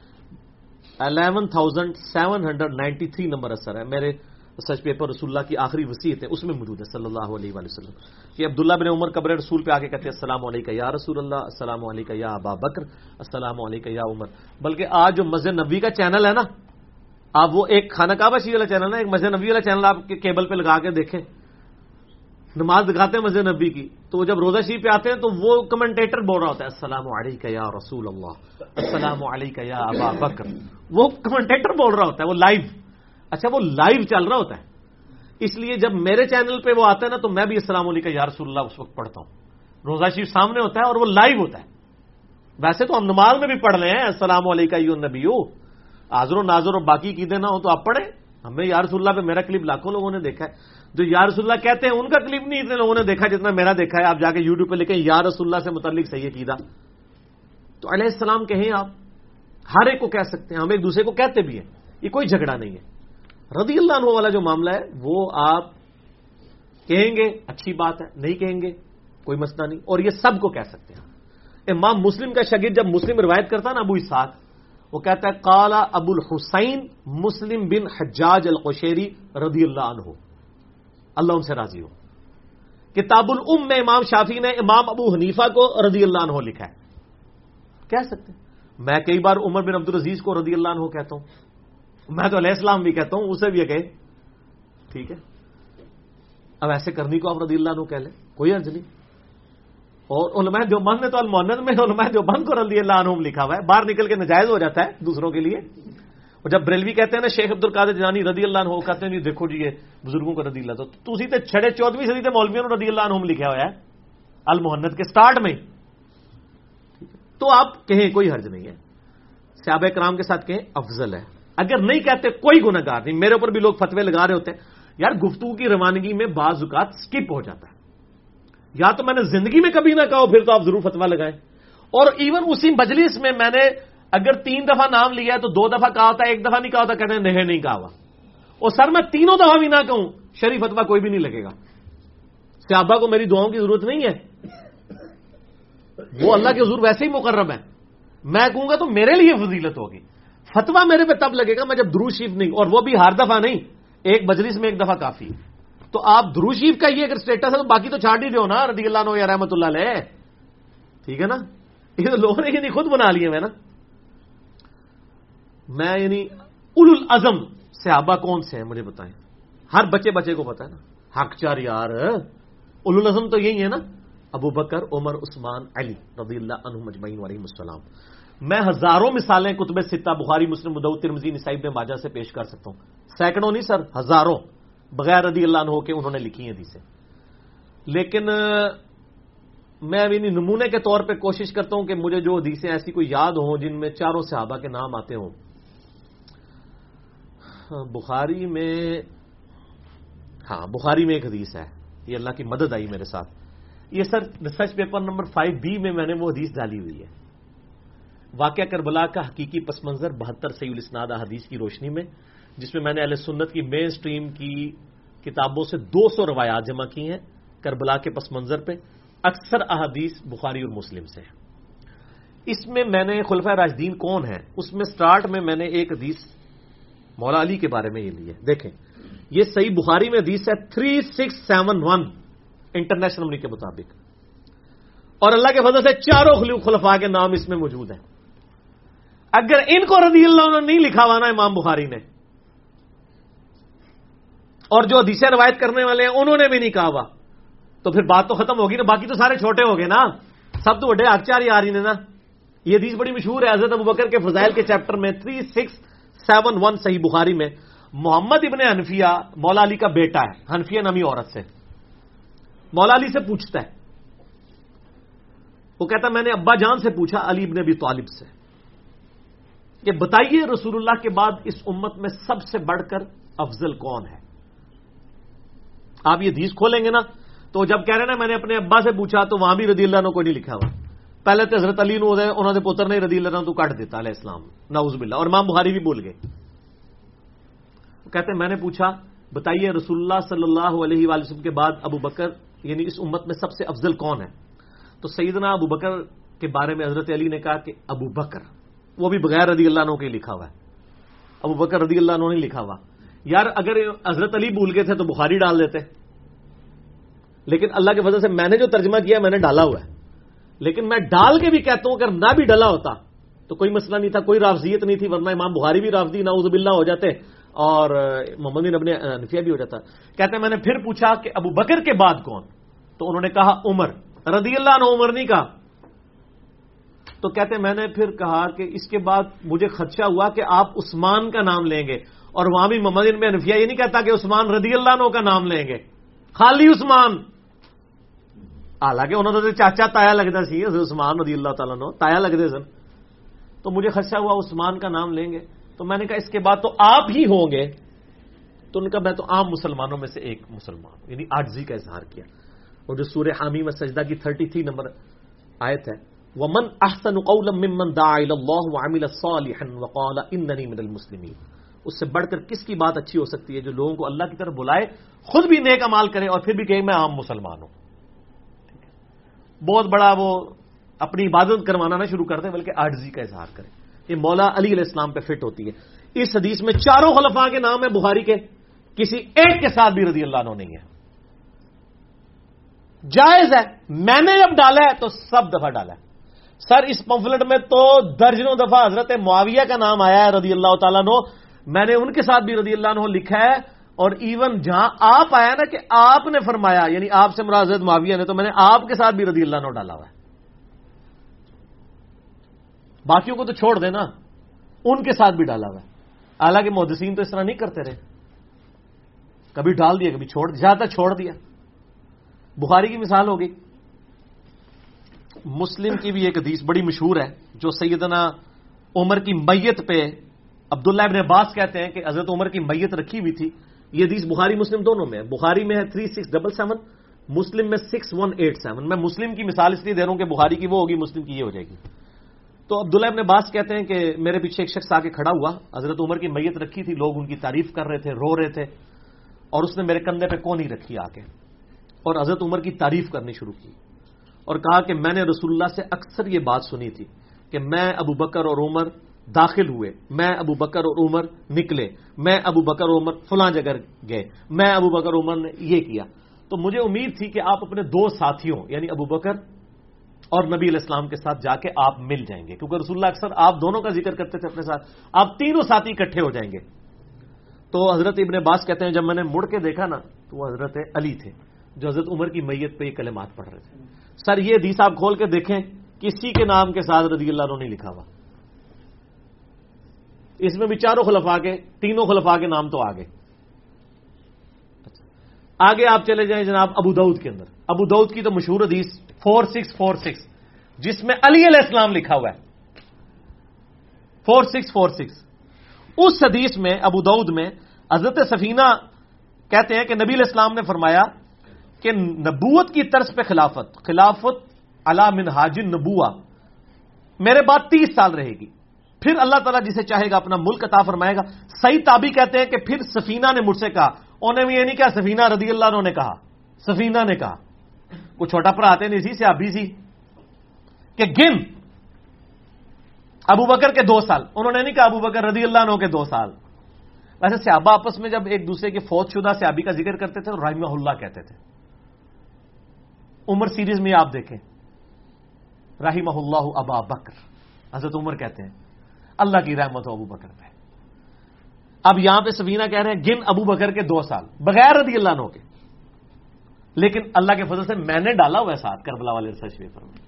eleven thousand seven hundred ninety three number اثر ہے۔ میرے سچ پیپر رسول اللہ کی آخری وسیعت ہے، اس میں موجود ہے، صلی اللہ علیہ وآلہ وسلم۔ کہ عبداللہ بن عمر قبر رسول پہ آگے کہتے ہیں، السلام علیکم یا رسول اللہ، السلام علیکم یا ابا بکر، السلام علیکم یا عمر۔ بلکہ آج جو مسجد نبی کا چینل ہے نا آپ وہ ایک خانہ کعبہ شی والا چینل ہے، ایک مسجد نبی والا چینل آپ کے کیبل پہ لگا کے دیکھیں۔ نماز دکھاتے ہیں مسجد نبی کی۔ تو جب روزہ شریف پہ آتے ہیں تو وہ کمنٹیٹر بول رہا ہوتا ہے، السلام علیکم یا رسول اللہ، السلام علیکم یا ابا بکر. وہ کمنٹیٹر بول رہا ہوتا ہے، وہ لائیو۔ اچھا وہ لائیو چل رہا ہوتا ہے۔ اس لیے جب میرے چینل پہ وہ آتا ہے نا، تو میں بھی السلام علیکم یا رسول اللہ اس وقت پڑھتا ہوں۔ روزہ شریف سامنے ہوتا ہے اور وہ لائیو ہوتا ہے۔ ویسے تو ہم نماز میں بھی پڑھ رہے ہیں، السلام علیکم یو نبی آزر و نازر اور باقی کی نہ ہو تو آپ پڑھیں۔ ہمیں یا رسول اللہ پہ میرا کلپ لاکھوں لوگوں نے دیکھا ہے۔ جو یا رسول اللہ کہتے ہیں، ان کا کلپ نہیں، اتنے لوگوں نے دیکھا جتنا میرا دیکھا ہے۔ آپ جا کے یوٹیوب پہ لکھیں، یا رسول اللہ سے متعلق صحیح عقیدہ۔ تو علیہ السلام کہیں آپ، ہر ایک کو کہہ سکتے ہیں، ہم ایک دوسرے کو کہتے بھی ہیں۔ یہ کوئی جھگڑا نہیں ہے۔ رضی اللہ عنہ والا جو معاملہ ہے، وہ آپ کہیں گے، اچھی بات ہے، نہیں کہیں گے، کوئی مسئلہ نہیں۔ اور یہ سب کو کہہ سکتے ہیں۔ امام مسلم کا شگید جب مسلم روایت کرتا نا، ابو اسحاق وہ کہتا ہے کالا ابو الحسین مسلم بن حجاج القشیری رضی اللہ عنہ۔ اللہ ان سے راضی ہو۔ کتاب الام میں امام شافی نے امام ابو حنیفہ کو رضی اللہ عنہ لکھا ہے۔ کہہ سکتے ہیں۔ میں کئی بار عمر بن عبد العزیز کو رضی اللہ عنہ کہتا ہوں۔ میں تو علیہ السلام بھی کہتا ہوں، اسے بھی یہ کہے ٹھیک ہے۔ اب ایسے کرنی کو آپ رضی اللہ عنہ کہہ لیں، کوئی عرض نہیں۔ اور علماء جو بند نے تو المونت میں علماء جو بند کو رضی اللہ عنہ لکھا ہوا ہے۔ باہر نکل کے نجائز ہو جاتا ہے دوسروں کے لیے۔ اور جب بریلوی کہتے ہیں نا، شیخ عبد القادر جانی رضی اللہ عنہ کہتے ہیں نہیں دیکھو جی یہ بزرگوں کو رضی اللہ تو اسی تے چھڑے چودہویں صدی تے مولویوں رضی اللہ عنہ لکھا ہوا ہے، المحنت کے سٹارٹ میں۔ تو آپ کہیں کوئی حرج نہیں ہے۔ صحابہ کرام کے ساتھ کہیں افضل ہے۔ اگر نہیں کہتے کوئی گناہ گار نہیں، میرے اوپر بھی لوگ فتوے لگا رہے ہوتے ہیں۔ یار، گفتگو کی روانگی میں بعض اوقات سکپ ہو جاتا ہے۔ یا تو میں نے زندگی میں کبھی نہ کہا پھر تو آپ ضرور فتوا لگائیں۔ اور ایون اسی مجلس میں میں نے اگر تین دفعہ نام لیا ہے تو دو دفعہ کہا ہوتا ہے، ایک دفعہ نہیں کہا ہوتا، کہتے ہیں نہیں نہیں کہا ہوا۔ اور سر میں تینوں دفعہ بھی نہ کہوں، شریف فتوا کوئی بھی نہیں لگے گا۔ صحابہ کو میری دعاؤں کی ضرورت نہیں ہے۔ وہ اللہ کے حضور ویسے ہی مقرب ہے میں کہوں گا تو میرے لیے فضیلت ہوگی۔ فتوا میرے پہ تب لگے گا میں جب درو شیف نہیں، اور وہ بھی ہر دفعہ نہیں، ایک مجلس میں ایک دفعہ کافی۔ تو آپ درو شیف کا یہ اگر اسٹیٹس ہے تو باقی تو چھاڑ ہی رہے ہو نا، رضی اللہ عنہ یا رحمت اللہ علیہ۔ ٹھیک ہے نا؟ یہ تو لوگوں نے یعنی خود بنا لیے میں نا۔ میں یعنی اول الازم صحابہ کون سے ہیں مجھے بتائیں۔ ہر بچے بچے کو پتا ہے نا۔ حق چار یار۔ اول الازم تو یہی ہے نا۔ ابو بکر، عمر، عثمان، علی رضی اللہ عنہ مجمعین علیہ السلام۔ میں ہزاروں مثالیں کتب ستہ بخاری، مسلم، مدعو ترمزی نصائب میں ماجہ سے پیش کر سکتا ہوں۔ سینکڑوں نہیں سر، ہزاروں۔ بغیر رضی اللہ عنہ کے انہوں نے لکھی ہیں حدیثیں۔ لیکن، میں ابھی نمونے کے طور پہ کوشش کرتا ہوں کہ مجھے جو حدیثیں ایسی کوئی یاد ہوں جن میں چاروں صحابہ کے نام آتے ہوں۔ بخاری میں ہاں بخاری میں ایک حدیث ہے۔ یہ اللہ کی مدد آئی میرے ساتھ۔ یہ sir research paper number five B میں میں نے وہ حدیث ڈالی ہوئی ہے۔ واقعہ کربلا کا حقیقی پس منظر بہتر سی الاسناد حدیث کی روشنی میں جس میں میں نے اہل سنت کی مین سٹریم کی کتابوں سے دو سو روایات جمع کی ہیں کربلا کے پس منظر پہ، اکثر احادیث بخاری اور مسلم سے اس میں میں نے خلفہ راجدین کون ہے اس میں سٹارٹ میں میں نے ایک حدیث مولا علی کے بارے میں یہ لی ہے۔ دیکھیں، یہ صحیح بخاری میں حدیث ہے three six seven one international کے مطابق۔ اور اللہ کے فضل سے چاروں خلفا کے نام اس میں موجود ہیں۔ اگر ان کو رضی اللہ نے نہیں لکھا ہوا نا امام بخاری نے اور جو حدیثیں روایت کرنے والے ہیں، انہوں نے بھی نہیں کہا ہوا۔ تو پھر بات تو ختم ہوگی نا، باقی تو سارے چھوٹے ہو گئے نا۔ سب تو وڈے اکچار ہی آ رہی نے نا۔ یہ حدیث بڑی مشہور ہے حضرت ابو بکر کے فضائل کے چیپٹر میں، تھری سکس سیون ون صحیح بخاری میں۔ محمد ابن حنفیہ مولا علی کا بیٹا ہے، حنفیہ نامی عورت سے۔ مولا علی سے پوچھتا ہے۔ وہ کہتا میں نے ابا جان سے پوچھا علی ابن ابی طالب سے کہ بتائیے رسول اللہ کے بعد اس امت میں سب سے بڑھ کر افضل کون ہے؟ آپ یہ حدیث کھولیں گے نا، تو جب کہہ رہے نا، میں نے اپنے ابا سے پوچھا، تو وہاں بھی رضی اللہ نے کوئی نہیں لکھا ہوا۔ پہلے تو حضرت علی نو انہوں نے پتر نے رضی اللہ تو کاٹ دیتا، علیہ السلام۔ ناؤز بلّہ اور امام بخاری بھی بول گئے۔ کہتے ہیں، میں نے پوچھا، بتائیے رسول اللہ صلی اللہ علیہ وسلم کے بعد ابو بکر یعنی اس امت میں سب سے افضل کون ہے؟ تو سیدنا ابو بکر کے بارے میں حضرت علی نے کہا کہ ابو بکر۔ وہ بھی بغیر رضی اللہ عنہ کے لکھا ہوا ہے۔ ابو بکر رضی اللہ عنہ نے لکھا ہوا۔ یار اگر حضرت علی بھول گئے تھے تو بخاری ڈال دیتے۔ لیکن اللہ کے وجہ سے میں نے جو ترجمہ کیا میں نے ڈالا ہوا ہے۔ لیکن میں ڈال کے بھی کہتا ہوں، اگر نہ بھی ڈلا ہوتا، تو کوئی مسئلہ نہیں تھا، کوئی رافضیت نہیں تھی، ورنہ امام بخاری بھی رافضی ناؤز باللہ ہو جاتے۔ اور محمد بن ابن نفیہ بھی ہو جاتا۔ کہتے ہیں، میں نے پھر پوچھا کہ ابو بکر کے بعد کون؟ تو انہوں نے کہا عمر۔ رضی اللہ نے عمر نہیں کہا۔ تو کہتے ہیں، میں نے پھر کہا کہ اس کے بعد مجھے خدشہ ہوا کہ آپ عثمان کا نام لیں گے۔ اور وہاں بھی محمد بن نفیہ یہ نہیں کہتا کہ عثمان رضی اللہ نو کا نام لیں گے۔ خالی عثمان۔ حالانکہ انہوں نے چاچا تایا لگتا سی عثمان رضی اللہ تعالیٰ نو تایا لگتے سن۔ تو مجھے خدشہ ہوا عثمان کا نام لیں گے۔ تو میں نے کہا اس کے بعد تو آپ ہی ہوں گے۔ تو ان کا میں تو عام مسلمانوں میں سے ایک مسلمان ہوں۔ یعنی آجزی کا اظہار کیا۔ اور جو سورہ حامی میں سجدہ کی تھرٹی تھری نمبر آیت ہے وہ من احسن ممن دعا اللہ وعمل صالحا وقال اننی من المسلمین اس سے بڑھ کر کس کی بات اچھی ہو سکتی ہے جو لوگوں کو اللہ کی طرف بلائے، خود بھی نیک امال کرے اور پھر بھی کہے میں عام مسلمان ہوں۔ بہت بڑا وہ اپنی عبادت کروانا نہ شروع کر دے، بلکہ آرزی کا اظہار کرے۔ یہ مولا علی علیہ السلام پہ فٹ ہوتی ہے۔ اس حدیث میں چاروں خلفاء کے نام ہے بخاری کے۔ کسی ایک کے ساتھ بھی رضی اللہ عنہ نہیں ہے۔ جائز ہے، میں نے جب ڈالا ہے تو سب دفعہ ڈالا ہے۔ سر، اس پمفلٹ میں تو درجنوں دفعہ حضرت معاویہ کا نام آیا ہے رضی اللہ تعالیٰ نو میں نے ان کے ساتھ بھی رضی اللہ عنہ لکھا ہے اور ایون جہاں آپ آیا نا کہ آپ نے فرمایا یعنی آپ سے مراد معاویہ نے، تو میں نے آپ کے ساتھ بھی رضی اللہ عنہ ڈالا ہوا ہے۔ باقیوں کو تو چھوڑ دینا، ان کے ساتھ بھی ڈالا ہوا ہے۔ حالانکہ محدثین تو اس طرح نہیں کرتے رہے۔ کبھی ڈال دیا، کبھی چھوڑ زیادہ چھوڑ دیا۔ بخاری کی مثال ہوگی مسلم کی بھی ایک حدیث بڑی مشہور ہے، جو سیدنا عمر کی میت پہ عبداللہ ابن عباس کہتے ہیں کہ حضرت عمر کی میت رکھی ہوئی تھی۔ یہ حدیث بخاری مسلم دونوں میں ہے۔ بخاری میں ہے three six double seven Muslim میں سکس ون ایٹ سیون میں مسلم کی مثال اس لیے دے رہا ہوں کہ بخاری کی وہ ہوگی، مسلم کی یہ ہو جائے گی۔ تو عبداللہ ابن عباس کہتے ہیں کہ میرے پیچھے ایک شخص آ کے کھڑا ہوا۔ حضرت عمر کی میت رکھی تھی، لوگ ان کی تعریف کر رہے تھے، رو رہے تھے۔ اور اس نے میرے کندھے پہ کونی رکھی آ کے۔ اور حضرت عمر کی تعریف کرنی شروع کی۔ اور کہا کہ میں نے رسول اللہ سے اکثر یہ بات سنی تھی کہ میں، ابو بکر اور عمر داخل ہوئے۔ میں ابو بکر اور عمر نکلے۔ میں ابو بکر اور عمر فلاں جگہ گئے۔ میں ابو بکر عمر نے یہ کیا۔ تو مجھے امید تھی کہ آپ اپنے دو ساتھیوں یعنی ابو بکر اور نبی علیہ السلام کے ساتھ جا کے آپ مل جائیں گے۔ کیونکہ رسول اللہ اکثر آپ دونوں کا ذکر کرتے تھے اپنے ساتھ۔ آپ تینوں ساتھی اکٹھے ہو جائیں گے۔ تو حضرت ابن عباس کہتے ہیں، جب میں نے مڑ کے دیکھا نا، تو وہ حضرت علی تھے، جو حضرت عمر کی میت پہ یہ کلمات پڑھ رہے تھے۔ سر، یہ حدیث آپ کھول کے دیکھیں، کسی کے نام کے ساتھ رضی اللہ نے نہیں لکھا ہوا۔ اس میں بھی چاروں خلفا کے، تینوں خلفا کے نام تو آگے۔ آگے آپ چلے جائیں جناب ابو دعود کے اندر۔ ابو دعود کی تو مشہور حدیث فور سکس فور سکس جس میں علی علیہ السلام لکھا ہوا ہے۔ فور سکس فور سکس اس حدیث میں، ابو دعود میں حضرت سفینہ کہتے ہیں کہ نبی علیہ السلام نے فرمایا کہ نبوت کی طرز پہ خلافت خلافت من حاجن نبوا میرے بعد تیس سال رہے گی۔ پھر اللہ تعالیٰ جسے چاہے گا اپنا ملک عطا فرمائے گا۔ صحیح تابی کہتے ہیں کہ پھر سفینہ نے مجھ سے کہا۔ انہیں بھی یہ نہیں کہا، سفینہ رضی اللہ نے کہا۔ سفینہ نے کہا۔ کچھ چھوٹا پر آتے نہیں سی سے ابھی سی۔ کہ گن۔ ابو بکر کے دو سال۔ انہوں نے نہیں کہا ابو بکر رضی اللہ عنہ کے دو سال۔ ویسے سیابہ آپس میں جب ایک دوسرے کے فوج شدہ سیابی کا ذکر کرتے تھے اور رحمہ اللہ کہتے تھے۔ عمر سیریز میں آپ دیکھیں۔ رحمہ اللہ ابا بکر۔ حضرت عمر کہتے ہیں۔ اللہ کی رحمت ہو ابو بکر پہ اب یہاں پہ سفینہ کہہ رہے ہیں، گن ابو بکر کے دو سال، بغیر رضی اللہ عنہ کے۔ لیکن اللہ کے فضل سے میں نے ڈالا ہوا ہے ساتھ کربلا والے ریسرچ پیپر میں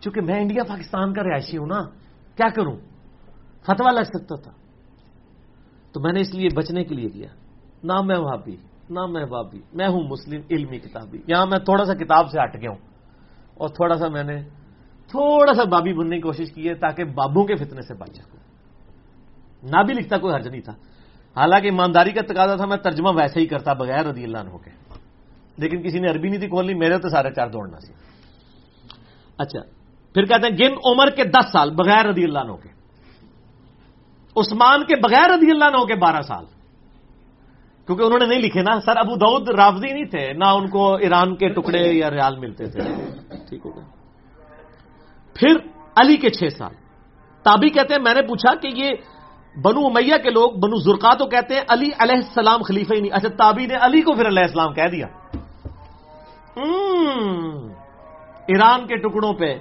چونکہ میں انڈیا پاکستان کا رہائشی ہوں نا، کیا کروں؟ فتوا لگ سکتا تھا۔ تو میں نے اس لیے بچنے کے لیے کیا۔ نہ میں بھابی نہ میں بابی میں ہوں مسلم، علمی کتابی۔ یہاں میں تھوڑا سا کتاب سے ہٹ گیا ہوں۔ اور تھوڑا سا میں نے تھوڑا سا بابی بننے کی کوشش کی ہے تاکہ بابوں کے فتنے سے بچ سکوں۔ نہ بھی لکھتا کوئی حرج نہیں تھا۔ حالانکہ ایمانداری کا تقاضا تھا، میں ترجمہ ویسے ہی کرتا بغیر رضی اللہ عنہ کے۔ لیکن کسی نے عربی نہیں تھی کھولنی، میرے تو سارے چار دوڑنا سی۔ اچھا پھر کہتے ہیں، گن عمر کے دس سال بغیر رضی اللہ عنہ کے۔ عثمان کے بغیر رضی اللہ عنہ کے بارہ سال۔ کیونکہ انہوں نے نہیں لکھے نا، سر ابو دعود رافضی نہیں تھے، نہ ان کو ایران کے ٹکڑے یا ریال ملتے تھے۔ ٹھیک ہو گیا۔ پھر علی کے چھ سال۔ تابی کہتے ہیں، میں نے پوچھا کہ یہ بنو امیہ کے لوگ بنو زرقا تو کہتے ہیں علی علیہ السلام خلیفہ ہی نہیں۔ اچھا تابی نے علی کو پھر علیہ السلام کہہ دیا۔ ایران کے ٹکڑوں پہ۔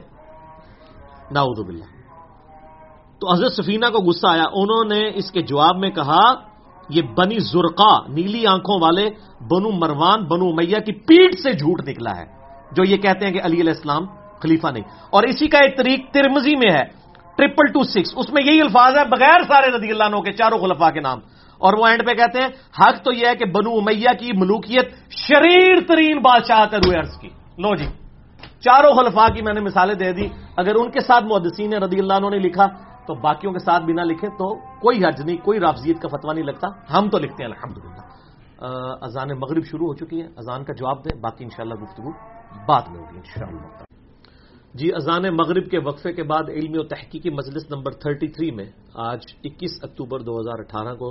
ناؤد باللہ۔ تو حضرت سفینہ کو غصہ آیا۔ انہوں نے اس کے جواب میں کہا، یہ بنی زرقا نیلی آنکھوں والے بنو مروان، بنو میاں کی پیٹ سے جھوٹ نکلا ہے، جو یہ کہتے ہیں کہ علی علیہ السلام خلیفہ نہیں۔ اور اسی کا ایک طریق ترمزی میں ہے ٹریپل ٹو سکس اس میں یہی الفاظ ہے بغیر سارے رضی اللہ عنہ کے، چاروں خلفا کے نام۔ اور وہ اینڈ پہ کہتے ہیں، حق تو یہ ہے کہ بنو امیہ کی ملوکیت شریر ترین بادشاہ روئے عرض کی۔ لو جی چاروں خلفا کی میں نے مثالیں دے دی۔ اگر ان کے ساتھ محدثین رضی اللہ عنہ نے لکھا، تو باقیوں کے ساتھ بھی نہ لکھے تو کوئی حرج نہیں، کوئی رافضیت کا فتوا نہیں لگتا۔ ہم تو لکھتے ہیں، الحمدللہ۔ اذان مغرب شروع ہو چکی ہے۔ اذان کا جواب دیں، باقی انشاءاللہ گفتگو بعد میں ہوگی، انشاءاللہ۔ جی اذان مغرب کے وقفے کے بعد علمی و تحقیقی مجلس نمبر 33 میں آج اکیس اکتوبر دو ہزار اٹھارہ کو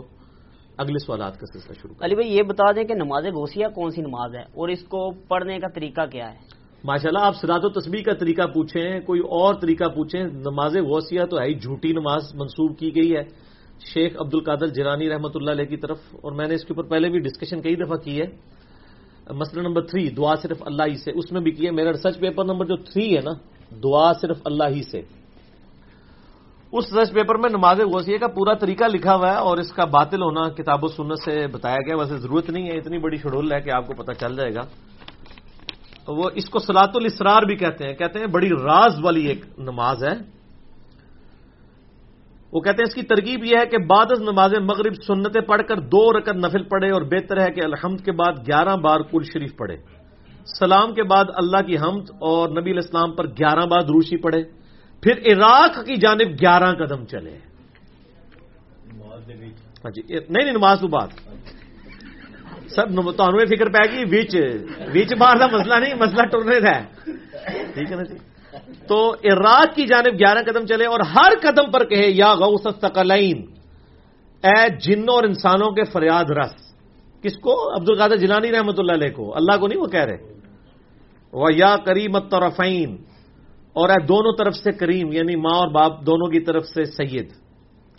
اگلے سوالات کا سلسلہ شروع علی بھائی یہ بتا دیں کہ نماز غوثیہ کون سی نماز ہے اور اس کو پڑھنے کا طریقہ کیا ہے؟ ماشاءاللہ آپ سراد و تسبیح کا طریقہ پوچھیں کوئی اور طریقہ پوچھیں نماز غوثیہ تو ہے ہی جھوٹی نماز منسوب کی گئی ہے۔ شیخ عبد القادر جرانی رحمۃ اللہ علیہ کی طرف اور میں نے اس کے اوپر پہلے بھی ڈسکشن کئی دفعہ کی ہے۔ مسئلہ نمبر تھری دعا صرف اللہ ہی سے اس میں بھی کی ہے میرا ریسرچ پیپر نمبر جو تھری ہے نا دعا صرف اللہ ہی سے۔ اس ریسرچ پیپر میں نماز غوثیہ کا پورا طریقہ لکھا ہوا ہے اور اس کا باطل ہونا کتاب و سنت سے بتایا گیا ویسے ضرورت نہیں ہے، اتنی بڑی شڈول ہے کہ آپ کو پتہ چل جائے گا۔ وہ اس کو سلاط الاسرار بھی کہتے ہیں۔ کہتے ہیں بڑی راز والی ایک نماز ہے۔ وہ کہتے ہیں اس کی ترکیب یہ ہے کہ بعد از نماز مغرب سنتیں پڑھ کر دو رکت نفل پڑھے اور بہتر ہے کہ الحمد کے بعد گیارہ بار کل شریف پڑھے۔ سلام کے بعد اللہ کی حمد اور نبی الاسلام پر گیارہ بار روشی پڑھے، پھر عراق کی جانب گیارہ قدم چلے۔ ہاں جی نہیں نہیں، نماز تو بعد۔ سر تمہیں فکر پی گئی وچ وچ باہر کا مسئلہ نہیں، مسئلہ ٹرنے کا ٹھیک ہے نا جی؟ تو عراق کی جانب گیارہ قدم چلے اور ہر قدم پر کہے، یا غوث الثقلین، اے جنوں اور انسانوں کے فریاد رس۔ کس کو؟ عبد القادر جلانی رحمۃ اللہ علیہ کو۔ اللہ کو نہیں، وہ کہہ رہے۔ وہ یا کریم الطرفین۔ اور اے دونوں طرف سے کریم یعنی ماں اور باپ دونوں کی طرف سے سید۔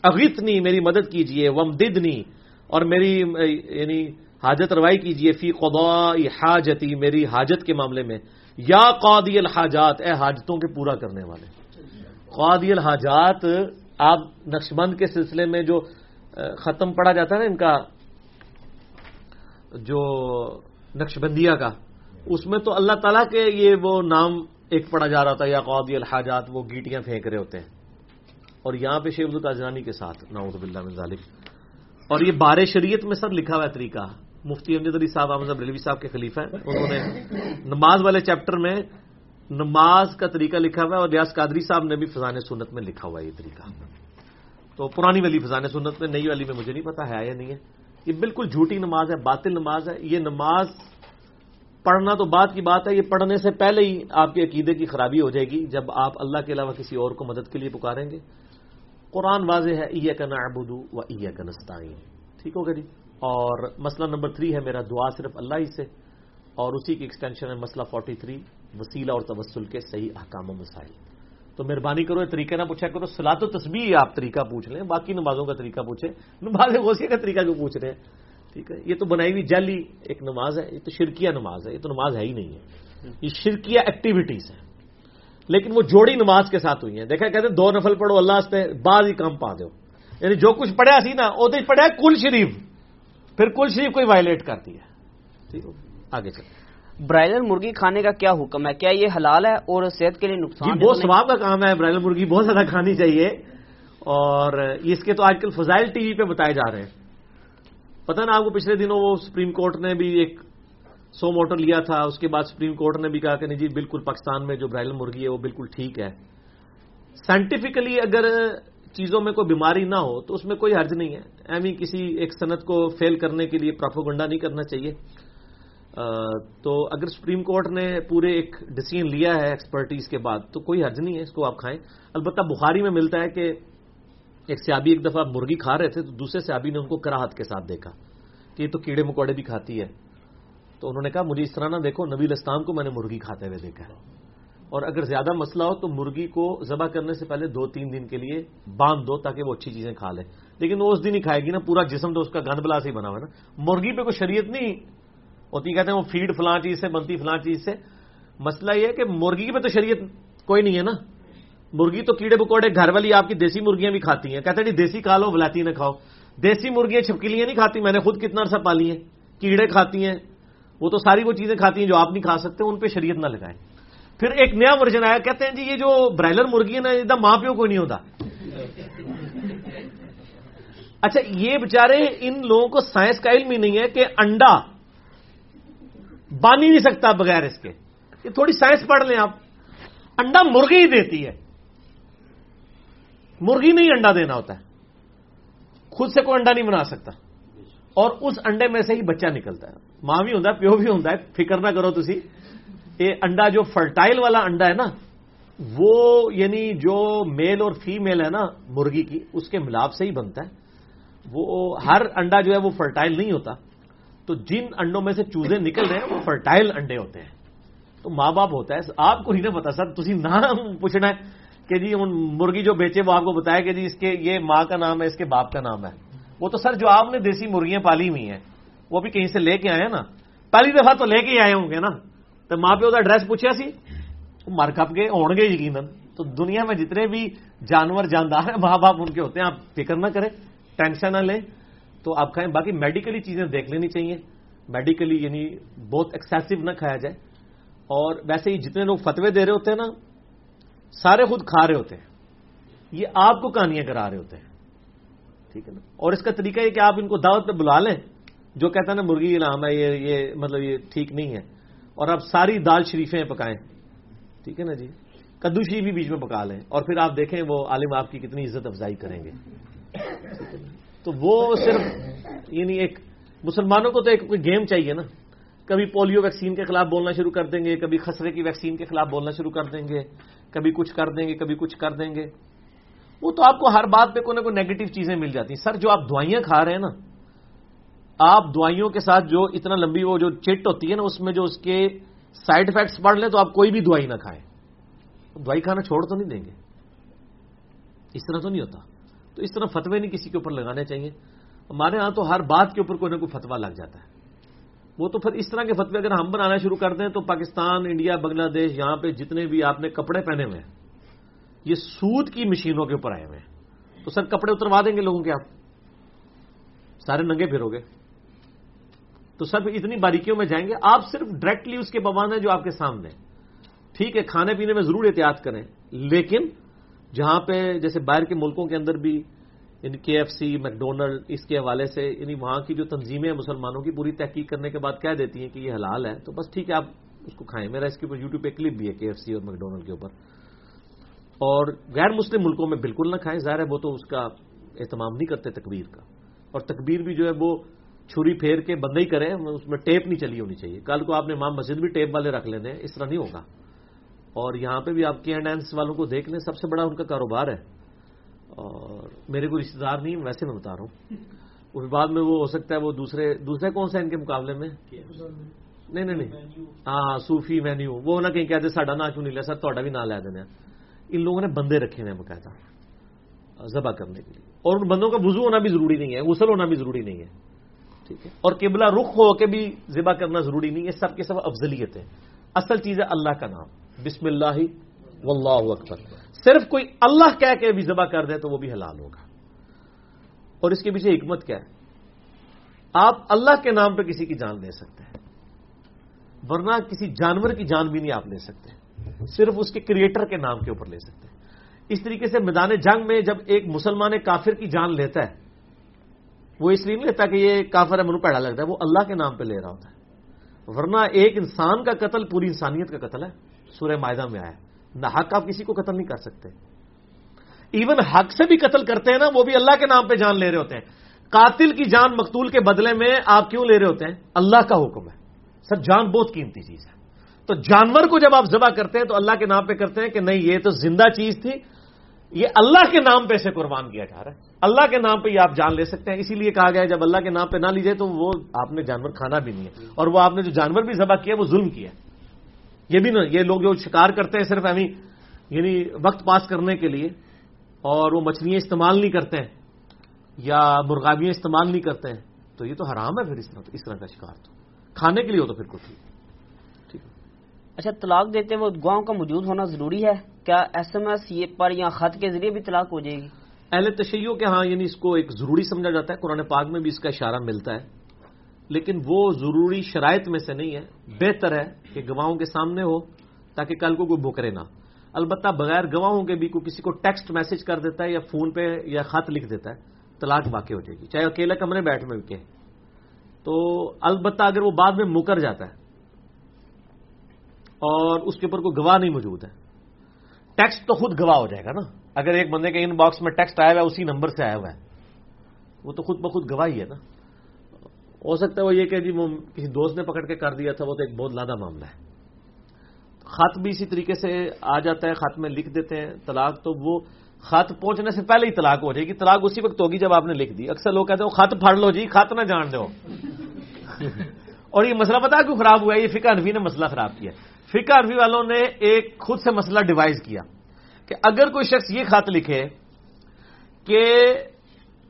اغتنی میری مدد کیجیے ومددنی اور میری یعنی حاجت روائی کیجیے، فی قضاء حاجتی، میری حاجت کے معاملے میں۔ یا قادی الحاجات، اے حاجتوں کے پورا کرنے والے۔ قادی الحاجات، آپ نقش بند کے سلسلے میں جو ختم پڑا جاتا ہے نا ان کا، جو نقش بندیا کا۔ اس میں تو اللہ تعالیٰ کے یہ وہ نام ایک پڑا جا رہا تھا، یا قادی الحاجات، وہ گیٹیاں پھینک رہے ہوتے ہیں۔ اور یہاں پہ شیخ التاجرانی کے ساتھ ناؤد بلّہ من ذالک۔ اور یہ بار شریعت میں سب لکھا ہوا ہے طریقہ۔ مفتی امجد علی صاحب، احمد رلوی صاحب کے خلیفہ ہیں۔ انہوں نے نماز والے چیپٹر میں نماز کا طریقہ لکھا ہوا ہے اور ریاض قادری صاحب نے بھی فضان سنت میں لکھا ہوا ہے یہ طریقہ۔ تو پرانی والی فضان سنت میں، نئی والی میں مجھے نہیں پتا ہے یا نہیں ہے؟ یہ بالکل جھوٹی نماز ہے، باطل نماز ہے۔ یہ نماز پڑھنا تو بات کی بات ہے، یہ پڑھنے سے پہلے ہی آپ کے عقیدے کی خرابی ہو جائے گی جب آپ اللہ کے علاوہ کسی اور کو مدد کے لیے پکاریں گے۔ قرآن واضح ہے ای کا نابودو و ای کا نستعین ٹھیک ہوگا جی؟ اور مسئلہ نمبر تھری ہے، میرا دعا صرف اللہ ہی سے۔ اور اسی کی ایکسٹینشن ہے مسئلہ فورٹی تھری وسیلہ اور تبسل کے صحیح احکام و مسائل۔ تو مہربانی کرو، یہ طریقہ نہ پوچھا کرو۔ سلا تو تصویر آپ طریقہ پوچھ لیں، باقی نمازوں کا طریقہ پوچھیں، نماز غوثیہ کا طریقہ کیوں پوچھ رہے ہیں؟ ٹھیک ہے؟ یہ تو بنائی ہوئی جلی ایک نماز ہے یہ تو شرکیہ نماز ہے یہ تو نماز ہے ہی نہیں ہے۔ یہ شرکیہ ایکٹیویٹیز ہیں۔ لیکن وہ جوڑی نماز کے ساتھ ہوئی ہیں۔ دیکھا کہتے ہیں دو نفل پڑھو اللہ سے بعض ہی کم پا دو۔ یعنی جو کچھ پڑھا سی نا وہ پڑھا کل شریف۔ پھر کل شریف کوئی وائلیٹ کرتی ہے۔ ٹھیک آگے چل برائلر مرغی کھانے کا کیا حکم ہے؟ کیا یہ حلال ہے اور صحت کے لیے نقصان جی بہت ثواب کا کام ہے۔ برائلر مرغی بہت زیادہ کھانی چاہیے۔ اور اس کے تو آج کل فضائل ٹی وی پہ بتائے جا رہے ہیں۔ پتہ نا آپ کو پچھلے دنوں وہ سپریم کورٹ نے بھی ایک سو موٹر لیا تھا، اس کے بعد سپریم کورٹ نے بھی کہا کہ نہیں جی بالکل پاکستان میں جو برائلر مرغی ہے وہ بالکل ٹھیک ہے۔ سائنٹیفکلی اگر چیزوں میں کوئی بیماری نہ ہو تو اس میں کوئی حرج نہیں ہے۔ ایمی کسی ایک صنعت کو فیل کرنے کے لیے پراپوگنڈا نہیں کرنا چاہیے۔ تو اگر سپریم کورٹ نے پورے ایک ڈسیزن لیا ہے ایکسپرٹیز کے بعد تو کوئی حرج نہیں ہے، اس کو آپ کھائیں۔ البتہ بخاری میں ملتا ہے کہ ایک سیابی ایک دفعہ مرغی کھا رہے تھے تو دوسرے سیابی نے ان کو کراہت کے ساتھ دیکھا کہ یہ تو کیڑے مکوڑے بھی کھاتی ہے۔ تو انہوں نے کہا، مجھے اس طرح نہ دیکھو، نبی اسلام کو میں نے مرغی کھاتے ہوئے دیکھا۔ ہے اور اگر زیادہ مسئلہ ہو تو مرغی کو ذبح کرنے سے پہلے دو تین دن کے لیے باندھ دو تاکہ وہ اچھی چیزیں کھا لے۔ لیکن وہ اس دن ہی کھائے گی نا، پورا جسم تو اس کا گند بلا سے ہی بنا ہوا نا۔ مرغی پہ کوئی شریعت نہیں۔ ہوتی کہتے ہیں وہ فیڈ فلاں چیز سے، بنتی فلاں چیز سے۔ مسئلہ یہ ہے کہ مرغی پہ تو شریعت کوئی نہیں ہے نا۔ مرغی تو کیڑے بکوڑے گھر والی آپ کی دیسی مرغیاں بھی کھاتی ہیں۔ کہتے ہیں جی دیسی کھا لو، ولاتی نہ کھاؤ۔ دیسی مرغیاں چھپکلیاں نہیں کھاتی، میں نے خود کتنا عرصہ پالی ہیں۔ کیڑے کھاتی ہیں۔ وہ تو ساری وہ چیزیں کھاتی ہیں جو آپ نہیں کھا سکتے، ان پہ شریعت نہ لگائیں۔ پھر ایک نیا ورژن آیا، کہتے ہیں جی یہ جو برائلر مرغی ہے نا ایک دم ماں پیو کوئی نہیں ہوتا۔ اچھا یہ بےچارے ان لوگوں کو سائنس کا علم ہی نہیں ہے کہ انڈا بان ہی نہیں سکتا بغیر اس کے۔ یہ تھوڑی سائنس پڑھ لیں آپ۔ انڈا مرغی ہی دیتی ہے۔ مرغی نہیں انڈا دینا ہوتا ہے۔ خود سے کوئی انڈا نہیں بنا سکتا۔ اور اس انڈے میں سے ہی بچہ نکلتا ہے۔ ماں بھی ہوتا ہے، پیو بھی ہوتا ہے۔ فکر نہ کرو تھی یہ انڈا جو فرٹائل والا انڈا ہے نا، وہ یعنی جو میل اور فیمیل ہے نا مرغی کی، اس کے ملاپ سے ہی بنتا ہے۔ وہ ہر انڈا جو ہے وہ فرٹائل نہیں ہوتا۔ تو جن انڈوں میں سے چوزے نکل رہے ہیں، وہ فرٹائل انڈے ہوتے ہیں۔ تو ماں باپ ہوتا ہے۔ آپ کو نہیں نا پتا سر تھی نام پوچھنا ہے۔ کہ جی مرغی جو بیچے وہ آپ کو بتایا کہ جی اس کے یہ ماں کا نام ہے، اس کے باپ کا نام ہے۔ وہ تو سر جو آپ نے دیسی مرغیاں پالی ہوئی ہیں، وہ بھی کہیں سے لے کے آئے نا۔ پہلی دفعہ تو لے کے آئے ہوں گے نا۔ تو ماں پیو کا ایڈریس پوچھا سی؟ مر کپ کے ہو گے یقیناً۔ تو دنیا میں جتنے بھی جانور، جاندار ہیں، ماں باپ ان کے ہوتے ہیں، آپ فکر نہ کریں، ٹینشن نہ لیں۔ تو آپ کھائیں، باقی میڈیکلی چیزیں دیکھ لینی چاہیے۔ میڈیکلی یعنی بہت ایکسیسو نہ کھایا جائے۔ اور ویسے ہی جتنے لوگ فتوے دے رہے ہوتے ہیں نا سارے خود کھا رہے ہوتے ہیں۔ یہ آپ کو کہانیاں کرا رہے ہوتے ہیں۔ ٹھیک ہے نا؟ اور اس کا طریقہ یہ کہ آپ ان کو دعوت پہ بلا لیں، جو کہتا ہے نا مرغی نام ہے، یہ یہ مطلب یہ ٹھیک نہیں ہے۔ اور آپ ساری دال شریفیں پکائیں۔ ٹھیک ہے نا جی؟ کدو شریف بھی بیچ میں پکا لیں۔ اور پھر آپ دیکھیں وہ عالم آپ کی کتنی عزت افزائی کریں گے۔ تو وہ صرف یعنی ایک مسلمانوں کو تو ایک کوئی گیم چاہیے نا۔ کبھی پولیو ویکسین کے خلاف بولنا شروع کر دیں گے، کبھی خسرے کی ویکسین کے خلاف بولنا شروع کر دیں گے۔ کبھی کچھ کر دیں گے، کبھی کچھ کر دیں گے۔ وہ تو آپ کو ہر بات پہ کوئی نہ کوئی نیگیٹو چیزیں مل جاتی ہیں۔ سر، جو آپ دوائیاں کھا رہے ہیں نا، آپ دوائیوں کے ساتھ جو اتنا لمبی وہ جو چٹ ہوتی ہے نا، اس میں جو اس کے سائڈ افیکٹس پڑھ لیں تو آپ کوئی بھی دوائی نہ کھائیں۔ دوائی کھانا چھوڑ تو نہیں دیں گے۔ اس طرح تو نہیں ہوتا۔ تو اس طرح فتوے نہیں کسی کے اوپر لگانے چاہیے۔ ہمارے ہاں تو ہر بات کے اوپر کوئی نہ کوئی فتوا لگ جاتا ہے۔ وہ تو پھر اس طرح کے فتوے اگر ہم بنانا شروع کر دیں تو پاکستان، انڈیا، بنگلہ دیش یہاں پہ جتنے بھی آپ نے کپڑے پہنے ہوئے ہیں، یہ سود کی مشینوں کے اوپر آئے ہوئے ہیں۔ تو سر کپڑے اتروا دیں گے لوگوں کے آپ سارے ننگے پھرو گے۔ تو سر اتنی باریکیوں میں جائیں گے۔ آپ صرف ڈائریکٹلی اس کے پابند ہیں جو آپ کے سامنے ٹھیک ہے، کھانے پینے میں ضرور احتیاط کریں، لیکن جہاں پہ جیسے باہر کے ملکوں کے اندر بھی یعنی کے ایف سی میکڈونلڈ اس کے حوالے سے یعنی وہاں کی جو تنظیمیں ہیں مسلمانوں کی، پوری تحقیق کرنے کے بعد کہہ دیتی ہیں کہ یہ حلال ہے۔ تو بس ٹھیک ہے، آپ اس کو کھائیں۔ میرا اس کے اوپر یوٹیوب پہ کلپ بھی ہے کے ایف سی اور میکڈونلڈ کے اوپر۔ اور غیر مسلم ملکوں میں بالکل نہ کھائیں۔ ظاہر ہے، وہ تو اس کا اہتمام نہیں کرتے تکبیر کا۔ اور تکبیر بھی جو ہے، وہ چھری پھیر کے بندے ہی کریں۔ اس میں ٹیپ نہیں چلی ہونی چاہیے۔ کل کو آپ نے امام مسجد بھی ٹیپ والے رکھ لینے اس طرح نہیں ہوگا۔ اور یہاں پہ بھی آپ کے ڈینس والوں کو دیکھ لیں، سب سے بڑا ان کا کاروبار ہے۔ اور میرے کو رشتے دار نہیں، ویسے میں بتا رہا ہوں۔ اس بعد میں وہ ہو سکتا ہے وہ دوسرے دوسرے کون سے ان کے مقابلے میں؟ نہیں نہیں نہیں۔ ہاں, ہاں، صوفی مینیو۔ وہ نہ کہیں کہتے ساڈا نا کیوں نہیں لیا؟ سر تا بھی نہ لے دینا ان لوگوں نے بندے رکھے ہوئے ہیں باقاعدہ، ذبح کرنے کے لیے۔ اور ان بندوں کا وضو ہونا بھی ضروری نہیں ہے، غسل ہونا بھی ضروری نہیں ہے۔ ٹھیک ہے؟ اور قبلہ رخ ہو کے بھی ذبح کرنا ضروری نہیں ہے، سب کے سب افضلیت ہے اصل چیز ہے اللہ کا نام۔ بسم اللہ، واللہ اکبر۔ صرف کوئی اللہ کہہ کے بھی ذبح کر دے تو وہ بھی حلال ہوگا۔ اور اس کے پیچھے حکمت کیا ہے؟ آپ اللہ کے نام پہ کسی کی جان لے سکتے ہیں، ورنہ کسی جانور کی جان بھی نہیں آپ لے سکتے۔ صرف اس کے کریٹر کے نام کے اوپر لے سکتے ہیں۔ اس طریقے سے میدان جنگ میں جب ایک مسلمان کافر کی جان لیتا ہے، وہ اس لیے نہیں لیتا کہ یہ کافر ہے منو پیڑا لگتا ہے، وہ اللہ کے نام پہ لے رہا ہوتا ہے۔ ورنہ ایک انسان کا قتل پوری انسانیت کا قتل ہے۔ سورہ معاہدہ میں آیا۔ نہ حق آپ کسی کو قتل نہیں کر سکتے۔ ایون حق سے بھی قتل کرتے ہیں نا، وہ بھی اللہ کے نام پہ جان لے رہے ہوتے ہیں۔ قاتل کی جان مقتول کے بدلے میں آپ کیوں لے رہے ہوتے ہیں؟ اللہ کا حکم ہے۔ سر، جان بہت قیمتی چیز ہے۔ تو جانور کو جب آپ ذبح کرتے ہیں تو اللہ کے نام پہ کرتے ہیں کہ نہیں، یہ تو زندہ چیز تھی۔ یہ اللہ کے نام پہ اسے قربان کیا جا رہا ہے۔ اللہ کے نام پہ یہ آپ جان لے سکتے ہیں۔ اسی لیے کہا گیا جب اللہ کے نام پہ نہ لیجیے تو وہ آپ نے جانور کھانا بھی نہیں ہے۔ اور وہ آپ نے جو جانور بھی ذبح کیا، وہ ظلم کیا یہ بھی نا یہ لوگ جو شکار کرتے ہیں صرف ایمی یعنی وقت پاس کرنے کے لیے اور وہ مچھلیاں استعمال نہیں کرتے ہیں یا مرغابیاں استعمال نہیں کرتے ہیں تو یہ تو حرام ہے پھر اس طرح اس طرح کا شکار تو۔ کھانے کے لیے ہو تو پھر کچھ ٹھیک اچھا طلاق دیتے وقت گواؤں کا موجود ہونا ضروری ہے؟ کیا ایس ایم ایس یہ پر یا خط کے ذریعے بھی طلاق ہو جائے گی؟ اہل تشیعوں کے ہاں یعنی اس کو ایک ضروری سمجھا جاتا ہے قرآن پاک میں بھی اس کا اشارہ ملتا ہے۔ لیکن وہ ضروری شرائط میں سے نہیں ہے۔ بہتر ہے کہ گواہوں کے سامنے ہو تاکہ کل کو کوئی بکرے نہ۔ البتہ بغیر گواہوں کے بھی کوئی کسی کو ٹیکسٹ میسج کر دیتا ہے یا فون پہ یا خط لکھ دیتا ہے، طلاق واقع ہو جائے گی۔ چاہے اکیلے کمرے بیٹھ میں بھی تو البتہ اگر وہ بعد میں مکر جاتا ہے اور اس کے اوپر کوئی گواہ نہیں موجود ہے، ٹیکسٹ تو خود گواہ ہو جائے گا نا۔ اگر ایک بندے کے ان باکس میں ٹیکسٹ آیا ہوا ہے، اسی نمبر سے آیا ہوا ہے، وہ تو خود بخود گواہی ہے نا۔ ہو سکتا ہے وہ یہ کہ جی وہ کسی دوست نے پکڑ کے کر دیا تھا، وہ تو ایک بہت لادہ معاملہ ہے۔ خط بھی اسی طریقے سے آ جاتا ہے، خط میں لکھ دیتے ہیں، طلاق تو وہ خط پہنچنے سے پہلے ہی طلاق ہو جائے گی۔ طلاق اسی وقت ہوگی جب آپ نے لکھ دی۔ اکثر لوگ کہتے ہیں خط پھاڑ لو جی خط نہ جان دو۔ اور یہ مسئلہ پتا کیوں خراب ہوا ہے؟ یہ فکا انفی نے مسئلہ خراب کیا فکا انفی والوں نے ایک خود سے مسئلہ ڈیوائز کیا کہ اگر کوئی شخص یہ خط لکھے کہ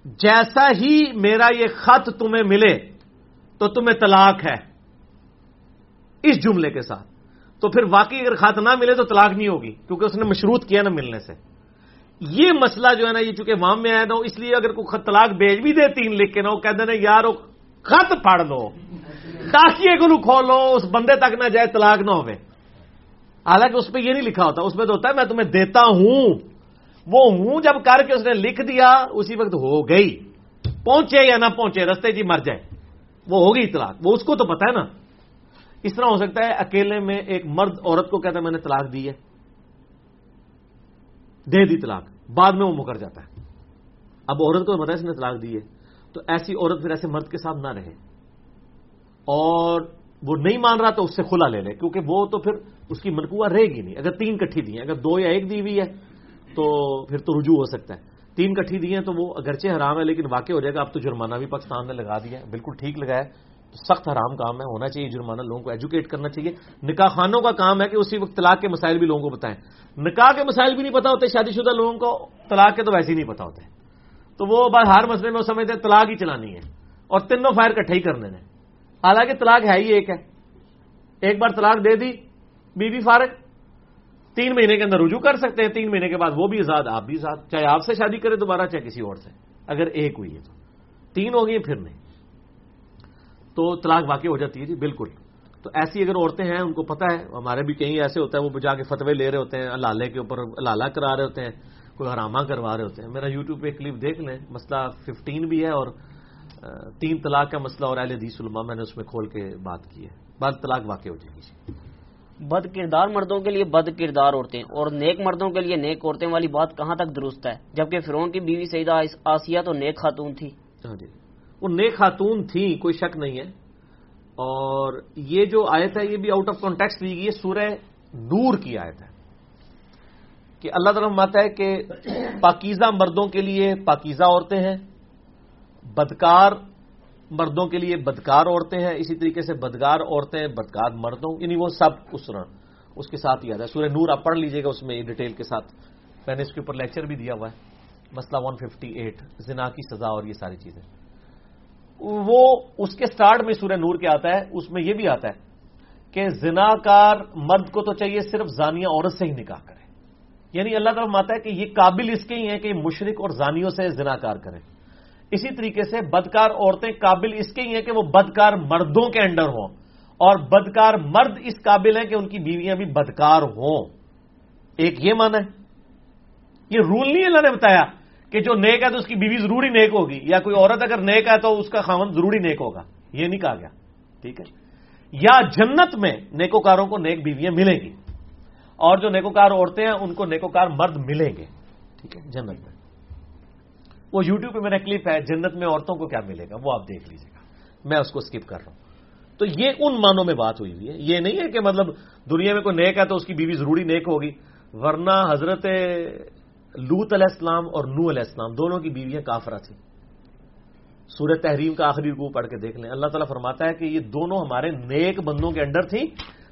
جیسا ہی میرا یہ خط تمہیں ملے تو تمہیں طلاق ہے۔ اس جملے کے ساتھ۔ تو پھر واقعی اگر خط نہ ملے تو طلاق نہیں ہوگی، کیونکہ اس نے مشروط کیا نا ملنے سے۔ یہ مسئلہ جو ہے نا، یہ چونکہ وام میں آیا تھا، اس لیے اگر کوئی خط طلاق بھیج بھی دے تین لکھ کے نا، وہ کہتے ہیں یار خط پڑھ لو۔ ڈاکیے کو کھولو، اس بندے تک نہ جائے، طلاق نہ ہوئے۔ حالانکہ اس پہ یہ نہیں لکھا ہوتا، اس پہ تو ہوتا ہے، میں تمہیں دیتا ہوں۔ وہ ہوں جب کر کے اس نے لکھ دیا، اسی وقت ہو گئی۔ پہنچے یا نہ پہنچے، رستے جی مر جائے۔ وہ ہوگی طلاق وہ اس کو تو پتا ہے نا۔ اس طرح ہو سکتا ہے اکیلے میں ایک مرد عورت کو کہتا ہے میں نے طلاق دی ہے۔ دے دی طلاق۔ بعد میں وہ مکر جاتا ہے۔ اب عورت کو اس نے طلاق دی ہے۔ تو ایسی عورت پھر ایسے مرد کے ساتھ نہ رہے۔ اور وہ نہیں مان رہا تو اس سے کھلا لے لے، کیونکہ وہ تو پھر اس کی منقوع رہے گی نہیں۔ اگر تین کٹھی دی ہیں، اگر دو یا ایک دی ہوئی ہے، تو پھر تو رجوع ہو سکتا ہے۔ تین کٹھی دی ہیں تو وہ اگرچہ حرام ہے لیکن واقع ہو جائے گا، اب تو جرمانہ بھی پاکستان نے لگا دیا ہے۔ بالکل ٹھیک لگایا سخت حرام کام ہے، ہونا چاہیے جرمانہ، لوگوں کو ایجوکیٹ کرنا چاہیے۔ نکاح خانوں کا کام ہے کہ اسی وقت طلاق کے مسائل بھی لوگوں کو بتائیں۔ نکاح کے مسائل بھی نہیں پتا ہوتے، شادی شدہ لوگوں کو طلاق کے تو ویسے ہی نہیں پتا ہوتے۔ تو وہ بس ہر مسئلے میں وہ سمجھتے ہیں طلاق ہی چلانی ہے۔ اور تینوں فائر کٹھے ہی کرنے نے حالانکہ طلاق ہے ہی ایک ہے۔ ایک بار طلاق دے دی بی بی فارغ۔ تین مہینے کے اندر رجوع کر سکتے ہیں، تین مہینے کے بعد وہ بھی آزاد آپ بھی آزاد چاہے آپ سے شادی کرے دوبارہ، چاہے کسی اور سے، اگر ایک ہوئی ہے تو۔ تین ہو گئی پھر نہیں۔ تو طلاق واقع ہو جاتی ہے جی بالکل۔ تو ایسی اگر عورتیں ہیں، ان کو پتا ہے، ہمارے بھی کہیں ایسے ہوتا ہے وہ جا کے فتوے لے رہے ہوتے ہیں، لالے کے اوپر لالہ کرا رہے ہوتے ہیں، کوئی حرامہ کروا رہے ہوتے ہیں۔ میرا یوٹیوب پہ کلپ دیکھ لیں، مسئلہ ففٹین بھی ہے اور تین طلاق کا مسئلہ اور اہل حدیث علماء میں نے اس میں کھول کے بات کی ہے۔ بعد طلاق واقع ہو جائے گی۔ بد کردار مردوں کے لیے بد کردار عورتیں اور نیک مردوں کے لیے نیک عورتیں والی بات کہاں تک درست ہے؟ جبکہ فرون کی بیوی سیدہ آسیہ تو نیک خاتون تھی۔ ہاں جی۔ وہ نیک خاتون تھی کوئی شک نہیں ہے۔ اور یہ جو آیت ہے، یہ بھی آؤٹ آف کانٹیکس لی گئی ہے، سورہ نور کی آیت ہے۔ کہ اللہ تعالیٰ ماتا ہے کہ پاکیزہ مردوں کے لیے پاکیزہ عورتیں ہیں، بدکار مردوں کے لیے بدکار عورتیں ہیں، اسی طریقے سے بدگار عورتیں، بدکار مردوں یعنی وہ سب اس اس کے ساتھ یاد ہے، سورہ نور، آپ پڑھ لیجیے گا، اس میں ڈیٹیل کے ساتھ۔ میں نے اس کے اوپر لیکچر بھی دیا ہوا ہے۔ مسئلہ 158 زنا کی سزا اور یہ ساری چیزیں۔ وہ اس کے سٹارٹ میں سورہ نور کے آتا ہے، اس میں یہ بھی آتا ہے کہ زنا کار مرد کو تو چاہیے صرف زانیہ عورت سے ہی نکاح کرے۔ یعنی اللہ تعالیٰ ماتا ہے کہ یہ قابل اس کے ہی ہیں کہ مشرق اور زانیوں سے زنا کار کریں اسی طریقے سے بدکار عورتیں قابل اس کے ہی ہیں کہ وہ بدکار مردوں کے انڈر ہوں اور بدکار مرد اس قابل ہیں کہ ان کی بیویاں بھی بدکار ہوں۔ ایک یہ مانا ہے۔ یہ رول نہیں اللہ نے بتایا کہ جو نیک ہے تو اس کی بیوی ضروری نیک ہوگی یا کوئی عورت اگر نیک ہے تو اس کا خامن ضروری نیک ہوگا۔ یہ نہیں کہا گیا۔ ٹھیک ہے۔ یا جنت میں نیکوکاروں کو نیک بیویاں ملیں گی اور جو نیکوکار عورتیں ہیں ان کو نیکوکار مرد ملیں گے۔ ٹھیک ہے۔ جنت میں۔ وہ یوٹیوب پہ میرا کلپ ہے، جنت میں عورتوں کو کیا ملے گا؟ وہ آپ دیکھ لیجیے گا۔ میں اس کو اسکپ کر رہا ہوں۔ تو یہ ان مانوں میں بات ہوئی ہوئی ہے۔ یہ نہیں ہے کہ مطلب دنیا میں کوئی نیک ہے تو اس کی بیوی ضروری نیک ہوگی، ورنہ حضرت لوت علیہ السلام اور نو علیہ السلام دونوں کی بیویاں کافرہ تھیں۔ سورہ تحریم کا آخری رکو پڑھ کے دیکھ لیں۔ اللہ تعالیٰ فرماتا ہے کہ یہ دونوں ہمارے نیک بندوں کے انڈر تھیں،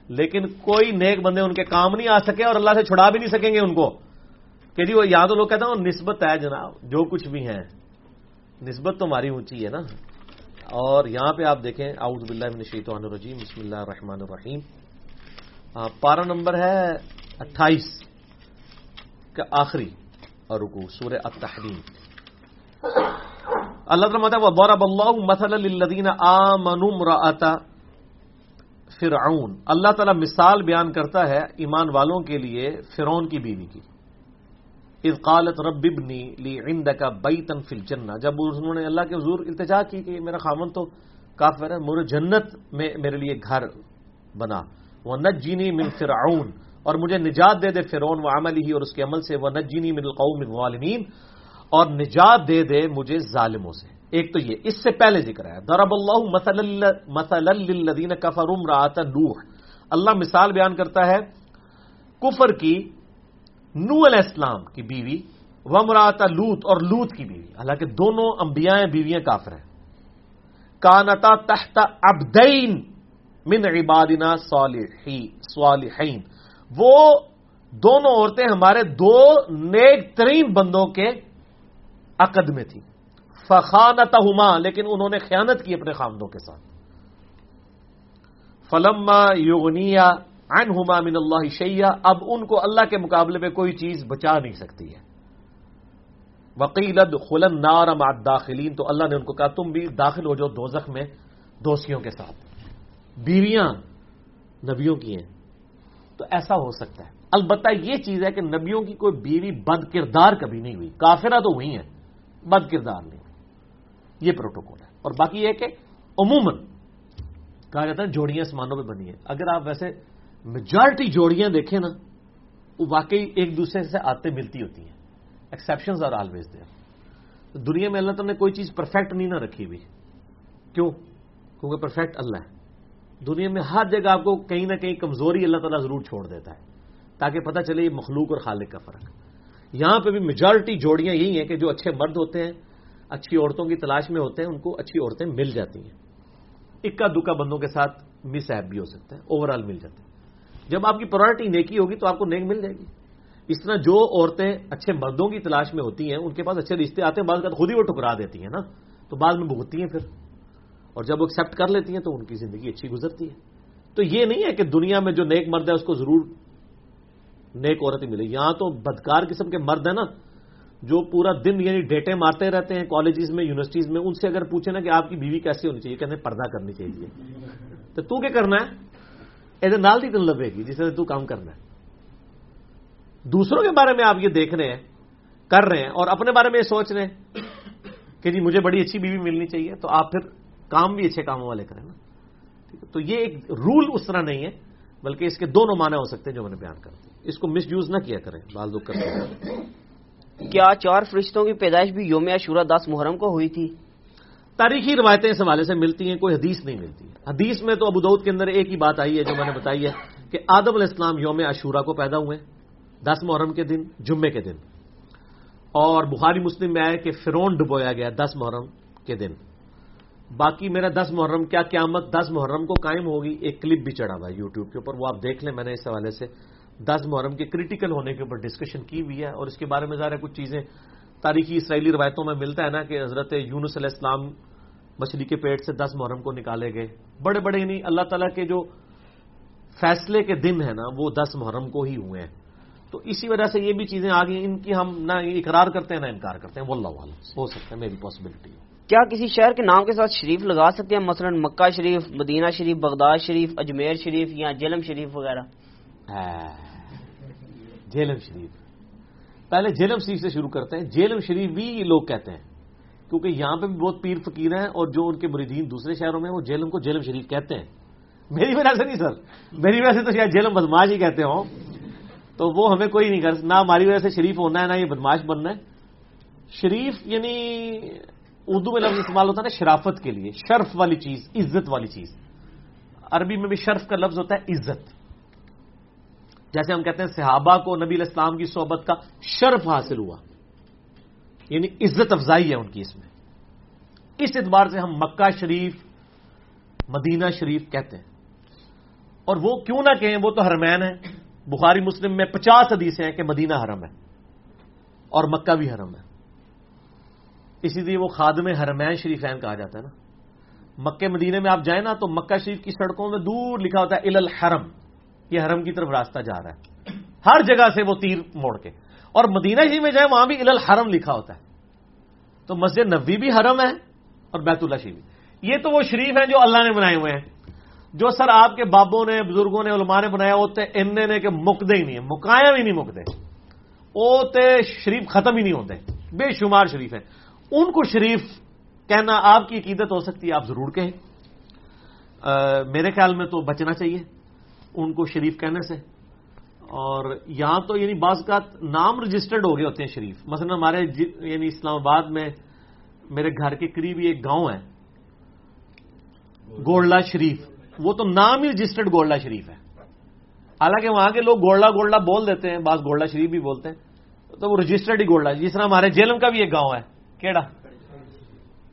لیکن کوئی نیک بندے ان کے کام نہیں آ سکے اور اللہ سے چھڑا بھی نہیں سکیں گے ان کو۔ کہ جی وہ یا تو لوگ کہتے ہیں نسبت ہے جناب، جو کچھ بھی ہے نسبت تو ہماری اونچی ہے نا۔ اور یہاں پہ آپ دیکھیں، اعوذ باللہ من الشیطان الرجیم، بسم اللہ الرحمن الرحیم۔ پارا نمبر ہے اٹھائیس کا آخری، اور رکو سورہ التحریم۔ اللہ تعالیٰ ضرب اللہ مثلا للذین آمنوا امرأة فرعون۔ اللہ تعالیٰ مثال بیان کرتا ہے ایمان والوں کے لیے فرعون کی بیوی کی۔ اذ قالت رب ابنی لی عندک بیتا فی الجنہ۔ جب انہوں نے اللہ کے حضور التجا کی کہ میرا خامن تو کافر ہے، مجھے جنت میں میرے لیے گھر بنا۔ وہ نجینی من فرعون۔ اور مجھے نجات دے دے فرعون و عملی ہی اور اس کے عمل سے۔ وہ نجینی من القوم الظالمین اور نجات دے دے مجھے ظالموں سے۔ ایک تو یہ، اس سے پہلے ذکر ہے ضرب اللہ مثلا للذین کفروا امرأة نوح۔ اللہ مثال بیان کرتا ہے کفر کی نو علیہ السلام کی بیوی ومراتا لوت اور لوت کی بیوی۔ حالانکہ دونوں انبیاء بیویاں کافر ہیں۔ کانتا تحت ابدین من عبادنا صالحین۔ وہ دونوں عورتیں ہمارے دو نیک ترین بندوں کے عقد میں تھی فخانت لیکن انہوں نے خیانت کی اپنے خامدوں کے ساتھ۔ فلما یوگنیا عنہما من اللہ شیعہ اب ان کو اللہ کے مقابلے میں کوئی چیز بچا نہیں سکتی ہے۔ وکیلد خلن نار داخلین تو اللہ نے ان کو کہا، تم بھی داخل ہو جاؤ دوزخ میں دوستیوں کے ساتھ۔ بیویاں نبیوں کی ہیں۔ تو ایسا ہو سکتا ہے۔ البتہ یہ چیز ہے کہ نبیوں کی کوئی بیوی بد کردار کبھی نہیں ہوئی۔ کافرہ تو ہوئی ہیں، بد کردار نہیں۔ ہوئی یہ پروٹوکول ہے۔ اور باقی یہ کہ عموماً کہا جاتا ہے، جوڑیاں سمانوں پہ بنی ہیں۔ اگر آپ ویسے میجورٹی جوڑیاں دیکھیں نا، وہ واقعی ایک دوسرے سے آتے ملتی ہوتی ہیں۔ ایکسپشن آر آلویز دیر دنیا میں اللہ تعالیٰ نے کوئی چیز پرفیکٹ نہیں نہ رکھی ہوئی۔ کیوں؟ کیونکہ پرفیکٹ اللہ ہے۔ دنیا میں ہر جگہ آپ کو کہیں نہ کہیں کمزوری اللہ تعالیٰ ضرور چھوڑ دیتا ہے، تاکہ پتہ چلے یہ مخلوق اور خالق کا فرق۔ یہاں پہ بھی میجورٹی جوڑیاں یہی ہیں کہ جو اچھے مرد ہوتے ہیں، اچھی عورتوں کی تلاش میں ہوتے ہیں، ان کو اچھی عورتیں مل جاتی ہیں۔ اکا دکا بندوں کے ساتھ مس ایپ بھی ہو سکتا ہے اوور آل مل جاتے ہیں جب آپ کی پرائرٹی نیکی ہوگی تو آپ کو نیک مل جائے گی۔ اس طرح جو عورتیں اچھے مردوں کی تلاش میں ہوتی ہیں، ان کے پاس اچھے رشتے آتے ہیں، بعض خود ہی وہ ٹکرا دیتی ہیں نا۔ تو بعد میں بھگتتی ہیں پھر۔ اور جب وہ ایکسیپٹ کر لیتی ہیں تو ان کی زندگی اچھی گزرتی ہے۔ تو یہ نہیں ہے کہ دنیا میں جو نیک مرد ہے، اس کو ضرور نیک عورت ہی ملے یہاں تو بدکار قسم کے مرد ہیں نا، جو پورا دن یعنی ڈیٹے مارتے رہتے ہیں کالجز میں یونیورسٹیز میں۔ ان سے اگر پوچھے نا کہ آپ کی بیوی کیسی ہونی چاہیے، کہتے ہیں پردہ کرنی چاہیے۔ تو تو کیا کرنا ہے؟ ایسے نال دی تن لبے گی، جس سے تو کام کرنا ہے۔ دوسروں کے بارے میں آپ یہ دیکھ رہے ہیں، کر رہے ہیں اور اپنے بارے میں یہ سوچ رہے ہیں کہ جی مجھے بڑی اچھی بیوی ملنی چاہیے، تو آپ پھر کام بھی اچھے کاموں والے کریں نا۔ تو یہ ایک رول اس طرح نہیں ہے، بلکہ اس کے دونوں معنی ہو سکتے ہیں جو میں نے بیان کر دی اس کو مس یوز نہ کیا کریں بال دکھ کرتے کیا چار فرشتوں کی پیدائش بھی یوم عاشورہ دس محرم کو ہوئی تھی؟ تاریخی روایتیں اس حوالے سے ملتی ہیں، کوئی حدیث نہیں ملتی حدیث میں تو ابودود کے اندر ایک ہی بات آئی ہے جو میں نے بتائی ہے کہ آدم علیہ السلام یوم عاشورہ کو پیدا ہوئے، دس محرم کے دن، جمعے کے دن۔ اور بخاری مسلم میں آئے کہ فرون ڈبویا گیا دس محرم کے دن۔ باقی میرا دس محرم، کیا قیامت دس محرم کو قائم ہوگی؟ ایک کلپ بھی چڑھا ہوا ہے یوٹیوب کے اوپر۔ وہ آپ دیکھ لیں، میں نے اس حوالے سے دس محرم کے کریٹیکل ہونے کے اوپر ڈسکشن کی ہوئی ہے اور اس کے بارے میں ظاہر ہے کچھ چیزیں تاریخی اسرائیلی روایتوں میں ملتا ہے نا کہ حضرت یونس علیہ السلام مچھلی کے پیٹ سے دس محرم کو نکالے گئے۔ بڑے بڑے یعنی اللہ تعالیٰ کے جو فیصلے کے دن ہیں نا وہ دس محرم کو ہی ہوئے ہیں۔ تو اسی وجہ سے یہ بھی چیزیں آ گئی ان کی ہم نہ اقرار کرتے ہیں نہ انکار کرتے ہیں۔ وہ اللہ ہو سکتا ہے میری پاسبلٹی کیا کسی شہر کے نام کے ساتھ شریف لگا سکتے ہیں؟ مثلا مکہ شریف مدینہ شریف بغداد شریف اجمیر شریف یا جیلم شریف وغیرہ؟ جیلم شریف۔ پہلے جیلم شریف سے شروع کرتے ہیں۔ جیلم شریف بھی لوگ کہتے ہیں۔ کیونکہ یہاں پہ بھی بہت پیر فقیر ہیں اور جو ان کے مریدین دوسرے شہروں میں وہ جیلم کو جیلم شریف کہتے ہیں۔ میری وجہ سے نہیں سر۔ میری وجہ سے تو شاید جیلم بدماش ہی کہتے ہوں۔ تو وہ ہمیں کوئی نہیں کر، نہ ہماری وجہ سے شریف ہونا ہے، نہ یہ بدماش بننا ہے۔ شریف یعنی اردو میں لفظ استعمال ہوتا ہے نا شرافت کے لیے، شرف والی چیز، عزت والی چیز۔ عربی میں بھی شرف کا لفظ ہوتا ہے عزت۔ جیسے ہم کہتے ہیں صحابہ کو نبی الاسلام کی صحبت کا شرف حاصل ہوا۔ یعنی عزت افزائی ہے ان کی اس میں۔ اس اعتبار سے ہم مکہ شریف، مدینہ شریف کہتے ہیں۔ اور وہ کیوں نہ کہیں، وہ تو حرمین ہے بخاری مسلم میں پچاس حدیثیں ہیں کہ مدینہ حرم ہے اور مکہ بھی حرم ہے۔ اسی لیے وہ خادم حرمین شریفین کہا جاتا ہے نا۔ مکہ مدینے میں آپ جائیں نا تو مکہ شریف کی سڑکوں میں دور لکھا ہوتا ہے ال الحرم۔ یہ حرم کی طرف راستہ جا رہا ہے۔ ہر جگہ سے وہ تیر موڑ کے۔ اور مدینہ شریف میں جائیں وہاں بھی الحرم لکھا ہوتا ہے۔ تو مسجد نبی بھی حرم ہے اور بیت اللہ شریف یہ تو وہ شریف ہیں جو اللہ نے بنائے ہوئے ہیں۔ جو سر آپ کے بابوں نے، بزرگوں نے، علماء نے بنایا ہوتے ان نے کہ مکدے ہی نہیں ہے مکایا بھی نہیں مکدے وہ تے شریف ختم ہی نہیں ہوتے۔ بے شمار شریف ہیں۔ ان کو شریف کہنا آپ کی عقیدت ہو سکتی ہے، آپ ضرور کہیں۔ میرے خیال میں تو بچنا چاہیے۔ ان کو شریف کہنے سے۔ اور یہاں تو یعنی بعض کا نام رجسٹرڈ ہو گئے ہوتے ہیں شریف۔ مثلا ہمارے جی- یعنی اسلام آباد میں میرے گھر کے قریب ایک گاؤں ہے۔ گولڈا شریف۔ وہ تو نام ہی رجسٹرڈ گولڈا شریف ہے۔ حالانکہ وہاں کے لوگ گولڈا گولڈا بول دیتے ہیں، بعض گولڈا شریف بھی بولتے ہیں۔ تو وہ رجسٹرڈ ہی گولڈا جس طرح ہمارے جیلم کا بھی ایک گاؤں ہے۔ کیڑا؟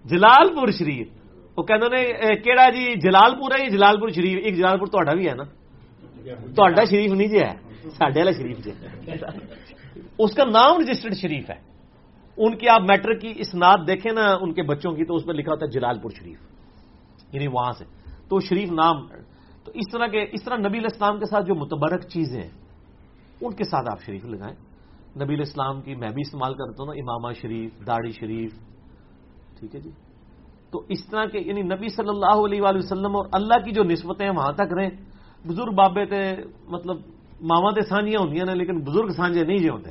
جلال پور شریف۔ وہ کہتے کیڑا جی جلال پور ہے یہ جلال پور شریف؟ ایک جلال پور تا بھی ہے نا۔ تا شریف نہیں جی ہے۔ سڈے والا شریف جی۔ اس کا نام رجسٹرڈ شریف ہے۔ ان کی آپ میٹرک کی اسناد دیکھیں نا، ان کے بچوں کی، تو اس پر لکھا ہوتا ہے جلال پور شریف۔ یعنی وہاں سے۔ تو شریف نام، تو اس طرح کے، اس طرح نبی الاسلام کے ساتھ جو متبرک چیزیں ہیں، ان کے ساتھ آپ شریف لگائیں۔ نبی الاسلام کی میں بھی استعمال کرتا ہوں نا، امامہ شریف، داڑھی شریف۔ ٹھیک ہے جی۔ تو اس طرح کے یعنی نبی صلی اللہ علیہ وآلہ وسلم اور اللہ کی جو نسبتیں وہاں تک رہیں، بزرگ بابے تھے مطلب ماوا تو سانجیاں ہوں نا لیکن بزرگ سانجے نہیں جی ہوتے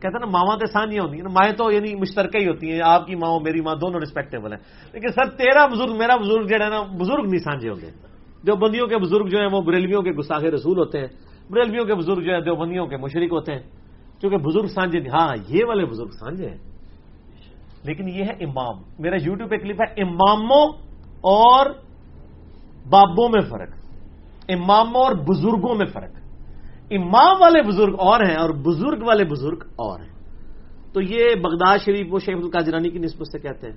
کہتے ہیں نا ماوا تو سانجیاں ہوتی ہیں مائیں تو یعنی مشترکہ ہی ہوتی ہیں۔ آپ کی ماں، میری ماں دونوں ریسپیکٹیبل ہیں۔ لیکن سر، تیرا بزرگ، میرا بزرگ جو ہے نا، بزرگ نہیں سانجے ہوتے جو بندیوں کے بزرگ جو ہیں، وہ بریلویوں کے گساخے رسول ہوتے ہیں۔ بریلویوں کے بزرگ جو ہیں جو بندیوں کے مشرق ہوتے ہیں۔ کیونکہ بزرگ سانجے نہیں ہاں یہ والے بزرگ سانجے ہیں۔ لیکن یہ ہے امام۔ میرا یوٹیوب پہ کلپ ہے، اماموں اور بابوں میں فرق۔ اماموں اور بزرگوں میں فرق امام والے بزرگ اور ہیں اور بزرگ والے بزرگ اور ہیں۔ تو یہ بغداد شریف، وہ شیخ القاجرانی کی نسبت سے کہتے ہیں۔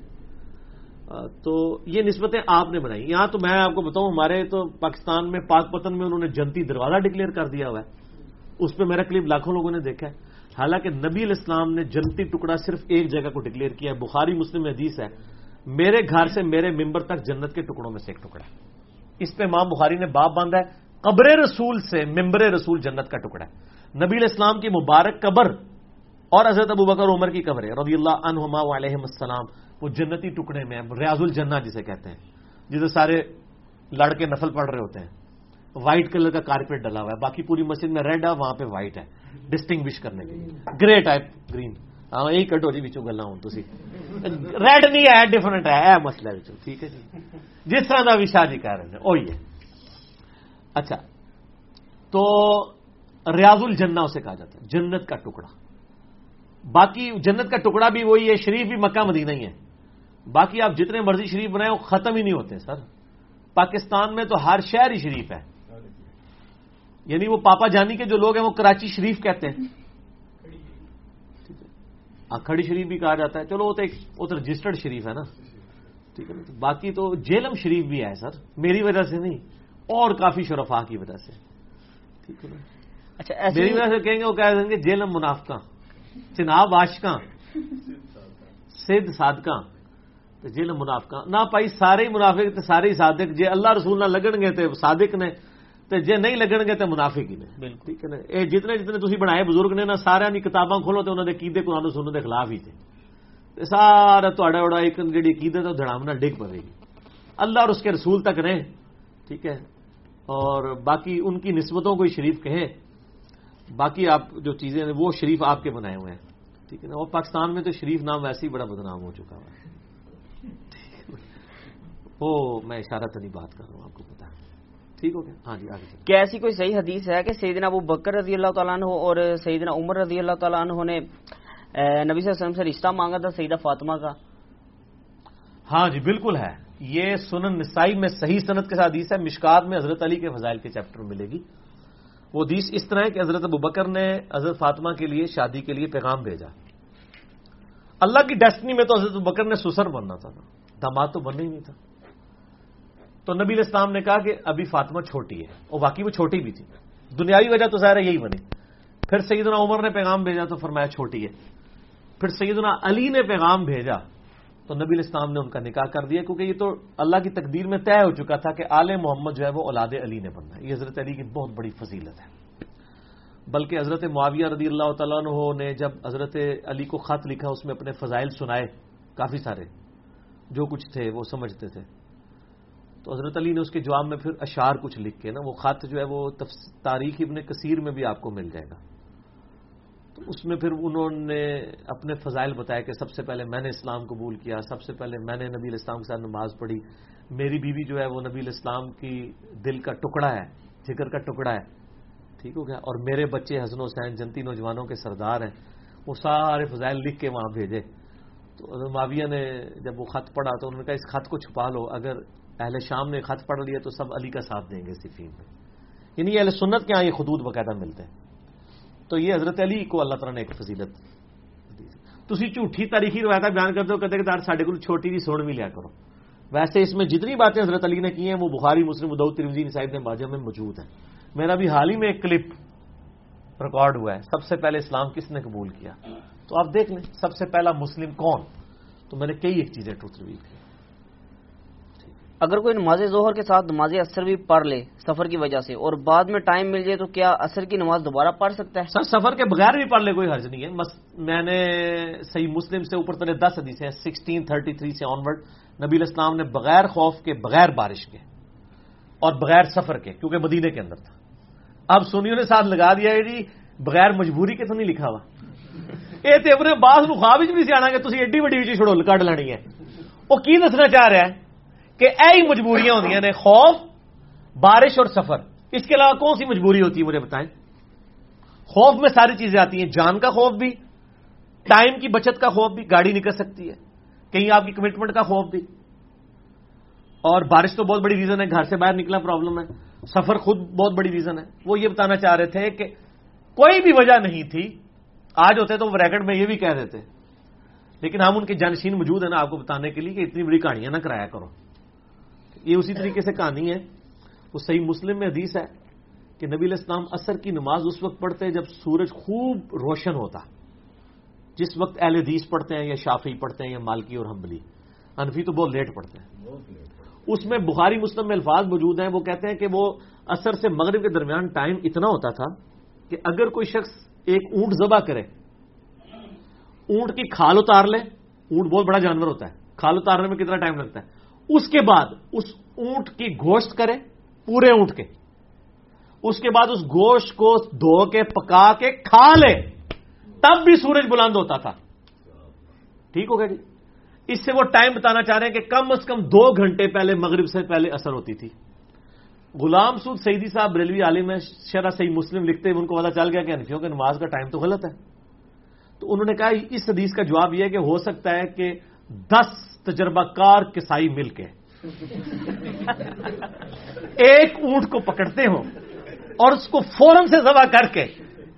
تو یہ نسبتیں آپ نے بنائی۔ یہاں تو میں آپ کو بتاؤں، ہمارے تو پاکستان میں پاک پتن میں انہوں نے جنتی دروازہ ڈکلیئر کر دیا ہوا ہے۔ اس پہ میرا کلپ لاکھوں لوگوں نے دیکھا ہے۔ حالانکہ نبی الاسلام نے جنتی ٹکڑا صرف ایک جگہ کو ڈکلیئر کیا ہے۔ بخاری مسلم حدیث ہے، میرے گھر سے میرے ممبر تک جنت کے ٹکڑوں میں سے ایک ٹکڑا ہے۔ اس پہ امام بخاری نے باپ باندھا ہے، قبر رسول سے ممبر رسول جنت کا ٹکڑا ہے۔ نبی اسلام کی مبارک قبر اور حضرت ابو بکر عمر کی قبر ہے۔ رضی اللہ عنہما علیہ السلام، وہ جنتی ٹکڑے میں، ریاض الجنہ جسے کہتے ہیں، جسے سارے لڑکے نفل پڑھ رہے ہوتے ہیں۔ وائٹ کلر کا کارپیٹ ڈلا ہوا ہے، باقی پوری مسجد میں ریڈ ہے، وہاں پہ وائٹ ہے۔ ڈسٹنگ کرنے کے لیے۔ Grey type green. ہاں یہی کٹو جی بچوں گلا ہوں تھی ریڈ نہیں ہے ڈفرنٹ ہے مسئلہ ٹھیک ہے جی جس طرح کا بھی شاہ جی کہہ رہے ہیں وہی ہے اچھا تو ریاض الجنہ اسے کہا جاتا ہے جنت کا ٹکڑا باقی جنت کا ٹکڑا بھی وہی ہے شریف بھی مکہ مدینہ ہی ہے باقی آپ جتنے مرضی شریف بنائے وہ ختم ہی نہیں ہوتے سر پاکستان میں تو ہر شہر ہی شریف ہے یعنی وہ پاپا جانی کے جو لوگ ہیں وہ کراچی شریف کہتے ہیں کھڑی شریف بھی کہا جاتا ہے۔ چلو وہ تو ایک وہ تو رجسٹرڈ شریف ہے نا۔ ٹھیک ہے باقی تو جیلم شریف بھی ہے سر۔ میری وجہ سے نہیں اور کافی شرفا کی وجہ سے۔ ٹھیک ہے نا؟ اچھا میری وجہ سے کہیں گے وہ کہہ دیں گے جیلم منافقہ چناب آشکاں سدھ صادقہ جیلم منافقہ نہ پائی سارے ہی منافق سارے ہی صادق۔ جے اللہ رسول نہ لگن گے تے صادق نے تے جے نہیں لگن گے تے منافق ہی نے۔ بالکل۔ ٹھیک ہے نا؟ اے جتنے جتنے تسی بنائے بزرگ نے نا سارے دی کتاباں کھولو تے انہاں دے کیدے قرآن و سنت دے خلاف ہی تھے تے سارا تہاڈا وڑا ایک جڑی عقیدت ہے دھڑامنا ڈگ پڑے گی۔ اللہ اور اس کے رسول تک رہیں ٹھیک ہے؟ اور باقی ان کی نسبتوں کو شریف کہیں باقی آپ جو چیزیں ہیں وہ شریف آپ کے بنائے ہوئے ہیں۔ ٹھیک ہے نا؟ اور پاکستان میں تو شریف نام ویسے ہی بڑا بدنام ہو چکا ہوا ہے۔ وہ میں اشارہ تری بات کر رہا ہوں آپ کو پتا ٹھیک ہو گیا؟ ہاں جی آگے کیا ایسی کوئی صحیح حدیث ہے کہ سیدنا ابو بکر رضی اللہ تعالیٰ عنہ اور سیدنا عمر رضی اللہ تعالیٰ عنہ نے نبی صلی اللہ علیہ وسلم سے رشتہ مانگا تھا سیدہ فاطمہ کا؟ ہاں جی بالکل ہے۔ یہ سنن نسائی میں صحیح صنعت کے ساتھ حدیث ہے مشکات میں حضرت علی کے فضائل کے چیپٹر میں ملے گی۔ وہ حدیث اس طرح ہے کہ حضرت ابو بکر نے حضرت فاطمہ کے لیے شادی کے لیے پیغام بھیجا۔ اللہ کی ڈیسٹنی میں تو حضرت ابو بکر نے سسر بننا تھا داماد تو بننا ہی نہیں تھا۔ تو نبی اسلام نے کہا کہ ابھی فاطمہ چھوٹی ہے، اور واقعی وہ چھوٹی بھی تھی۔ دنیاوی وجہ تو ظاہر یہی بنی۔ پھر سیدنا عمر نے پیغام بھیجا تو فرمایا چھوٹی ہے۔ پھر سیدنا علی نے پیغام بھیجا تو نبی اسلام نے ان کا نکاح کر دیا، کیونکہ یہ تو اللہ کی تقدیر میں طے ہو چکا تھا کہ آل محمد جو ہے وہ اولاد علی نے بننا ہے۔ یہ حضرت علی کی بہت بڑی فضیلت ہے۔ بلکہ حضرت معاویہ رضی اللہ تعالیٰ عنہ نے جب حضرت علی کو خط لکھا، اس میں اپنے فضائل سنائے، کافی سارے جو کچھ تھے وہ سمجھتے تھے۔ تو حضرت علی نے اس کے جواب میں پھر اشعار کچھ لکھ کے نا، وہ خط جو ہے وہ تاریخ ابن کثیر میں بھی آپ کو مل جائے گا۔ تو اس میں پھر انہوں نے اپنے فضائل بتایا کہ سب سے پہلے میں نے اسلام قبول کیا، سب سے پہلے میں نے نبی الاسلام کے ساتھ نماز پڑھی۔ میری بیوی جو ہے وہ نبی الاسلام کی دل کا ٹکڑا ہے جگر کا ٹکڑا ہے۔ ٹھیک ہو گیا؟ اور میرے بچے حسن حسین، جنتی نوجوانوں کے سردار ہیں۔ وہ سارے فضائل لکھ کے وہاں بھیجے۔ تو معاویہ نے جب وہ خط پڑھا تو انہوں نے کہا، اس خط کو چھپا لو، اگر اہل شام نے خط پڑھ لیا تو سب علی کا ساتھ دیں گے صفین میں۔ یعنی اہل سنت کے یہاں یہ خدود باقاعدہ ملتے ہیں۔ تو یہ حضرت علی کو اللہ تعالیٰ نے ایک فضیلت تھی جھوٹھی تاریخی روایت بیان کرتے ہو، کہتے کہ سارے کو چھوٹی جی سن بھی لیا کرو۔ ویسے اس میں جتنی باتیں حضرت علی نے کی ہیں، وہ بخاری، مسلم ادو ترمزی صاحب نے باجہ میں موجود ہیں۔ میرا بھی حال ہی میں ایک کلپ ریکارڈ ہوا ہے۔ سب سے پہلے اسلام کس نے قبول کیا؟ تو آپ دیکھ لیں، سب سے پہلا مسلم کون؟ تو میں نے کئی ایک چیزیں ٹوٹ ریویل کی۔ اگر کوئی نماز ظہر کے ساتھ نماز اثر بھی پڑھ لے سفر کی وجہ سے اور بعد میں ٹائم مل جائے تو کیا اثر کی نماز دوبارہ پڑھ سکتا ہے؟ سر، سفر کے بغیر بھی پڑھ لے کوئی حرج نہیں ہے۔ میں نے صحیح مسلم سے اوپر تلے دس حدیث ہیں سکسٹین تھرٹی تھری سے آن ورڈ نبی اسلام نے بغیر خوف کے، بغیر بارش کے اور بغیر سفر کے، کیونکہ مدینے کے اندر تھا۔ اب سنیوں نے ساتھ لگا دیا ہے جی بغیر مجبوری کے تو نہیں لکھا ہوا۔ یہ تو اپنے باس خواب بھی نہیں سیاح کہ تھی ایڈی وڈی چیز چھڑول کٹ لینی ہے۔ وہ کی دسنا چاہ رہا ہے کہ ای مجبوریاں ہوتی نے، خوف، بارش اور سفر۔ اس کے علاوہ کون سی مجبوری ہوتی ہے مجھے بتائیں؟ خوف میں ساری چیزیں آتی ہیں، جان کا خوف بھی، ٹائم کی بچت کا خوف بھی، گاڑی نکل سکتی ہے، کہیں آپ کی کمٹمنٹ کا خوف بھی۔ اور بارش تو بہت بڑی ریزن ہے، گھر سے باہر نکلنا پرابلم ہے۔ سفر خود بہت بڑی ریزن ہے۔ وہ یہ بتانا چاہ رہے تھے کہ کوئی بھی وجہ نہیں تھی۔ آج ہوتے تو وہ ریکڈ میں یہ بھی کہہ دیتے۔ لیکن ہم ان کے جانشین موجود ہیں نا آپ کو بتانے کے لیے کہ اتنی بڑی کہانیاں نہ کرایا کرو۔ یہ اسی طریقے سے کہانی ہے۔ وہ صحیح مسلم میں حدیث ہے کہ نبی الاسلام اثر کی نماز اس وقت پڑھتے جب سورج خوب روشن ہوتا۔ جس وقت اہل حدیث پڑھتے ہیں یا شافی پڑھتے ہیں یا مالکی اور حنبلی۔ انفی تو بہت لیٹ پڑتے ہیں۔ اس میں بخاری مسلم میں الفاظ موجود ہیں، وہ کہتے ہیں کہ وہ اثر سے مغرب کے درمیان ٹائم اتنا ہوتا تھا کہ اگر کوئی شخص ایک اونٹ ذبح کرے، اونٹ کی کھال اتار لے۔ اونٹ بہت بڑا جانور ہوتا ہے۔ کھال اتارنے میں کتنا ٹائم لگتا ہے؟ اس کے بعد اس اونٹ کی گوشت کرے پورے اونٹ کے۔ اس کے بعد اس گوشت کو دھو کے، پکا کے کھا لے تب بھی سورج بلند ہوتا تھا۔ ٹھیک ہو گیا جی؟ اس سے وہ ٹائم بتانا چاہ رہے ہیں کہ کم از کم دو گھنٹے پہلے مغرب سے پہلے اثر ہوتی تھی۔ غلام سود سعیدی صاحب بریلوی عالم ہے شرح صحیح مسلم لکھتے ان کو پتا چل گیا کہ انفیوں کے نماز کا ٹائم تو غلط ہے۔ تو انہوں نے کہا، اس حدیث کا جواب یہ ہے کہ ہو سکتا ہے کہ دس تجربہ کار کسائی مل کے۔ ایک اونٹ کو پکڑتے ہوں اور اس کو فوراً سے ذبح کر کے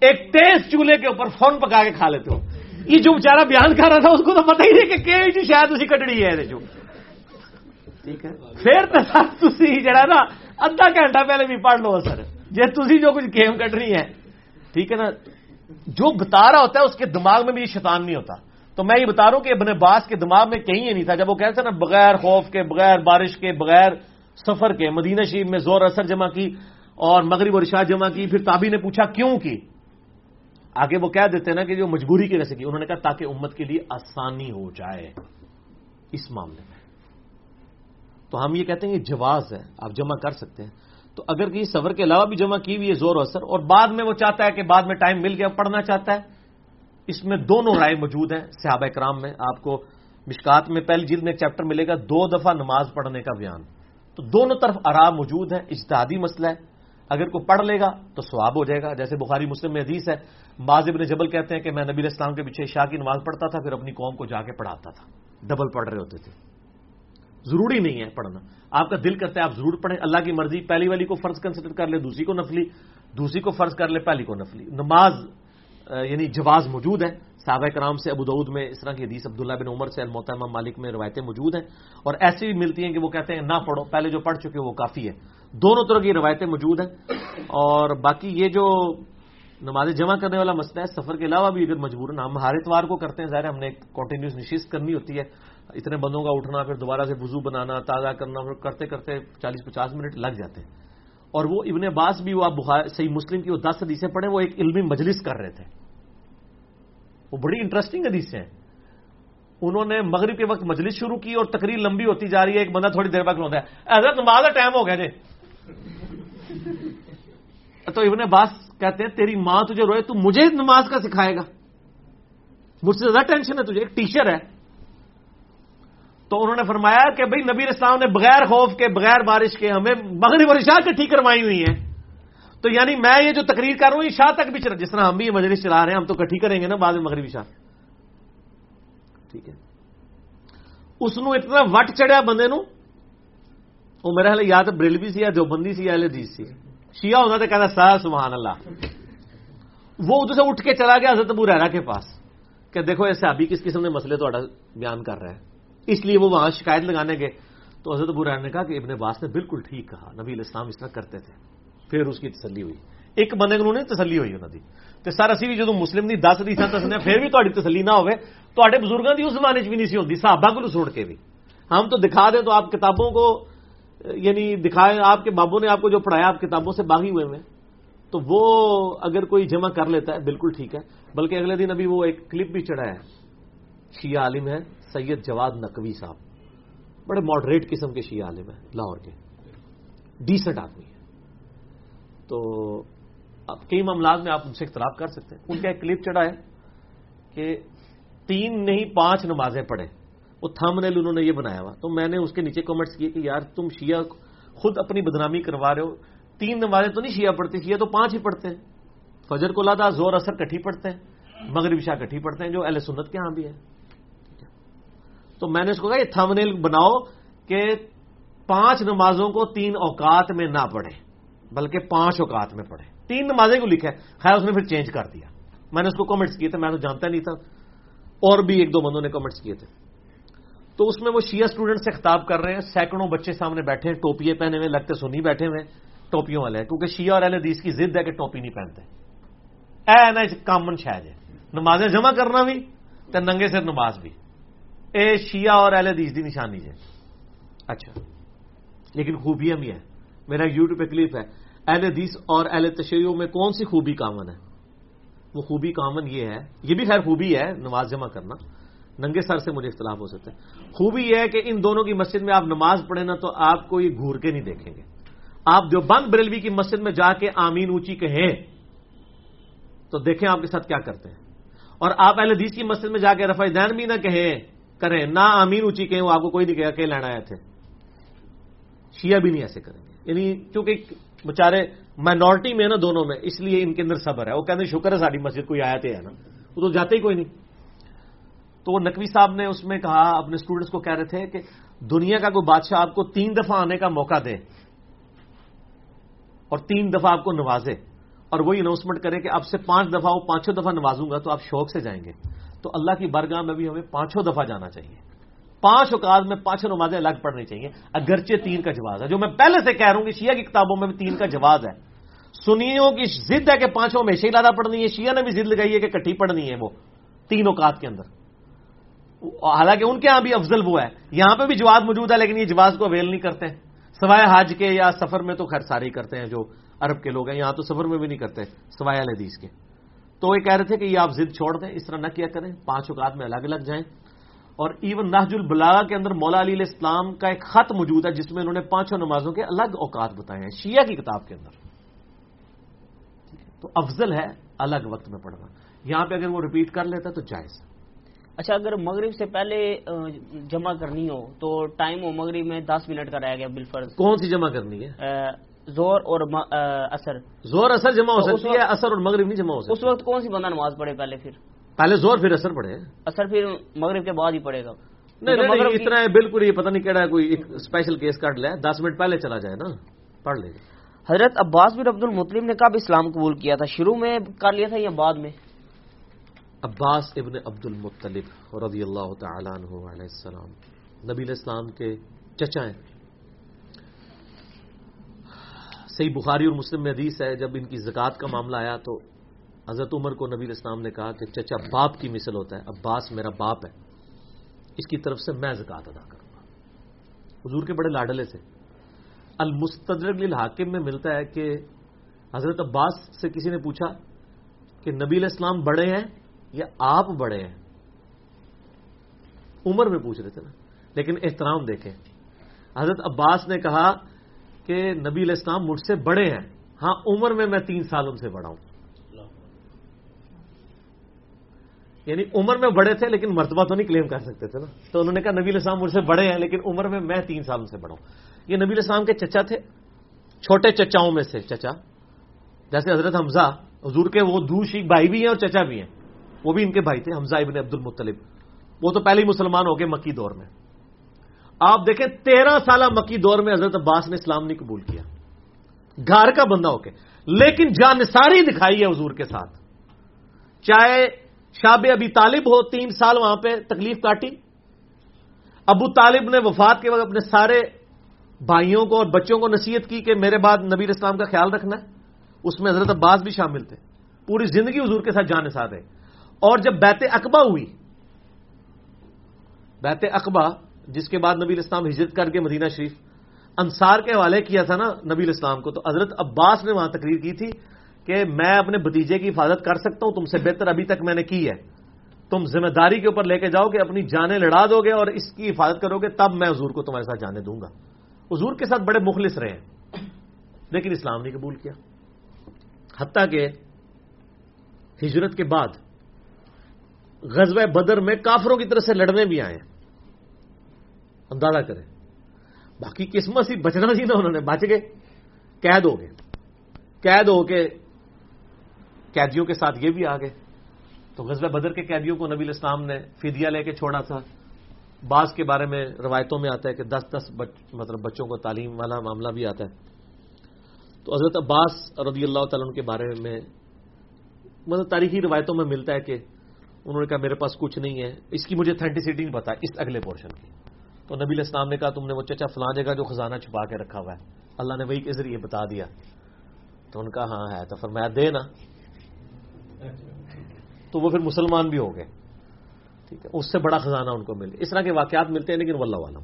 ایک تیز چولہے کے اوپر فون پکا کے کھا لیتے ہو۔ یہ جو بیچارہ بیان کر رہا تھا اس کو تو پتہ ہی نہیں کہ جی شاید اسی کٹڑی ہے جو۔ ٹھیک ہے۔ پھر تو جڑا نا ادھا گھنٹہ پہلے بھی پڑھ لو سر جی تھی جو کچھ گیم کٹنی ہے ٹھیک ہے نا؟ جو بتا رہا ہوتا ہے اس کے دماغ میں بھی یہ شیطان نہیں ہوتا۔ تو میں یہ بتا رہا ہوں کہ ابن باس کے دماغ میں کہیں یہ نہیں تھا۔ جب وہ کہتے نا بغیر خوف کے، بغیر بارش کے، بغیر سفر کے، مدینہ شریف میں زور اثر جمع کی اور مغرب اور رشاد جمع کی، پھر تابی نے پوچھا کیوں کی؟ آگے وہ کہہ دیتے نا کہ جو مجبوری کی وجہ سے کی۔ انہوں نے کہا تاکہ امت کے لیے آسانی ہو جائے اس معاملے میں۔ تو ہم یہ کہتے ہیں یہ جواز ہے، آپ جمع کر سکتے ہیں۔ تو اگر کسی سفر کے علاوہ بھی جمع کی ہوئی ہے زور و اثر اور بعد میں وہ چاہتا ہے کہ بعد میں ٹائم مل گیا، پڑھنا چاہتا ہے اس میں دونوں رائے موجود ہیں صحابہ کرام میں۔ آپ کو مشکات میں پہلی جلد میں ایک چیپٹر ملے گا، دو دفعہ نماز پڑھنے کا بیان۔ تو دونوں طرف آرام موجود ہے اجتہادی مسئلہ ہے۔ اگر کوئی پڑھ لے گا تو سواب ہو جائے گا۔ جیسے بخاری مسلم میں حدیث ہے ماضب نے جبل کہتے ہیں کہ میں نبی اسلام کے پیچھے شاہ کی نماز پڑھتا تھا، پھر اپنی قوم کو جا کے پڑھاتا تھا۔ ڈبل پڑھ رہے ہوتے تھے۔ ضروری نہیں ہے پڑھنا۔ آپ کا دل کرتا ہے آپ ضرور پڑھیں۔ اللہ کی مرضی، پہلی والی کو فرض کنسیڈر کر لے، دوسری کو نفلی، دوسری کو فرض کر لے، پہلی کو نفلی۔ نماز یعنی جواز موجود ہے صحابہ کرام سے ابو دعود میں اس طرح کی حدیث عبداللہ بن عمر سے المحتمہ مالک میں روایتیں موجود ہیں۔ اور ایسی بھی ملتی ہیں کہ وہ کہتے ہیں، نہ پڑھو، پہلے جو پڑھ چکے وہ کافی ہے۔ دونوں طرح کی روایتیں موجود ہیں۔ اور باقی یہ جو نماز جمع کرنے والا مسئلہ ہے، سفر کے علاوہ بھی اگر مجبور ہم ہر اتوار کو کرتے ہیں، ظاہر ہم نے کنٹینیوس نشست کرنی ہوتی ہے۔ اتنے بندوں کا اٹھنا، پھر دوبارہ سے وضو بنانا، تازہ کرنا، پھر کرتے کرتے چالیس پچاس منٹ لگ جاتے ہیں۔ اور وہ ابن عباس بھی وہ آپ صحیح مسلم کی وہ دس حدیثیں پڑھیں، وہ ایک علمی مجلس کر رہے تھے۔ وہ بڑی انٹرسٹنگ حدیثیں ہیں۔ انہوں نے مغرب کے وقت مجلس شروع کی اور تقریر لمبی ہوتی جا رہی ہے، ایک بندہ تھوڑی دیر بعد کھلوتا ہے۔ حضرت نماز کا ٹائم ہو گیا جی۔ تو ابن عباس کہتے ہیں، تیری ماں تجھے روئے، تو مجھے نماز کا سکھائے گا۔ مجھ سے زیادہ ٹینشن ہے، تجھے ایک ٹیچر ہے۔ تو انہوں نے فرمایا کہ بھائی نبی اسلام نے بغیر خوف کے، بغیر بارش کے ہمیں مغرب اور عشاء کٹھی کروائی ہوئی ہیں۔ تو یعنی میں یہ جو تقریر کر رہا ہوں شاہ تک بھی چلا جس طرح ہم بھی یہ مجلس چلا رہے ہیں، ہم تو کٹھی کریں گے نا بعد میں مغربی شاہ ٹھیک ہے۔ اس نو اتنا وٹ چڑھیا بندے نو، وہ میرا حال یا تو بریلوی سی یا جو بندی سی یا جیت سی۔ شیعہ ہوتا تو کہتا سا سبحان اللہ۔ وہ ادھر سے اٹھ کے چلا گیا حضرت ابو ریرا کے پاس کہ دیکھو ایسے ابھی کس قسم نے مسئلے تو بیان کر رہا ہے۔ اس لیے وہ وہاں شکایت لگانے گئے۔ تو حضرت ابو نے کہا کہ ابن باس نے بالکل ٹھیک کہا، نبی الاسلام اس طرح کرتے تھے۔ پھر اس کی تسلی ہوئی۔ ایک بندے کو نے تسلی ہوئی انہوں کی تو سر اسی بھی جدو مسلم کی دس ریسا دسنے پھر بھی تاری تسلی نہ ہوئے تے بزرگوں کی اس زمانے چ بھی نہیں سی ہوتی صحابہ کو سوڑ کے بھی۔ ہم تو دکھا دیں تو آپ کتابوں کو یعنی دکھائے آپ کے بابوں نے آپ کو جو پڑھایا، آپ کتابوں سے باغی ہوئے ہوئے۔ تو وہ اگر کوئی جمع کر لیتا ہے، بالکل ٹھیک ہے۔ بلکہ اگلے دن ابھی وہ ایک کلپ بھی چڑھا ہے۔ شیعہ عالم ہے۔ سید جواد نقوی صاحب۔ بڑے ماڈریٹ قسم کے شیعہ عالم ہیں، لاہور کے۔ ڈیسنٹ آدمی ہے تو اب کئی معاملات میں آپ ان سے اختلاف کر سکتے ہیں۔ ان کا ایک کلپ چڑھا ہے کہ تین نہیں، پانچ نمازیں پڑھے وہ تھم نیل انہوں نے یہ بنایا ہوا۔ تو میں نے اس کے نیچے کمنٹس کیے کہ یار تم شیعہ خود اپنی بدنامی کروا رہے ہو۔ تین نمازیں تو نہیں شیعہ پڑھتے، شیعہ تو پانچ ہی پڑھتے ہیں۔ فجر کو لادا زور اثر کٹھی پڑھتے ہیں، مغرب شاہ کٹھی پڑھتے ہیں، جو اہل سنت کے ہاں بھی ہے تو میں نے اس کو کہا، یہ تھم نیل بناؤ کہ پانچ نمازوں کو تین اوقات میں نہ پڑھے بلکہ پانچ اوقات میں پڑھے تین نمازیں کو لکھا ہے خیر، اس نے پھر چینج کر دیا۔ میں نے اس کو کمنٹس کیے تھے، میں تو جانتا نہیں تھا۔ اور بھی ایک دو بندوں نے کمنٹس کیے تھے۔ تو اس میں وہ شیعہ اسٹوڈنٹ سے خطاب کر رہے ہیں، سینکڑوں بچے سامنے بیٹھے ہیں، ٹوپیے پہنے ہوئے، لگتے سنی بیٹھے ہوئے ٹوپیوں والے کیونکہ شیعہ اور اہل حدیث کی ضد ہے کہ ٹوپی نہیں پہنتے۔ اے نا کامن شاید ہے۔ نمازیں جمع کرنا بھی تو ننگے سے نماز بھی۔ اے شیعہ اور اہل حدیث دی نشانی ہے۔ اچھا۔ لیکن خوبیاں بھی ہیں۔ میرا یوٹیوب پہ کلپ ہے۔ اہل حدیث اور اہل تشریحوں میں کون سی خوبی کامن ہے؟ وہ خوبی کامن یہ ہے، یہ بھی خیر خوبی ہے، نماز جمع کرنا۔ ننگے سر سے مجھے اختلاف ہو سکتا ہے۔ خوبی یہ ہے کہ ان دونوں کی مسجد میں آپ نماز پڑھیں نا تو آپ کو یہ گھور کے نہیں دیکھیں گے۔ آپ جو بند بریلوی کی مسجد میں جا کے آمین اونچی کہیں، تو دیکھیں آپ کے ساتھ کیا کرتے ہیں۔ اور آپ اہل حدیث کی مسجد میں جا کے رفا دین بھی نہ کہیں کریں، نہ آمین اونچی کہیں، وہ آپ کو کوئی نہیں کہا کہ لینا آئے تھے۔ شیعہ بھی نہیں ایسے کریں گے۔ یعنی چونکہ بےچارے مائنورٹی میں نا دونوں میں، اس لیے ان کے اندر صبر ہے۔ وہ کہتے ہیں، شکر ہے ساری مسجد، کوئی آیا تھے نا۔ وہ تو جاتے ہی کوئی نہیں۔ تو وہ نقوی صاحب نے اس میں کہا، اپنے اسٹوڈنٹس کو کہہ رہے تھے کہ دنیا کا کوئی بادشاہ آپ کو تین دفعہ آنے کا موقع دے اور تین دفعہ آپ کو نوازے اور وہی اناؤنسمنٹ کرے کہ اب سے پانچ دفعہ وہ پانچوں دفعہ نوازوں گا تو آپ شوق سے جائیں گے۔ تو اللہ کی برگاہ میں بھی ہمیں پانچوں دفعہ جانا چاہیے۔ پانچ اوقات میں پانچوں نمازیں الگ پڑھنی چاہیے۔ اگرچہ تین کا جواز ہے۔ جو میں پہلے سے کہہ رہا ہوں کہ شیعہ کی کتابوں میں بھی تین کا جواز ہے۔ سنیوں کی ضد ہے کہ پانچوں میں ہی لادہ پڑھنی ہے۔ شیعہ نے بھی ضد لگائی ہے کہ کٹھی پڑھنی ہے وہ۔ تین اوقات کے اندر۔ حالانکہ ان کے ہاں بھی افضل وہ ہے۔ یہاں پہ بھی جواز موجود ہے، لیکن یہ جواز کو اویل نہیں کرتے۔ سوائے حج کے یا سفر میں تو خیر سارے ہی کرتے ہیں۔ جو عرب کے لوگ ہیں، یہاں تو سفر میں بھی نہیں کرتے، سوائے الحدیث کے۔ تو یہ کہہ رہے تھے کہ یہ آپ ضد چھوڑ دیں اس طرح نہ کیا کریں پانچ اوقات میں الگ الگ جائیں۔ اور ایون نہج البلاغا کے اندر مولا علی علیہ السلام کا ایک خط موجود ہے جس میں انہوں نے پانچوں نمازوں کے الگ اوقات بتائے ہیں شیعہ کی کتاب کے اندر۔ تو افضل ہے الگ وقت میں پڑھنا۔ یہاں پہ اگر وہ ریپیٹ کر لیتا تو جائز۔ اچھا اگر مغرب سے پہلے جمع کرنی ہو تو ٹائم ہو مغرب میں دس منٹ کا رہ گیا بالفرض۔ کون سی جمع کرنی ہے؟ زور اور اثر. زور اثر جمع ہو سکتی ہے اثر اور مغرب نہیں جمع ہو سکتی۔ اس وقت کون سی بندہ نماز پڑھے پہلے پھر؟ پہلے زور پھر اثر پڑے اثر پھر مغرب کے بعد ہی پڑے گا۔ نہیں مغرب اتنا ہے بالکل یہ پتہ نہیں کہڑا ہے کوئی اسپیشل کیس کاٹ لے دس منٹ پہلے چلا جائے نا پڑھ لے۔ حضرت عباس بن عبد المطلم نے کب اسلام قبول کیا تھا؟ شروع میں کر لیا تھا یا بعد میں؟ عباس ابن عبد المطلب رضی اللہ تعالیٰ عنہ علیہ السلام نبی الاسلام کے چچا ہیں۔ صحیح بخاری اور مسلم میں حدیث ہے، جب ان کی زکوٰۃ کا معاملہ آیا تو حضرت عمر کو نبی الاسلام نے کہا کہ چچا باپ کی مثل ہوتا ہے، عباس میرا باپ ہے، اس کی طرف سے میں زکوٰۃ ادا کروں گا۔ حضور کے بڑے لاڈلے سے۔ المستدرک الحاکم میں ملتا ہے کہ حضرت عباس سے کسی نے پوچھا کہ نبی الاسلام بڑے ہیں یا آپ بڑے ہیں؟ عمر میں پوچھ رہے تھے نا، لیکن احترام دیکھیں۔ حضرت عباس نے کہا کہ نبی علیہ السلام مجھ سے بڑے ہیں۔ ہاں عمر میں میں تین سال ان سے بڑا ہوں۔ یعنی عمر میں بڑے تھے لیکن مرتبہ تو نہیں کلیم کر سکتے تھے نا۔ تو انہوں نے کہا نبی علیہ السلام مجھ سے بڑے ہیں لیکن عمر میں میں تین سال ان سے بڑا ہوں۔ یہ نبی علیہ السلام کے چچا تھے۔ چھوٹے چچاؤں میں سے چچا۔ جیسے حضرت حمزہ، حضور کے وہ دو شیخ بھائی بھی ہیں اور چچا بھی ہیں۔ وہ بھی ان کے بھائی تھے، حمزہ ابن عبد المطلب وہ تو پہلے ہی مسلمان ہو گئے مکی دور میں۔ آپ دیکھیں تیرہ سالہ مکی دور میں حضرت عباس نے اسلام نہیں قبول کیا۔ گھر کا بندہ ہو کے۔ لیکن جانساری دکھائی ہے حضور کے ساتھ۔ چاہے شاب ابی طالب ہو، تین سال وہاں پہ تکلیف کاٹی۔ ابو طالب نے وفات کے وقت اپنے سارے بھائیوں کو اور بچوں کو نصیحت کی کہ میرے بعد نبی اسلام کا خیال رکھنا ہے۔ اس میں حضرت عباس بھی شامل تھے۔ پوری زندگی حضور کے ساتھ جانے ساتھ ہے اور جب بیت اقبا ہوئی، بیت اقبا جس کے بعد نبی اسلام ہجرت کر کے مدینہ شریف، انصار کے حوالے کیا تھا نا نبی اسلام کو، تو حضرت عباس نے وہاں تقریر کی تھی کہ میں اپنے بتیجے کی حفاظت کر سکتا ہوں، تم سے بہتر ابھی تک میں نے کی ہے۔ تم ذمہ داری کے اوپر لے کے جاؤ کہ اپنی جانیں لڑا دو گے اور اس کی حفاظت کرو گے، تب میں حضور کو تمہارے ساتھ جانے دوں گا۔ حضور کے ساتھ بڑے مخلص رہے ہیں، لیکن اسلام نے قبول کیا۔ حتیٰ کہ ہجرت کے بعد غزوہ بدر میں کافروں کی طرف سے لڑنے بھی آئے۔ ہیں اندازہ کریں۔ باقی قسمت سی بچنا سی نا انہوں نے، بچ گئے۔ قید ہو گئے۔ قید ہو کے قیدیوں کے ساتھ یہ بھی آ گئے۔ تو غزوہ بدر کے قیدیوں کو نبی اسلام نے فدیہ لے کے چھوڑا تھا۔ بعض کے بارے میں روایتوں میں آتا ہے کہ دس دس بچ مطلب بچوں کو تعلیم والا معاملہ بھی آتا ہے۔ تو حضرت عباس رضی اللہ تعالیٰ کے بارے میں مطلب تاریخی روایتوں میں ملتا ہے کہ انہوں نے کہا، میرے پاس کچھ نہیں ہے۔ اس کی مجھے اتھینٹسٹی نہیں پتا، اس اگلے پورشن کی۔ تو نبی الاسلام نے کہا تم نے وہ چچا فلاں جگہ جو خزانہ چھپا کے رکھا ہوا ہے۔ اللہ نے وہی کے ذریعے بتا دیا۔ تو ان کا ہاں ہے تو فرمایا دے نا۔ تو وہ پھر مسلمان بھی ہو گئے۔ ٹھیک ہے، اس سے بڑا خزانہ ان کو ملے اس طرح کے واقعات ملتے ہیں، لیکن واللہ عالم۔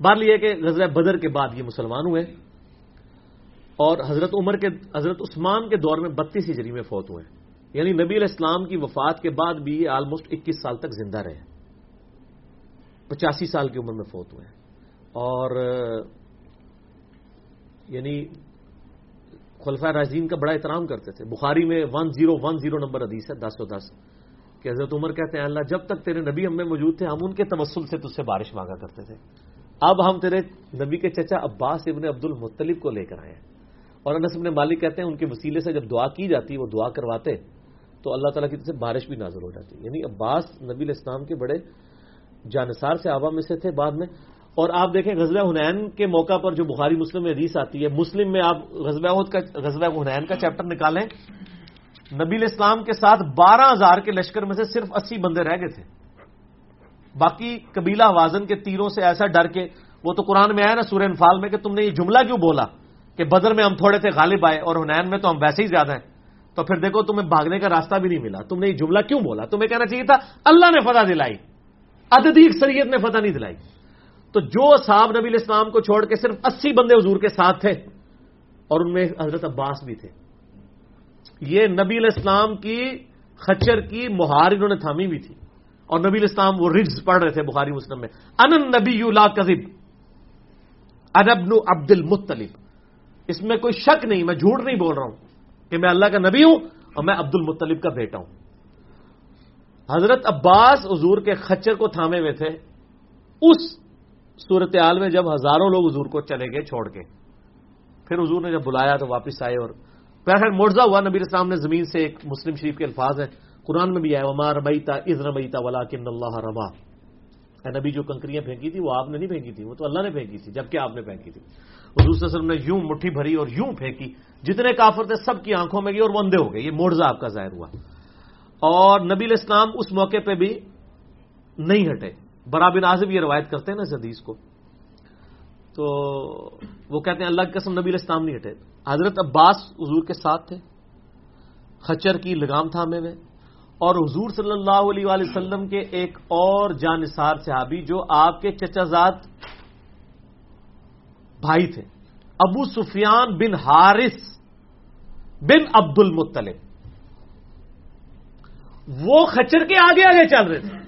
بات یہ کہ غزل بدر کے بعد یہ مسلمان ہوئے۔ اور حضرت عمر کے، حضرت عثمان کے دور میں بتیس ہجری میں فوت ہوئے۔ یعنی نبی علیہ السلام کی وفات کے بعد بھی یہ آلموسٹ اکیس سال تک زندہ رہے۔ پچاسی سال کی عمر میں فوت ہوئے اور یعنی خلفہ راجین کا بڑا احترام کرتے تھے۔ بخاری میں one zero one zero number حدیث ہے، دس سو دس، کہ حضرت عمر کہتے ہیں، اللہ جب تک تیرے نبی ہم میں موجود تھے، ہم ان کے تبسل سے تجھ سے بارش مانگا کرتے تھے۔ اب ہم تیرے نبی کے چچا عباس ابن عبد المطلب کو لے کر آئے ہیں۔ اور انس ابن مالک کہتے ہیں، ان کے وسیلے سے جب دعا کی جاتی، وہ دعا کرواتے، تو اللہ تعالیٰ کی طرف سے بارش بھی نازل ہو جاتی۔ یعنی عباس نبی الاسلام کے بڑے جانصار سے آبا میں سے تھے بعد میں۔ اور آپ دیکھیں غزل حنین کے موقع پر جو بخاری مسلم میں حدیث آتی ہے، مسلم میں آپ غزل غزل حنین کا چیپٹر نکالیں۔ نبی الاسلام کے ساتھ بارہ ہزار کے لشکر میں سے صرف اسی بندے رہ گئے تھے۔ باقی قبیلہ وازن کے تیروں سے ایسا ڈر کے، وہ تو قرآن میں آیا نا سورہ انفال میں کہ تم نے یہ جملہ کیوں بولا؟ کہ بدر میں ہم تھوڑے تھے، غالب آئے اور حنین میں تو ہم ویسے ہی زیادہ ہیں۔ تو پھر دیکھو تمہیں بھاگنے کا راستہ بھی نہیں ملا۔ تم نے یہ جملہ کیوں بولا؟ تمہیں کہنا چاہیے تھا، اللہ نے فتح دلائی۔ عددی اکثریت نے فتح نہیں دلائی۔ تو جو صاحب نبی الاسلام کو چھوڑ کے صرف اسی بندے حضور کے ساتھ تھے اور ان میں حضرت عباس بھی تھے۔ یہ نبی الاسلام کی خچر کی مہار انہوں نے تھامی بھی تھی۔ اور نبی الاسلام وہ رجز پڑھ رہے تھے بخاری مسلم میں۔ ان نبی لا کذب انبن عبد المطلب۔ اس میں کوئی شک نہیں، میں جھوٹ نہیں بول رہا ہوں کہ میں اللہ کا نبی ہوں اور میں عبد المطلب کا بیٹا ہوں۔ حضرت عباس حضور کے خچر کو تھامے ہوئے تھے، اس صورتحال میں جب ہزاروں لوگ حضور کو چلے گئے چھوڑ کے۔ پھر حضور نے جب بلایا تو واپس آئے اور پہر مرزا ہوا، نبی اسلام نے زمین سے ایک مسلم شریف کے الفاظ ہیں، قرآن میں بھی آئے، وما ربیتا از ربیتا ولا کن اللہ رما نبی، جو کنکریاں پھینکی تھی، وہ آپ نے نہیں پھینکی تھی، وہ تو اللہ نے پھینکی تھی، جبکہ آپ نے پھینکی تھی۔ حضور صلی اللہ علیہ وسلم نے یوں مٹھی بھری اور یوں پھینکی، جتنے کافر تھے، سب کی آنکھوں میں گئی اور وہ اندھے ہو گئے، یہ مرزا آپ کا ظاہر ہوا۔ اور نبی الاسلام اس موقع پہ بھی نہیں ہٹے۔ برا بن آزم یہ روایت کرتے ہیں نا اس حدیث کو۔ تو وہ کہتے ہیں اللہ کی قسم نبی الاسلام نہیں ہٹے۔ حضرت عباس حضور کے ساتھ تھے۔ خچر کی لگام تھامے میں اور حضور صلی اللہ علیہ وآلہ وسلم کے ایک اور جانصار صحابی جو آپ کے چچا زاد بھائی تھے۔ ابو سفیان بن حارث بن عبد المطلب وہ خچر کے آگے آگے چل رہے تھے۔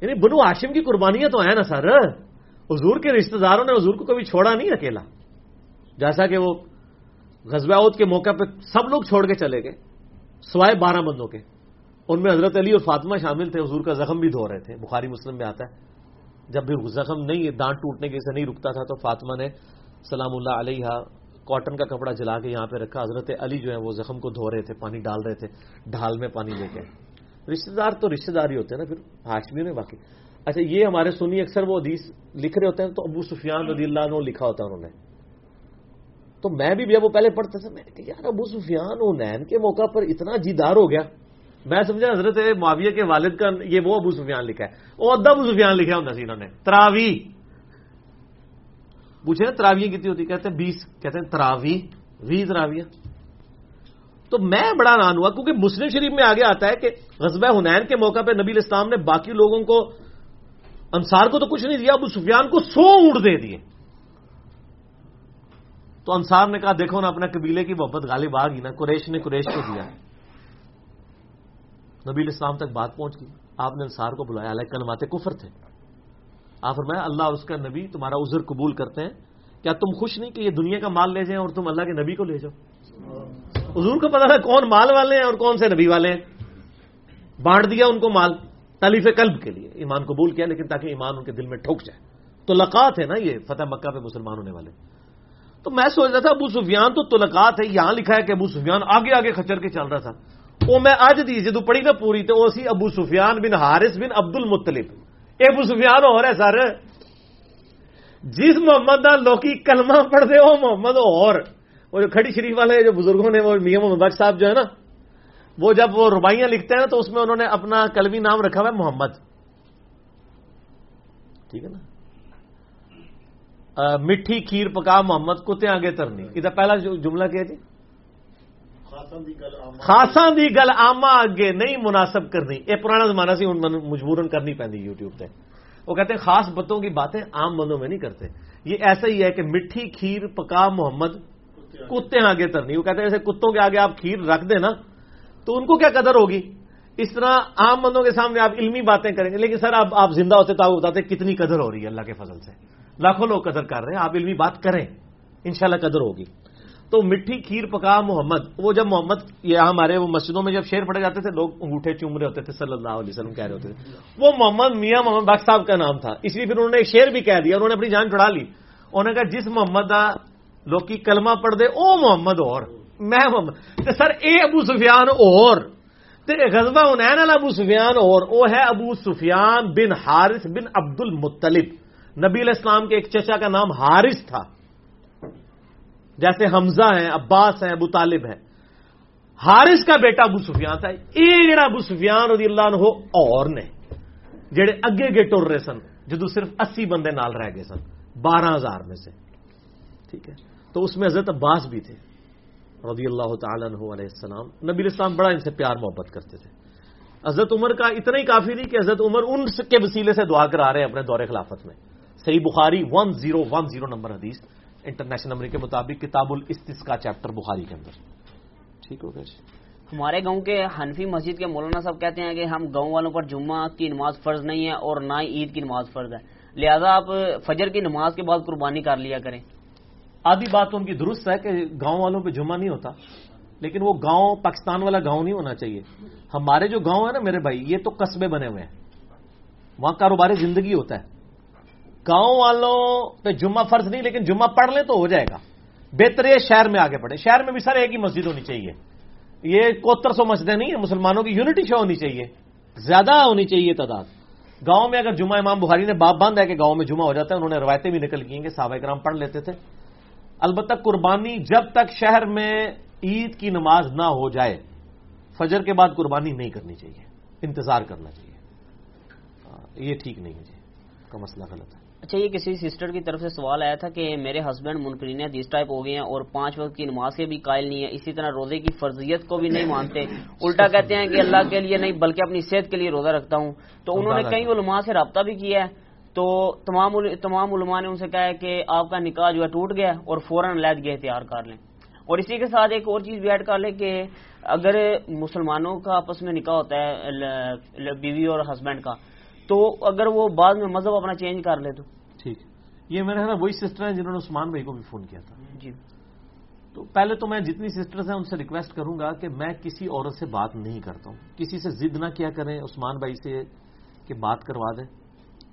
یعنی بنو ہاشم کی قربانیاں تو ہیں نا سر۔ حضور کے رشتہ داروں نے حضور کو کبھی چھوڑا نہیں اکیلا۔ جیسا کہ وہ غزبہ کے موقع پہ سب لوگ چھوڑ کے چلے گئے، سوائے بارہ بندوں کے۔ ان میں حضرت علی اور فاطمہ شامل تھے، حضور کا زخم بھی دھو رہے تھے۔ بخاری مسلم میں آتا ہے۔ جب بھی زخم نہیں، دانت ٹوٹنے کی سے نہیں رکتا تھا تو فاطمہ نے سلام اللہ علیہ کاٹن کا کپڑا جلا کے یہاں پہ رکھا، حضرت علی جو ہے وہ زخم کو دھو رہے تھے، پانی ڈال رہے تھے، ڈھال میں پانی لے کے۔ رشتے دار تو رشتے دار ہی ہوتے ہیں نا پھر، ہاشمی نے باقی۔ اچھا یہ ہمارے سنی اکثر وہ حدیث لکھ رہے ہوتے ہیں، تو ابو سفیان رضی اللہ عنہ لکھا ہوتا ہے انہوں نے۔ تو میں بھی وہ پہلے پڑھتا تھا، میں نے کہا، یار ابو سفیان و نین کے موقع پر اتنا جیدار ہو گیا۔ میں سمجھا حضرت معاویہ کے والد کا یہ وہ ابو سفیان لکھا ہے۔ وہ ادھا ابو سفیان لکھا ہوتا سی انہوں نے تراوی پوچھے نا تراویاں کتنی ہوتی کہتے ہیں بیس، کہتے ہیں تراوی وی تراویاں تو میں بڑا ران ہوا کیونکہ مسلم شریف میں آگے آتا ہے کہ غزبہ ہنین کے موقع پہ نبی الاسلام نے باقی لوگوں کو، انصار کو تو کچھ نہیں دیا، ابو سفیان کو سو اونٹ دے دیے۔ تو انصار نے کہا، دیکھو نا اپنا قبیلے کی محبت غالب آ گئی نا، قریش نے قریش کو دیا۔ نبی الاسلام تک بات پہنچ گئی۔ آپ نے انصار کو بلایا علیہ کلمات کفر تھے۔ آپ فرمایا، اللہ اور اس کا نبی تمہارا عذر قبول کرتے ہیں۔ کیا تم خوش نہیں کہ یہ دنیا کا مال لے جائیں اور تم اللہ کے نبی کو لے جاؤ؟ حضور کو پتا تھا کون مال والے ہیں اور کون سے نبی والے ہیں۔ بانٹ دیا ان کو مال تلیف قلب کے لیے، ایمان قبول کیا، لیکن تاکہ ایمان ان کے دل میں ٹھوک جائے۔ تو لقات ہے نا یہ، فتح مکہ پہ مسلمان ہونے والے۔ تو میں سوچ رہا تھا، ابو سفیان تو تلقات ہے، یہاں لکھا ہے کہ ابو سفیان آگے آگے کچر کے چل رہا تھا۔ وہ میں آج دی جدو پڑھی نا پوری تو اسی ابو سفیان بن حارث بن عبد المطلب ابو سفیان ہو رہا ہے سر۔ جس محمد کا لوکی کلمہ پڑھتے ہو، محمد اور۔ وہ جو کھڑی شریف والے جو بزرگوں نے، وہ میاں محمد بخش صاحب جو ہے نا، وہ جب وہ ربائیاں لکھتے ہیں نا، تو اس میں انہوں نے اپنا کلوی نام رکھا ہوا ہے، محمد۔ ٹھیک ہے نا؟ میٹھی کھیر پکا محمد کتے آگے ترنی۔ ادھر پہلا جملہ کیا جی خاصا دی گل آما اگے نہیں مناسب کرنی۔ یہ پرانا زمانہ سی مجبورن کرنی پی یوٹیوب تے۔ وہ کہتے ہیں خاص بتوں کی باتیں عام بندوں میں نہیں کرتے۔ یہ ایسا ہی ہے کہ مٹھی کھیر پکا محمد کتے آگے ترنی۔ وہ کہتے ہیں جیسے کتوں کے آگے آپ کھیر رکھ دیں نا تو ان کو کیا قدر ہوگی؟ اس طرح عام بندوں کے سامنے آپ علمی باتیں کریں گے لیکن سر اب آپ زندہ ہوتے تو آپ بتاتے کتنی قدر ہو رہی ہے اللہ کے فضل سے۔ لاکھوں لوگ قدر کر رہے ہیں آپ علمی بات کریں انشاءاللہ قدر ہوگی۔ تو مٹھی کھیر پکا محمد، وہ جب محمد یہ ہمارے وہ مسجدوں میں جب شیر پڑے جاتے تھے، لوگ انگوٹھے چوم رہے ہوتے تھے، صلی اللہ علیہ وسلم کہہ رہے ہوتے تھے۔ وہ محمد میاں محمد باغ صاحب کا نام تھا، اس لیے پھر انہوں نے شیر بھی کہہ دیا، انہوں نے اپنی جان چڑھا لی۔ انہوں نے کہا، جس محمد کا لوگ کلمہ پڑھ دے، او محمد اور، میں محمد۔ سر، اے ابو سفیان اور غزبہ انین والا ابو سفیان اور وہ ہے ابو سفیان بن حارث بن عبد المطلب نبی علیہ السلام کے ایک چچا کا نام حارث تھا۔ جیسے حمزہ ہیں، عباس ہیں، ابو طالب ہے حارث کا بیٹا ابو سفیان تھا۔ یہ جڑا ابو سفیان رضی اللہ عنہ اور نے، جڑے اگے گے ٹر رہے سن، جدو صرف اسی بندے نال رہ گئے سن، بارہ ہزار میں سے۔ ٹھیک ہے؟ تو اس میں حضرت عباس بھی تھے، رضی اللہ تعالیٰ عنہ علیہ السلام۔ نبی السلام بڑا ان سے پیار محبت کرتے تھے۔ حضرت عمر کا اتنا ہی کافی نہیں کہ حضرت عمر ان کے وسیلے سے دعا کرا رہے ہیں اپنے دور خلافت میں۔ Sahih Bukhari one zero one zero number حدیث۔ انٹرنیشنل نمبر کے مطابق کتاب الاستص کا چیپٹر بخاری کے اندر۔ ٹھیک ہو گیا جی۔ ہمارے گاؤں کے حنفی مسجد کے مولانا صاحب کہتے ہیں کہ ہم گاؤں والوں پر جمعہ کی نماز فرض نہیں ہے اور نہ ہی عید کی نماز فرض ہے۔ لہذا آپ فجر کی نماز کے بعد قربانی کر لیا کریں۔ آدھی بات ان کی درست ہے کہ گاؤں والوں پہ جمعہ نہیں ہوتا لیکن وہ گاؤں پاکستان والا گاؤں نہیں ہونا چاہیے۔ ہمارے جو گاؤں ہے نا میرے بھائی یہ تو قصبے بنے ہوئے ہیں۔ وہاں کاروباری زندگی ہوتا ہے۔ گاؤں والوں پہ جمعہ فرض نہیں، لیکن جمعہ پڑھ لیں تو ہو جائے گا۔ بہتر ہے شہر میں آگے پڑھے شہر میں بھی سر ایک ہی مسجد ہونی چاہیے۔ یہ کوتر سو مسجدیں نہیں ہیں، مسلمانوں کی یونٹی شو ہونی چاہیے۔ زیادہ ہونی چاہیے تعداد۔ گاؤں میں اگر جمعہ امام بخاری نے باپ بند ہے کہ گاؤں میں جمعہ ہو جاتا ہے، انہوں نے روایتیں بھی نکل کی ہیں کہ صحابہ کرام پڑھ لیتے تھے۔ البتہ قربانی جب تک شہر میں عید کی نماز نہ ہو جائے، فجر کے بعد قربانی نہیں کرنی چاہیے، انتظار کرنا چاہیے۔ یہ ٹھیک نہیں ہے جی۔ کا مسئلہ غلط ہے۔ اچھا یہ کسی سسٹر کی طرف سے سوال آیا تھا کہ میرے ہسبینڈ منکرین حدیث ٹائپ ہو گئے ہیں اور پانچ وقت کی نماز کے بھی قائل نہیں ہے اسی طرح روزے کی فرضیت کو بھی نہیں مانتے۔ الٹا کہتے ہیں کہ اللہ کے لیے نہیں بلکہ اپنی صحت کے لیے روزہ رکھتا ہوں۔ تو انہوں نے کئی علماء سے رابطہ بھی کیا ہے۔ تو تمام تمام علماء نے ان سے کہا ہے کہ آپ کا نکاح جو ہے ٹوٹ گیا اور فوراً علیحدگی اختیار کر لیں۔ اور اسی کے ساتھ ایک اور چیز بھی ایڈ کر لیں کہ اگر مسلمانوں کا آپس میں نکاح ہوتا ہے بیوی اور ہسبینڈ کا تو اگر وہ بعد میں مذہب اپنا چینج کر لے تو۔ یہ میرے خیال وہی سسٹر ہیں جنہوں نے عثمان بھائی کو بھی فون کیا تھا۔ جی۔ تو پہلے تو میں جتنی سسٹرز ہیں ان سے ریکویسٹ کروں گا کہ میں کسی عورت سے بات نہیں کرتا ہوں۔ کسی سے ضد نہ کیا کریں عثمان بھائی سے کہ بات کروا دیں۔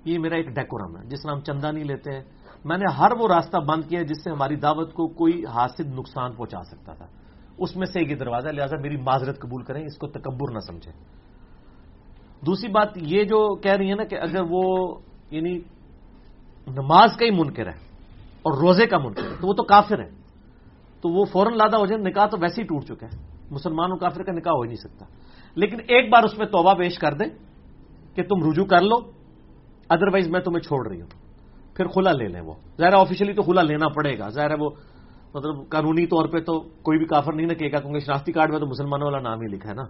یہ میرا ایک ڈیکورم ہے جس طرح ہم چندہ نہیں لیتے ہیں۔ میں نے ہر وہ راستہ بند کیا جس سے ہماری دعوت کو کوئی حاصل نقصان پہنچا سکتا تھا۔ اس میں سے ایک دروازہ لہٰذا میری معذرت قبول کریں اس کو تکبر نہ سمجھیں۔ دوسری بات یہ جو کہہ رہی ہے نا کہ اگر وہ یعنی نماز کا ہی منکر ہے اور روزے کا منکر ہے، تو وہ تو کافر ہے تو وہ فوراً لادہ ہو جائے، نکاح تو ویسے ہی ٹوٹ چکا ہے مسلمانوں کافر کا نکاح ہو ہی نہیں سکتا۔ لیکن ایک بار اس میں توبہ پیش کر دیں کہ تم رجوع کر لو ادروائز میں تمہیں چھوڑ رہی ہوں۔ پھر کھلا لے لیں وہ۔ ظاہر آفیشلی تو کھلا لینا پڑے گا۔ ظاہر ہے وہ مطلب قانونی طور پہ تو کوئی بھی کافر نہیں نہ کہے گا، کیونکہ شناختی کارڈ میں تو مسلمانوں والا نام ہی لکھا ہے نا۔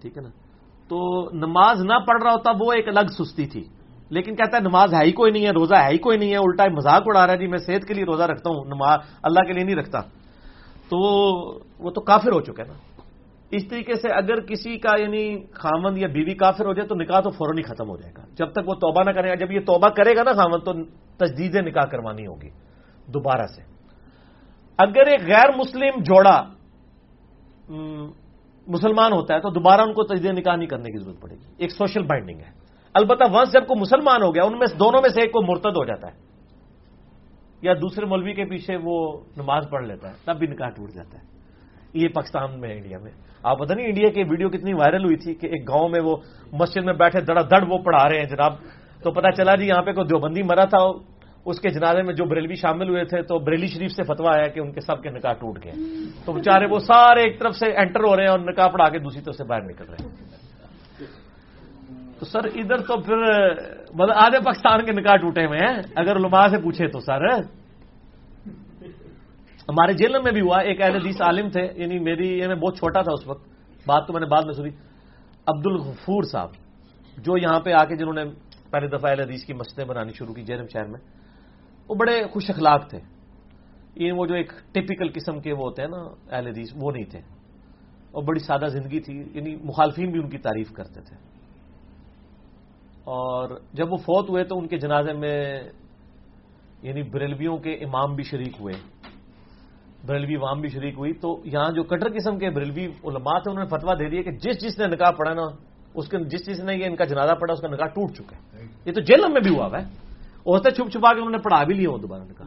ٹھیک ہے نا؟ تو نماز نہ پڑھ رہا ہوتا وہ ایک الگ سستی تھی۔ لیکن کہتا ہے نماز ہے ہی کوئی نہیں ہے، روزہ ہے ہی کوئی نہیں ہے، الٹا مذاق اڑا رہا ہے جی میں صحت کے لیے روزہ رکھتا ہوں، نماز اللہ کے لیے نہیں رکھتا۔ تو وہ تو کافر ہو چکا ہے نا۔ اس طریقے سے اگر کسی کا یعنی خامند یا بیوی کافر ہو جائے تو نکاح تو فوراً ہی ختم ہو جائے گا۔ جب تک وہ توبہ نہ کرے گا جب یہ توبہ کرے گا نا خامند تو تجدید نکاح کروانی ہوگی۔ دوبارہ سے۔ اگر ایک غیر مسلم جوڑا مسلمان ہوتا ہے تو دوبارہ ان کو تجدید نکاح نہیں کرنے کی ضرورت پڑے گی۔ ایک سوشل بائنڈنگ ہے۔ البتہ ونس جب کو مسلمان ہو گیا، ان میں دونوں میں سے ایک کو مرتد ہو جاتا ہے۔ یا دوسرے مولوی کے پیچھے وہ نماز پڑھ لیتا ہے، تب بھی نکاح ٹوٹ جاتا ہے۔ یہ پاکستان میں، انڈیا میں۔ آپ پتہ نہیں انڈیا کی ویڈیو کتنی وائرل ہوئی تھی کہ ایک گاؤں میں وہ مسجد میں بیٹھے دڑا دڑ وہ پڑھا رہے ہیں، جناب۔ تو پتا چلا جی یہاں پہ کوئی دیوبندی مرا تھا، اس کے جنازے میں جو بریلوی شامل ہوئے تھے، تو بریلی شریف سے فتوا آیا کہ ان کے سب کے نکاح ٹوٹ گئے۔ تو بےچارے وہ سارے ایک طرف سے انٹر ہو رہے ہیں اور نکاح پڑھا کے دوسری طرف سے باہر نکل رہے ہیں۔ تو سر ادھر تو پھر مطلب آدھے پاکستان کے نکاح ٹوٹے ہوئے ہیں۔ اگر علماء سے پوچھے تو سر۔ ہمارے جیل میں بھی ہوا، ایک اہل حدیث عالم تھے یعنی میری، یہ میں بہت چھوٹا تھا اس وقت۔ بات تو میں نے بعد میں سنی۔ عبد الغفور صاحب، جو یہاں پہ آ کے جنہوں نے پہلی دفعہ اہل حدیث کی مسجدیں بنانی شروع کی، جیرم شہر میں، وہ بڑے خوش اخلاق تھے۔ یہ وہ جو ایک ٹپیکل قسم کے وہ ہوتے ہیں نا، اہل حدیث، وہ نہیں تھے۔ اور بڑی سادہ زندگی تھی یعنی مخالفین بھی ان کی تعریف کرتے تھے۔ اور جب وہ فوت ہوئے تو ان کے جنازے میں یعنی بریلویوں کے امام بھی شریک ہوئے۔ بریلوی امام بھی شریک ہوئی۔ تو یہاں جو کٹر قسم کے بریلوی علماء تھے، انہوں نے فتوا دے دیا کہ جس جس نے نکاح پڑھا نا، اس کے جس جس نے یہ ان کا جنازہ پڑا اس کا نکاح ٹوٹ چکا ہے۔ یہ تو جیلم میں بھی ہوا ہوا ہے ہوتا چھپ چھپا کے انہوں نے پڑھا بھی لیا دوبارہ نکاح۔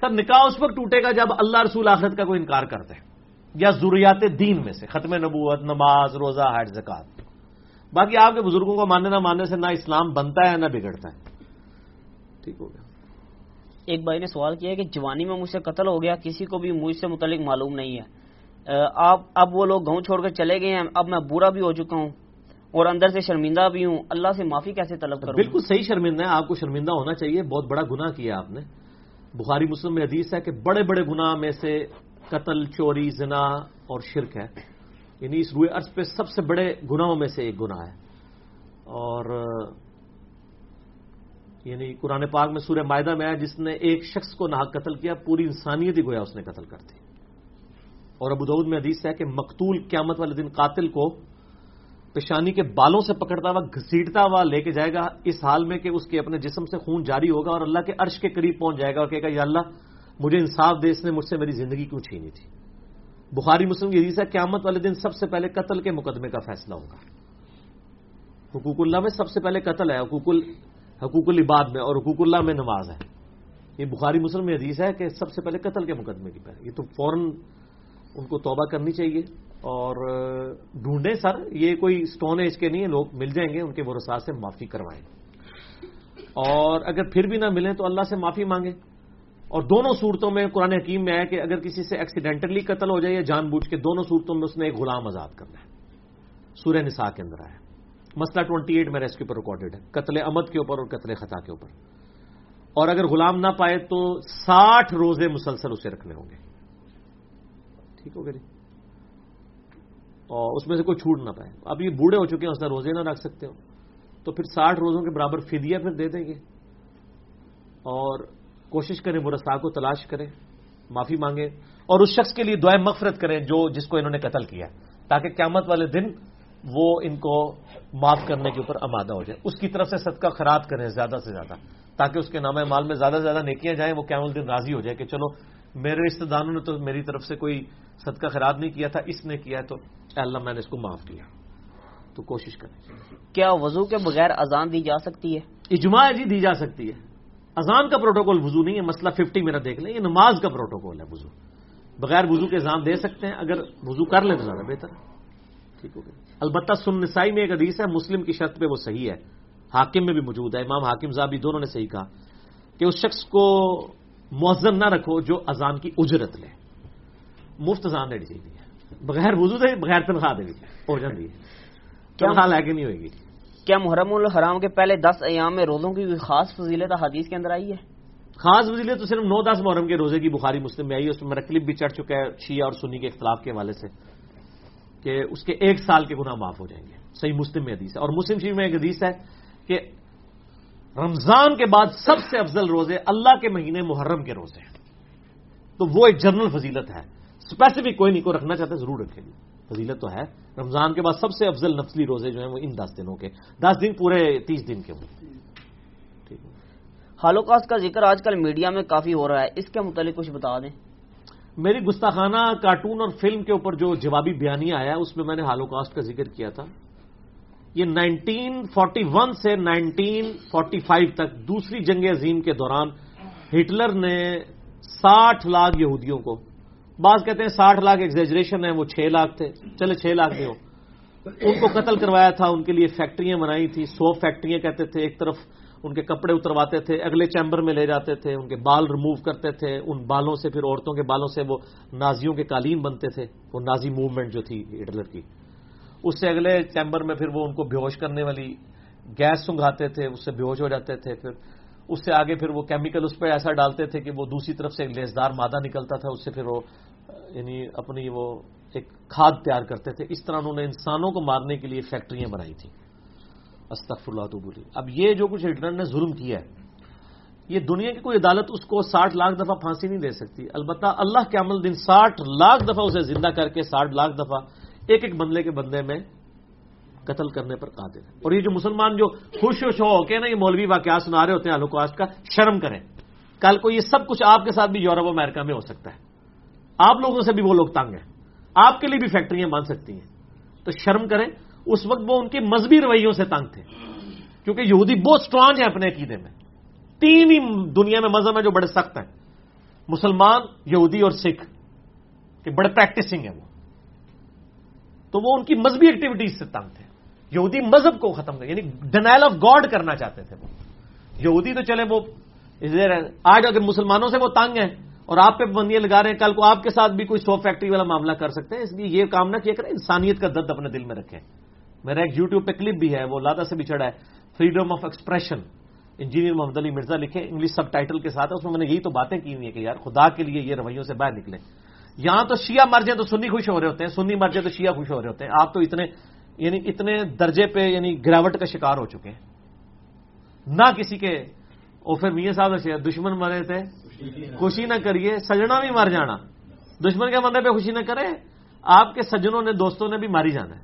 سر نکاح اس وقت ٹوٹے گا جب اللہ رسول آخرت کا کوئی انکار کرتے ہیں۔ یا ضروریات دین میں سے، ختم نبوت، نماز، روزہ ہائٹ زکات باقی آپ کے بزرگوں کو ماننے نہ ماننے سے نہ اسلام بنتا ہے نہ بگڑتا ہے۔ ٹھیک ہو گیا۔ ایک بھائی نے سوال کیا کہ جوانی میں مجھ سے قتل ہو گیا کسی کو بھی مجھ سے متعلق معلوم نہیں ہے۔ آپ اب وہ لوگ گاؤں چھوڑ کر چلے گئے ہیں اب میں برا بھی ہو چکا ہوں اور اندر سے شرمندہ بھی ہوں۔ اللہ سے معافی کیسے طلب کروں؟ بالکل صحیح شرمندہ ہے آپ کو شرمندہ ہونا چاہیے۔ بہت بڑا گناہ کیا آپ نے۔ بخاری مسلم میں حدیث ہے کہ بڑے بڑے گناہ میں سے قتل چوری زنا اور شرک ہے۔ یعنی اس روئے عرض پہ سب سے بڑے گناہوں میں سے ایک گناہ ہے۔ اور یعنی قرآن پاک میں سورہ معدہ میں آیا، جس نے ایک شخص کو نہ قتل کیا، پوری انسانیت ہی گویا اس نے قتل کر دی۔ اور ابو دعود میں حدیث ہے کہ مقتول قیامت والے دن قاتل کو پیشانی کے بالوں سے پکڑتا ہوا، گھسیٹتا ہوا لے کے جائے گا، اس حال میں کہ اس کے اپنے جسم سے خون جاری ہوگا اور اللہ کے عرش کے قریب پہنچ جائے گا اور کہے گا، یا اللہ، مجھے انصاف دے، اس نے مجھ سے میری زندگی کیوں چھینی تھی؟ بخاری مسلم کی حدیث ہے، قیامت والے دن سب سے پہلے قتل کے مقدمے کا فیصلہ ہوگا۔ حقوق اللہ میں سب سے پہلے قتل ہے، حقوق حقوق العباد میں، اور حقوق اللہ میں نماز ہے۔ یہ بخاری مسلم میں حدیث ہے کہ سب سے پہلے قتل کے مقدمے کی پہلے یہ تو فوراً ان کو توبہ کرنی چاہیے۔ اور ڈھونڈیں سر، یہ کوئی اسٹون ایج کے نہیں ہیں لوگ مل جائیں گے، ان کے برسات سے معافی کروائیں۔ اور اگر پھر بھی نہ ملیں تو اللہ سے معافی مانگیں۔ اور دونوں صورتوں میں قرآن حکیم میں ہے کہ اگر کسی سے ایکسیڈینٹلی قتل ہو جائے یا جان بوجھ کے دونوں صورتوں میں اس نے ایک غلام آزاد کرنا ہے۔ سورہ نساء کے اندر آیا۔ مسئلہ ٹوئنٹی ایٹ میں اس کے اوپر ریکارڈیڈ ہے۔ قتل امد کے اوپر اور قتل خطا کے اوپر۔ اور اگر غلام نہ پائے تو ساٹھ روزے مسلسل اسے رکھنے ہوں گے۔ ٹھیک ہو گیا جی؟ اور اس میں سے کوئی چھوٹ نہ پائے۔ اب یہ بوڑھے ہو چکے ہیں، اس نے روزے نہ رکھ سکتے ہو تو پھر ساٹھ روزوں کے برابر فدیا پھر دے دیں گے۔ اور کوشش کریں برسا کو تلاش کریں معافی مانگیں اور اس شخص کے لیے دعائیں مغفرت کریں جو جس کو انہوں نے قتل کیا تاکہ قیامت والے دن وہ ان کو معاف کرنے کے اوپر آمادہ ہو جائے۔ اس کی طرف سے صدقہ خراب کریں زیادہ سے زیادہ تاکہ اس کے نام مال میں زیادہ سے زیادہ نیکیاں جائیں وہ قیام الدن راضی ہو جائے کہ چلو میرے رشتے داروں نے تو میری طرف سے کوئی صدقہ خراب نہیں کیا تھا اس نے کیا تو اللہ میں نے اس کو معاف کیا۔ تو کوشش کریں۔ کیا وضو کے بغیر اذان دی جا سکتی ہے؟ اجماع جی دی جا سکتی ہے۔ اذان کا پروٹوکول وضو نہیں ہے مسئلہ ففٹی میرا دیکھ لیں یہ نماز کا پروٹوکول ہے وضو۔ بغیر وضو کے اذان دے سکتے ہیں اگر وضو کر لیں تو زیادہ بہتر ٹھیک ہو گیا البتہ سن نسائی میں ایک حدیث ہے مسلم کی شرط پہ وہ صحیح ہے۔ حاکم میں بھی موجود ہے امام حاکم صاحب بھی دونوں نے صحیح کہا کہ اس شخص کو موزن نہ رکھو جو اذان کی اجرت لے۔ مفت اذان دینی چاہیے بغیر وضو دے بغیر تنخواہ دے ہو جاتی ہے۔ تنخواہ لے کے نہیں ہوئے گی؟ کیا محرم الحرام کے پہلے دس ایام میں روزوں کی خاص فضیلت حدیث کے اندر آئی ہے؟ خاص فضیلت تو صرف نو دس محرم کے روزے کی بخاری مسلم میں آئی ہے، اس میں میرا کلپ بھی چڑھ چکا ہے شیعہ اور سنی کے اختلاف کے حوالے سے کہ اس کے ایک سال کے گناہ معاف ہو جائیں گے۔ صحیح مسلم میں حدیث ہے۔ اور مسلم شریف میں ایک حدیث ہے کہ رمضان کے بعد سب سے افضل روزے اللہ کے مہینے محرم کے روزے ہیں۔ تو وہ ایک جنرل فضیلت ہے۔ اسپیسیفک کوئی نہیں کو رکھنا چاہتا ضرور رکھے گی فضیلت تو ہے۔ رمضان کے بعد سب سے افضل نفسلی روزے جو ہیں وہ ان دس دنوں کے۔ دس دن پورے تیس دن کے ہوں۔ ہالوکاسٹ کا ذکر آج کل میڈیا میں کافی ہو رہا ہے۔ اس کے متعلق کچھ بتا دیں۔ میری گستاخانہ کارٹون اور فلم کے اوپر جو جوابی بیانیہ آیا اس میں میں نے ہالوکاسٹ کا ذکر کیا تھا۔ یہ نائنٹین فورٹی ون سے نائنٹین فورٹی فائیو تک دوسری جنگ عظیم کے دوران ہٹلر نے ساٹھ لاکھ یہودیوں کو بعض کہتے ہیں ساٹھ لاکھ ایگزیجریشن ہے، وہ چھ لاکھ تھے۔ چلے، چھ لاکھ نہیں ہو۔ ان کو قتل کروایا تھا، ان کے لیے فیکٹریاں بنائی تھی سو فیکٹریاں کہتے تھے، ایک طرف ان کے کپڑے اترواتے تھے، اگلے چیمبر میں لے جاتے تھے۔ ان کے بال ریموو کرتے تھے۔ ان بالوں سے، پھر عورتوں کے بالوں سے وہ نازیوں کے قالین بنتے تھے۔ وہ نازی موومنٹ جو تھی ہٹلر کی۔ اس سے اگلے چیمبر میں پھر وہ ان کو بیہوش کرنے والی گیس سنگھاتے تھے، اس سے بیہوش ہو جاتے تھے۔ پھر اس سے آگے پھر وہ کیمیکل اس پہ ایسا ڈالتے تھے کہ وہ دوسری طرف سے ایک لیسدار مادہ نکلتا تھا، اس سے پھر وہ یعنی اپنی وہ ایک کھاد تیار کرتے تھے۔ اس طرح انہوں نے انسانوں کو مارنے کے لیے فیکٹریاں بنائی تھیں۔ استغفر اللہ تو بولی اب یہ جو کچھ ہٹلر نے ظلم کیا ہے، یہ دنیا کی کوئی عدالت اس کو ساٹھ لاکھ دفعہ پھانسی نہیں دے سکتی۔ البتہ اللہ کے عمل دن ساٹھ لاکھ دفعہ اسے زندہ کر کے ساٹھ لاکھ دفعہ ایک ایک بندے کے بندے میں قتل کرنے پر قادر ہے۔ اور یہ جو مسلمان جو خوش خوش ہو کے نا، یہ مولوی واقعات سنا رہے ہوتے ہیں الوکاس کا، شرم کریں۔ کل کو یہ سب کچھ آپ کے ساتھ بھی یورپ امریکہ میں ہو سکتا ہے۔ آپ لوگوں سے بھی وہ لوگ تنگ ہیں۔ آپ کے لیے بھی فیکٹریاں بن سکتی ہیں۔ تو شرم کریں، اس وقت وہ ان کے مذہبی رویوں سے تنگ تھے۔ کیونکہ یہودی بہت اسٹرانگ ہے اپنے عقیدے میں۔ تین ہی دنیا میں مذہب ہیں جو بڑے سخت ہیں۔ مسلمان، یہودی اور سکھ، کہ بڑے پریکٹسنگ ہیں وہ۔ تو وہ ان کی مذہبی ایکٹیویٹیز سے تنگ تھے۔ یہودی مذہب کو ختم کر یعنی ڈینائل آف گاڈ کرنا چاہتے تھے وہ۔ یہودی تو چلے وہ آج اگر مسلمانوں سے وہ تنگ ہیں اور آپ پہ پابندیاں لگا رہے ہیں، کل کو آپ کے ساتھ بھی کوئی سو فیکٹری والا معاملہ کر سکتے ہیں۔ اس لیے یہ کام نہ کیا کریں، انسانیت کا درد اپنے دل میں رکھیں۔ میرا ایک یوٹیوب پہ کلپ بھی ہے، وہ لادہ سے بھی چڑھا ہے۔ Freedom of expression engineer Muhammad Ali Mirza لکھے انگلش سب ٹائٹل کے ساتھ اس میں میں نے یہی تو باتیں کی ہوئی ہیں کہ یار، خدا کے لیے یہ رویوں سے باہر نکلے یہاں تو شیعہ مر جائیں تو سنی خوش ہو رہے ہوتے ہیں، سنی مر جائیں تو شیعہ خوش ہو رہے ہوتے ہیں۔ آپ تو اتنے یعنی اتنے درجے پہ یعنی گراوٹ کا شکار ہو چکے ہیں۔ نہ کسی کے، اور پھر میاں صاحب دشمن مرے تھے۔ خوشی نہ کریے، سجنا بھی مر جانا۔ دشمن کے بندے پہ خوشی نہ کرے، آپ کے سجنوں نے، دوستوں نے بھی ماری جانا ہے۔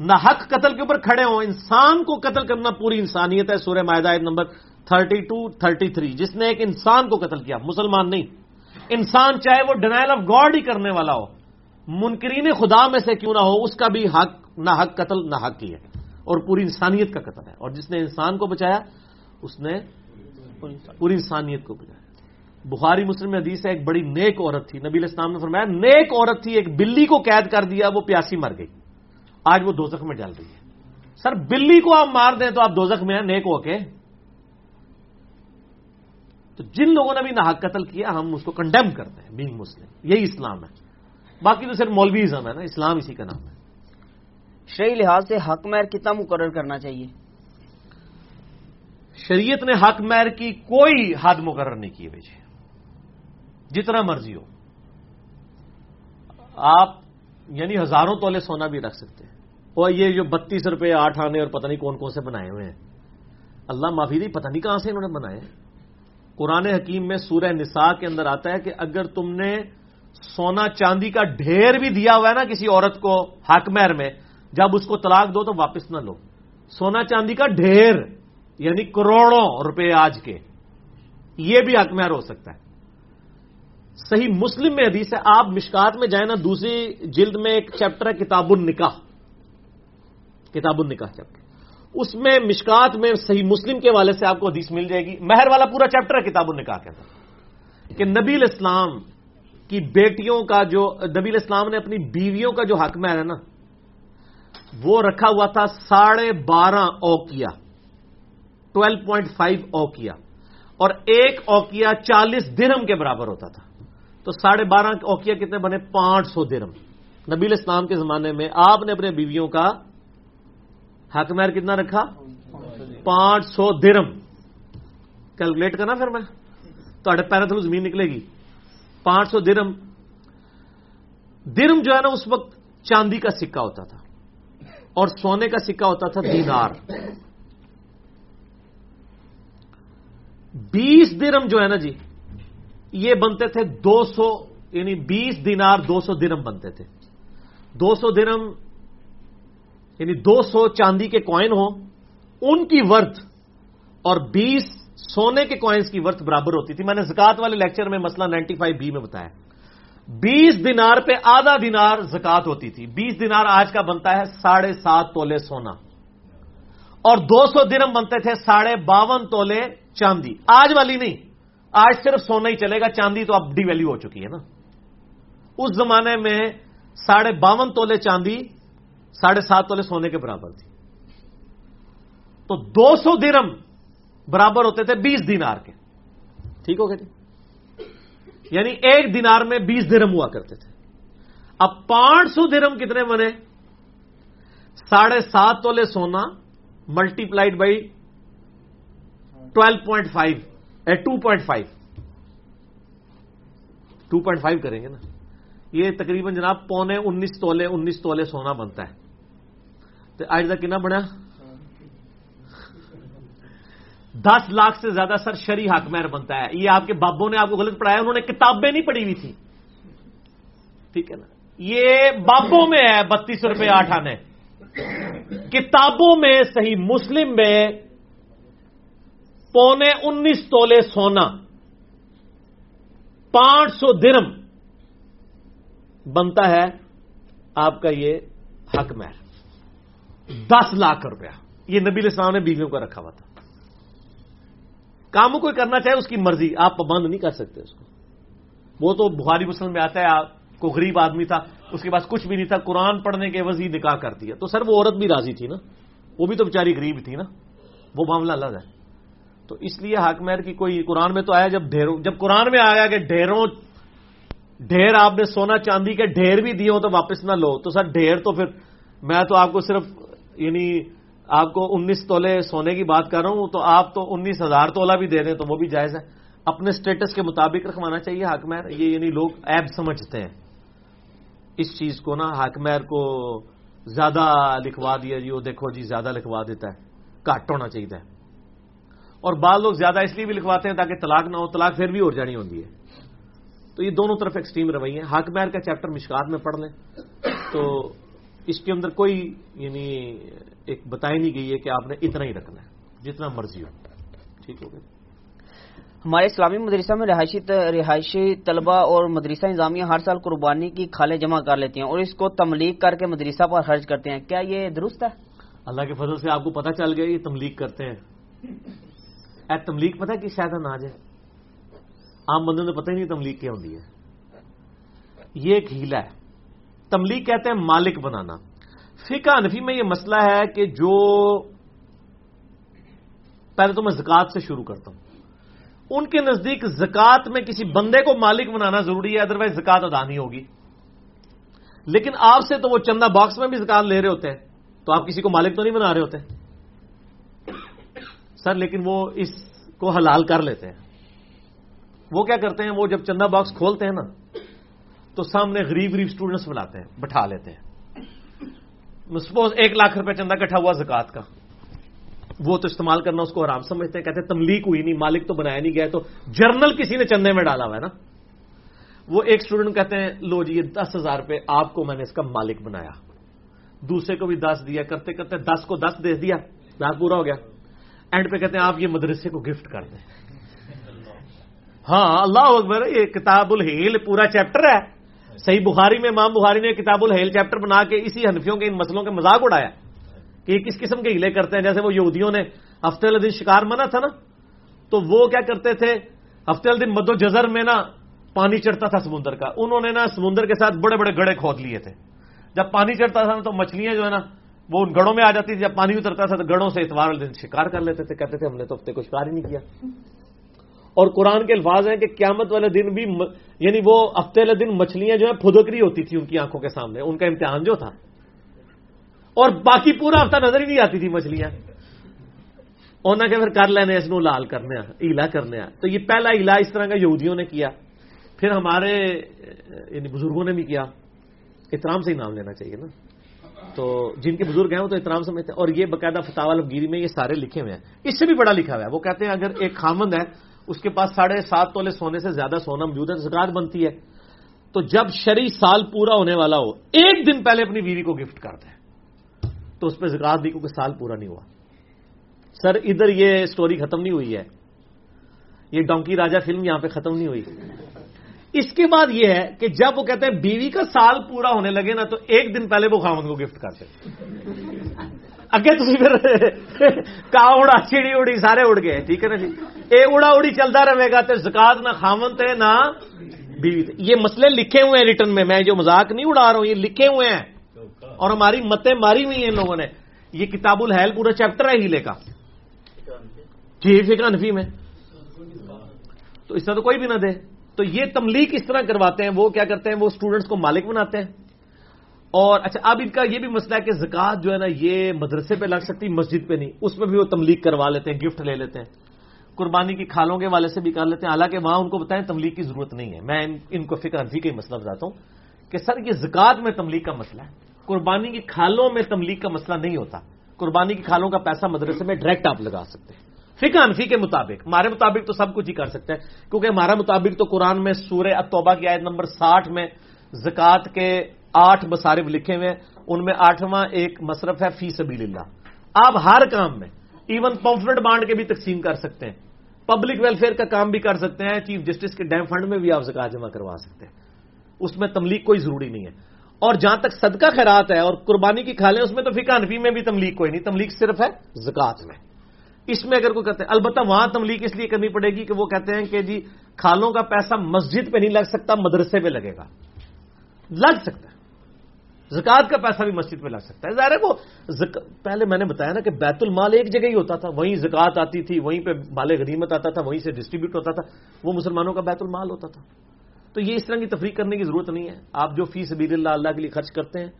نہ حق قتل کے اوپر کھڑے ہوں، انسان کو قتل کرنا پوری انسانیت ہے۔ سورہ معدہ number thirty two, thirty three. جس نے ایک انسان کو قتل کیا، مسلمان نہیں۔ انسان چاہے وہ ڈینائل آف گاڈ ہی کرنے والا ہو۔ منکرین خدا میں سے کیوں نہ ہو، اس کا بھی حق، نہ حق قتل، نہ حق ہی ہے اور پوری انسانیت کا قتل ہے۔ اور جس نے انسان کو بچایا، اس نے پوری انسانیت کو بچایا۔ بخاری مسلم حدیث ہے ایک بڑی نیک عورت تھی۔ نبی اسلام نے فرمایا نیک عورت تھی ایک بلی کو قید کر دیا وہ پیاسی مر گئی۔ آج وہ دوزخ میں ڈال رہی ہے۔ سر بلی کو آپ مار دیں تو آپ دوزخ میں ہیں نیک ہو کے۔ تو جن لوگوں نے بھی نہ قتل کیا ہم اس کو کنڈیم کرتے ہیں بینگ مسلم یہی اسلام ہے۔ باقی تو صرف مولویزم ہے نا اسلام اسی کا نام ہے۔ شرعی لحاظ سے حق مہر کتنا مقرر کرنا چاہیے؟ شریعت نے حق مہر کی کوئی حد مقرر نہیں کی بھائی جتنا مرضی ہو۔ آپ یعنی ہزاروں تولے سونا بھی رکھ سکتے ہیں۔ اور یہ جو بتیس روپے آٹھ آنے اور پتہ نہیں کون کون سے بنائے ہوئے ہیں۔ اللہ معافی دی پتہ نہیں کہاں سے انہوں نے بنائے قرآن حکیم میں سورہ نساء کے اندر آتا ہے کہ اگر تم نے سونا چاندی کا ڈھیر بھی دیا ہوا ہے نا کسی عورت کو حق مہر میں، جب اس کو طلاق دو تو واپس نہ لو۔ سونا چاندی کا ڈھیر یعنی کروڑوں روپے آج کے، یہ بھی حق مہر ہو سکتا ہے۔ صحیح مسلم میں حدیث ہے، آپ مشکات میں جائیں نا، دوسری جلد میں ایک چیپٹر ہے، کتاب النکاح۔ کتاب النکاح چیپٹر اس میں مشکات میں صحیح مسلم کے والے سے آپ کو حدیث مل جائے گی۔ مہر والا پورا چیپٹر ہے کتاب النکاح کے اندر۔ کہ نبی اسلام کی بیٹیوں کا جو، نبی اسلام نے اپنی بیویوں کا جو حق مہر ہے نا، وہ رکھا ہوا تھا ساڑھے بارہ اوکیا ٹویلو پوائنٹ فائیو اوکیا اور ایک اوکیا چالیس درم کے برابر ہوتا تھا۔ تو ساڑھے بارہ اوکیا کتنے بنے؟ پانچ سو درم۔ نبیل اسلام کے زمانے میں آپ نے اپنے بیویوں کا حق مہر کتنا رکھا؟ پانچ سو درم۔ کیلکولیٹ کرنا پھر میں۔ تو پیرا تھرو زمین نکلے گی۔ پانچ سو درم۔ درم جو ہے نا، اس وقت چاندی کا سکہ ہوتا تھا۔ اور سونے کا سکہ ہوتا تھا دینار۔ بیس درم جو ہے نا جی یہ بنتے تھے دو سو یعنی بیس دینار دو سو درم بنتے تھے۔ دو سو درم یعنی دو سو چاندی کے کوائن ہوں، ان کی ورتھ اور بیس سونے کے کوائنس کی ورتھ برابر ہوتی تھی۔ میں نے زکات والے لیکچر میں مسئلہ نائنٹی فائیو بی میں بتایا۔ بیس دینار پہ آدھا دینار زکات ہوتی تھی۔ بیس دینار آج کا بنتا ہے ساڑھے سات تولے سونا۔ اور دو سو درم بنتے تھے ساڑھے باون تولے چاندی۔ آج والی نہیں۔ آج صرف سونا ہی چلے گا چاندی تو اب ڈی ویلو ہو چکی ہے نا۔ اس زمانے میں ساڑھے باون تولے چاندی ساڑھے سات تولے سونے کے برابر تھی۔ تو دو سو درم برابر ہوتے تھے بیس دینار کے۔ ٹھیک ہو گئے جی یعنی ایک دینار میں بیس درم ہوا کرتے تھے۔ اب پانچ سو درم کتنے بنے؟ ساڑھے سات تولے سونا multiplied by twelve point five two point five. Two point five کریں گے نا۔ یہ تقریباً جناب پونے انیس تولے انیس تولے سونا بنتا ہے۔ تو آج تک کنا بنا؟ دس لاکھ سے زیادہ سر شری حق مہر بنتا ہے۔ یہ آپ کے بابوں نے آپ کو غلط پڑھایا، انہوں نے کتابیں نہیں پڑھی ہوئی تھی۔ ٹھیک ہے نا؟ یہ بابوں میں ہے، بتیس روپے آٹھ آنے۔ کتابوں میں، صحیح مسلم میں پونے انیس تولے سونا، پانچ سو درم بنتا ہے آپ کا یہ حق مہر۔ دس لاکھ روپیہ۔ یہ نبی السلام نے بیویوں کا رکھا ہوا تھا۔ کام کوئی کرنا چاہے اس کی مرضی، آپ پابند نہیں کر سکتے اس کو۔ وہ تو بخاری مسلم میں آتا ہے، آپ کو غریب آدمی تھا، اس کے پاس کچھ بھی نہیں تھا، قرآن پڑھنے کے وزی نکاح کر دیا۔ تو سر وہ عورت بھی راضی تھی نا۔ وہ بھی تو بیچاری غریب تھی نا۔ وہ معاملہ الگ ہے۔ تو اس لیے حق مہر کی کوئی قرآن میں تو آیا جب ڈھیروں جب قرآن میں آیا کہ ڈھیروں ڈھیر آپ نے سونا چاندی کے ڈھیر بھی دیے ہو تو واپس نہ لو۔ تو سر ڈھیر تو پھر میں تو آپ کو صرف یعنی آپ کو انیس تولے سونے کی بات کر رہا ہوں، تو آپ تو انیس ہزار تولا بھی دے دیں تو وہ بھی جائز ہے۔ اپنے سٹیٹس کے مطابق رکھوانا چاہیے حق مہر، یہ یعنی لوگ ایب سمجھتے ہیں۔ اس چیز کو نا حق مہر کو زیادہ لکھوا دیا جی وہ دیکھو جی زیادہ لکھوا دیتا ہے۔ کٹ ہونا چاہیے۔ اور بعض لوگ زیادہ اس لیے بھی لکھواتے ہیں تاکہ طلاق نہ ہو طلاق پھر بھی اور جانی ہوتی ہے۔ تو یہ دونوں طرف ایکسٹریم روی ہیں۔ حق مہر کا چیپٹر مشکات میں پڑھ لیں۔ تو اس کے اندر کوئی یعنی ایک بتائی نہیں گئی ہے کہ آپ نے اتنا ہی رکھنا ہے جتنا مرضی ہو۔ ٹھیک ہو گیا۔ ہمارے اسلامی مدرسہ میں رہائشی رہائشی طلبہ اور مدرسہ انضامیہ ہر سال قربانی کی کھالیں جمع کر لیتی ہیں اور اس کو تملیغ کر کے مدرسہ پر خرچ کرتے ہیں۔ کیا یہ درست ہے؟ اللہ کے فضل سے آپ کو پتہ چل گیا یہ تملیغ کرتے ہیں۔ اے تملیغ پتہ کہ شاید نہ جائے عام بندوں نے پتہ ہی نہیں تملیغ کیا ہوتی ہے۔ یہ ایک ہیلا ہے۔ تملیغ کہتے ہیں مالک بنانا۔ فقہ انفی میں یہ مسئلہ ہے کہ جو پہلے تو میں زکات سے شروع کرتا ہوں۔ ان کے نزدیک زکات میں کسی بندے کو مالک بنانا ضروری ہے ادروائز زکات ادا نہیں ہوگی۔ لیکن آپ سے تو وہ چندہ باکس میں بھی زکات لے رہے ہوتے ہیں، تو آپ کسی کو مالک تو نہیں بنا رہے ہوتے۔ سر، لیکن وہ اس کو حلال کر لیتے ہیں۔ وہ کیا کرتے ہیں؟ وہ جب چندہ باکس کھولتے ہیں نا، تو سامنے غریب غریب اسٹوڈنٹس بلاتے ہیں، بٹھا لیتے ہیں۔ سپوز ایک لاکھ روپے چندہ کٹھا ہوا زکات کا۔ وہ تو استعمال کرنا اس کو آرام سمجھتے ہیں، کہتے ہیں تملیق ہوئی نہیں، مالک تو بنایا نہیں گیا تو جرنل کسی نے چندے میں ڈالا ہوا ہے نا۔ وہ ایک اسٹوڈنٹ کہتے ہیں، لو جی یہ دس ہزار روپے آپ کو میں نے اس کا مالک بنایا۔ دوسرے کو بھی دس دیا، کرتے کرتے دس کو دس دے دیا۔ لاکھ پورا ہو گیا۔ اینڈ پہ کہتے ہیں، آپ یہ مدرسے کو گفٹ کر دیں۔ ہاں اللہ اکبر، یہ کتاب الہیل پورا چیپٹر ہے۔ صحیح بخاری میں، امام بخاری نے کتاب الحیل چیپٹر بنا کے اسی حنفیوں کے ان مسئلوں کے مذاق اڑایا۔ کہ یہ کس قسم کے ہیلے کرتے ہیں؟ جیسے وہ یہودیوں نے ہفتے والے دن شکار منا تھا نا، تو وہ کیا کرتے تھے؟ ہفتے والے دن مد و جزر میں نا پانی چڑھتا تھا سمندر کا۔ انہوں نے نا سمندر کے ساتھ بڑے بڑے گڑے کھود لیے تھے۔ جب پانی چڑھتا تھا نا، تو مچھلیاں جو ہے نا وہ ان گڑوں میں آ جاتی تھی، جب پانی اترتا تھا تو گڑوں سے اتوار والے دن شکار کر لیتے تھے، کہتے تھے ہم نے تو ہفتے کو شکار ہی نہیں کیا۔ اور قرآن کے الفاظ ہیں کہ قیامت والے دن بھی یعنی وہ ہفتے والے دن مچھلیاں جو ہے پھدکری ہوتی تھی ان کی آنکھوں کے سامنے، ان کا امتحان جو تھا۔ اور باقی پورا ہفتہ نظر ہی نہیں آتی تھی مچھلیاں۔ انہیں کہ پھر کر لینے، اس لال کرنے، ایلا کرنے۔ تو یہ پہلا ایلا اس طرح کا یہودیوں نے کیا۔ پھر ہمارے یعنی بزرگوں نے بھی کیا۔ احترام سے ہی نام لینا چاہیے نا۔ تو جن کے بزرگ ہیں وہ تو احترام سمجھتے ہیں اور یہ باقاعدہ فتح الفگیری میں یہ سارے لکھے ہوئے ہیں۔ اس سے بھی بڑا لکھا ہوا ہے۔ وہ کہتے ہیں اگر ایک خامند ہے، اس کے پاس ساڑھے سات تولے سونے سے زیادہ سونا موجود ہے، زکات بنتی ہے۔ تو جب شری سال پورا ہونے والا ہو، ایک دن پہلے اپنی بیوی کو گفٹ کر دیں تو اس پہ زکات دی کیونکہ سال پورا نہیں ہوا۔ سر، ادھر یہ سٹوری ختم نہیں ہوئی ہے۔ یہ ڈونکی راجا فلم یہاں پہ ختم نہیں ہوئی۔ اس کے بعد یہ ہے کہ جب وہ کہتے ہیں بیوی کا سال پورا ہونے لگے نا تو ایک دن پہلے وہ خامد کو گفٹ کرتے اگے تھی پھر کا اڑا چڑی اڑی، سارے اڑ گئے، ٹھیک ہے نا جی؟ اے اڑا اڑی چلتا رہے گا تو زکات نہ خامن تھے نہ بیوی تھے یہ مسئلے لکھے ہوئے ہیں ریٹرن میں میں جو مذاق نہیں اڑا رہا ہوں، یہ لکھے ہوئے ہیں۔ اور ہماری متیں ماری ہوئی ہیں ان لوگوں نے۔ یہ کتاب الحل پورا چیپٹر ہے ہیلے کا۔ جی فکر انفی میں۔ تو اس طرح تو کوئی بھی نہ دے۔ تو یہ تملیغ اس طرح کرواتے ہیں، وہ کیا کرتے ہیں، وہ اسٹوڈنٹس کو مالک بناتے ہیں۔ اور اچھا اب ان کا یہ بھی مسئلہ ہے کہ زکات جو ہے نا، یہ مدرسے پہ لگ سکتی، مسجد پہ نہیں، اس میں بھی وہ تملیغ کروا لیتے ہیں گفٹ لے لیتے ہیں۔ قربانی کی کھالوں کے والے سے بھی کر لیتے ہیں، حالانکہ وہاں ان کو بتائیں تملیغ کی ضرورت نہیں ہے۔ میں ان کو فکر انفی کا ہی مسئلہ بتاتا ہوں کہ سر، یہ زکات میں تملیغ کا مسئلہ ہے۔ قربانی کی کھالوں میں تملیغ کا مسئلہ نہیں ہوتا۔ قربانی کی کھالوں کا پیسہ مدرسے میں ڈائریکٹ آپ لگا سکتے ہیں۔ فکر انفی کے مطابق۔ ہمارے مطابق تو سب کچھ ہی کر سکتے ہیں۔ کیونکہ ہمارا مطابق تو قرآن میں سورہ اتوبہ کی آیت نمبر ساٹھ میں زکات کے آٹھ بصارف لکھے ہوئے ہیں۔ ان میں آٹھواں ایک مصرف ہے، فی سبیل اللہ آپ ہر کام میں ایون پمفلٹ بانڈ کے بھی تقسیم کر سکتے ہیں۔ پبلک ویلفیئر کا کام بھی کر سکتے ہیں، چیف جسٹس کے ڈیم فنڈ میں بھی آپ زکات جمع کروا سکتے ہیں۔ اس میں تملیغ کوئی ضروری نہیں ہے۔ اور جہاں تک صدقہ خیرات ہے اور قربانی کی کھالیں اس میں تو فقہ انفی میں بھی تملیغ کوئی نہیں۔ تملیغ صرف ہے زکات میں۔ اس میں اگر کوئی کہتے ہیں، البتہ وہاں تملیغ اس لیے کرنی پڑے گی کہ وہ کہتے ہیں کہ جی کھالوں کا پیسہ مسجد پہ نہیں لگ سکتا، مدرسے پہ لگے گا۔ لگ سکتا ہے۔ زکات کا پیسہ بھی مسجد پہ لگ سکتا ہے۔ ظاہر ہے وہ پہلے میں نے بتایا نا کہ بیت المال ایک جگہ ہی ہوتا تھا۔ وہیں زکات آتی تھی، وہیں پہ مال غنیمت آتا تھا، وہیں سے ڈسٹریبیوٹ ہوتا تھا۔ وہ مسلمانوں کا بیت المال ہوتا تھا۔ تو یہ اس طرح کی تفریح کرنے کی ضرورت نہیں ہے۔ آپ جو فیس سبیل اللہ اللہ کے لیے خرچ کرتے ہیں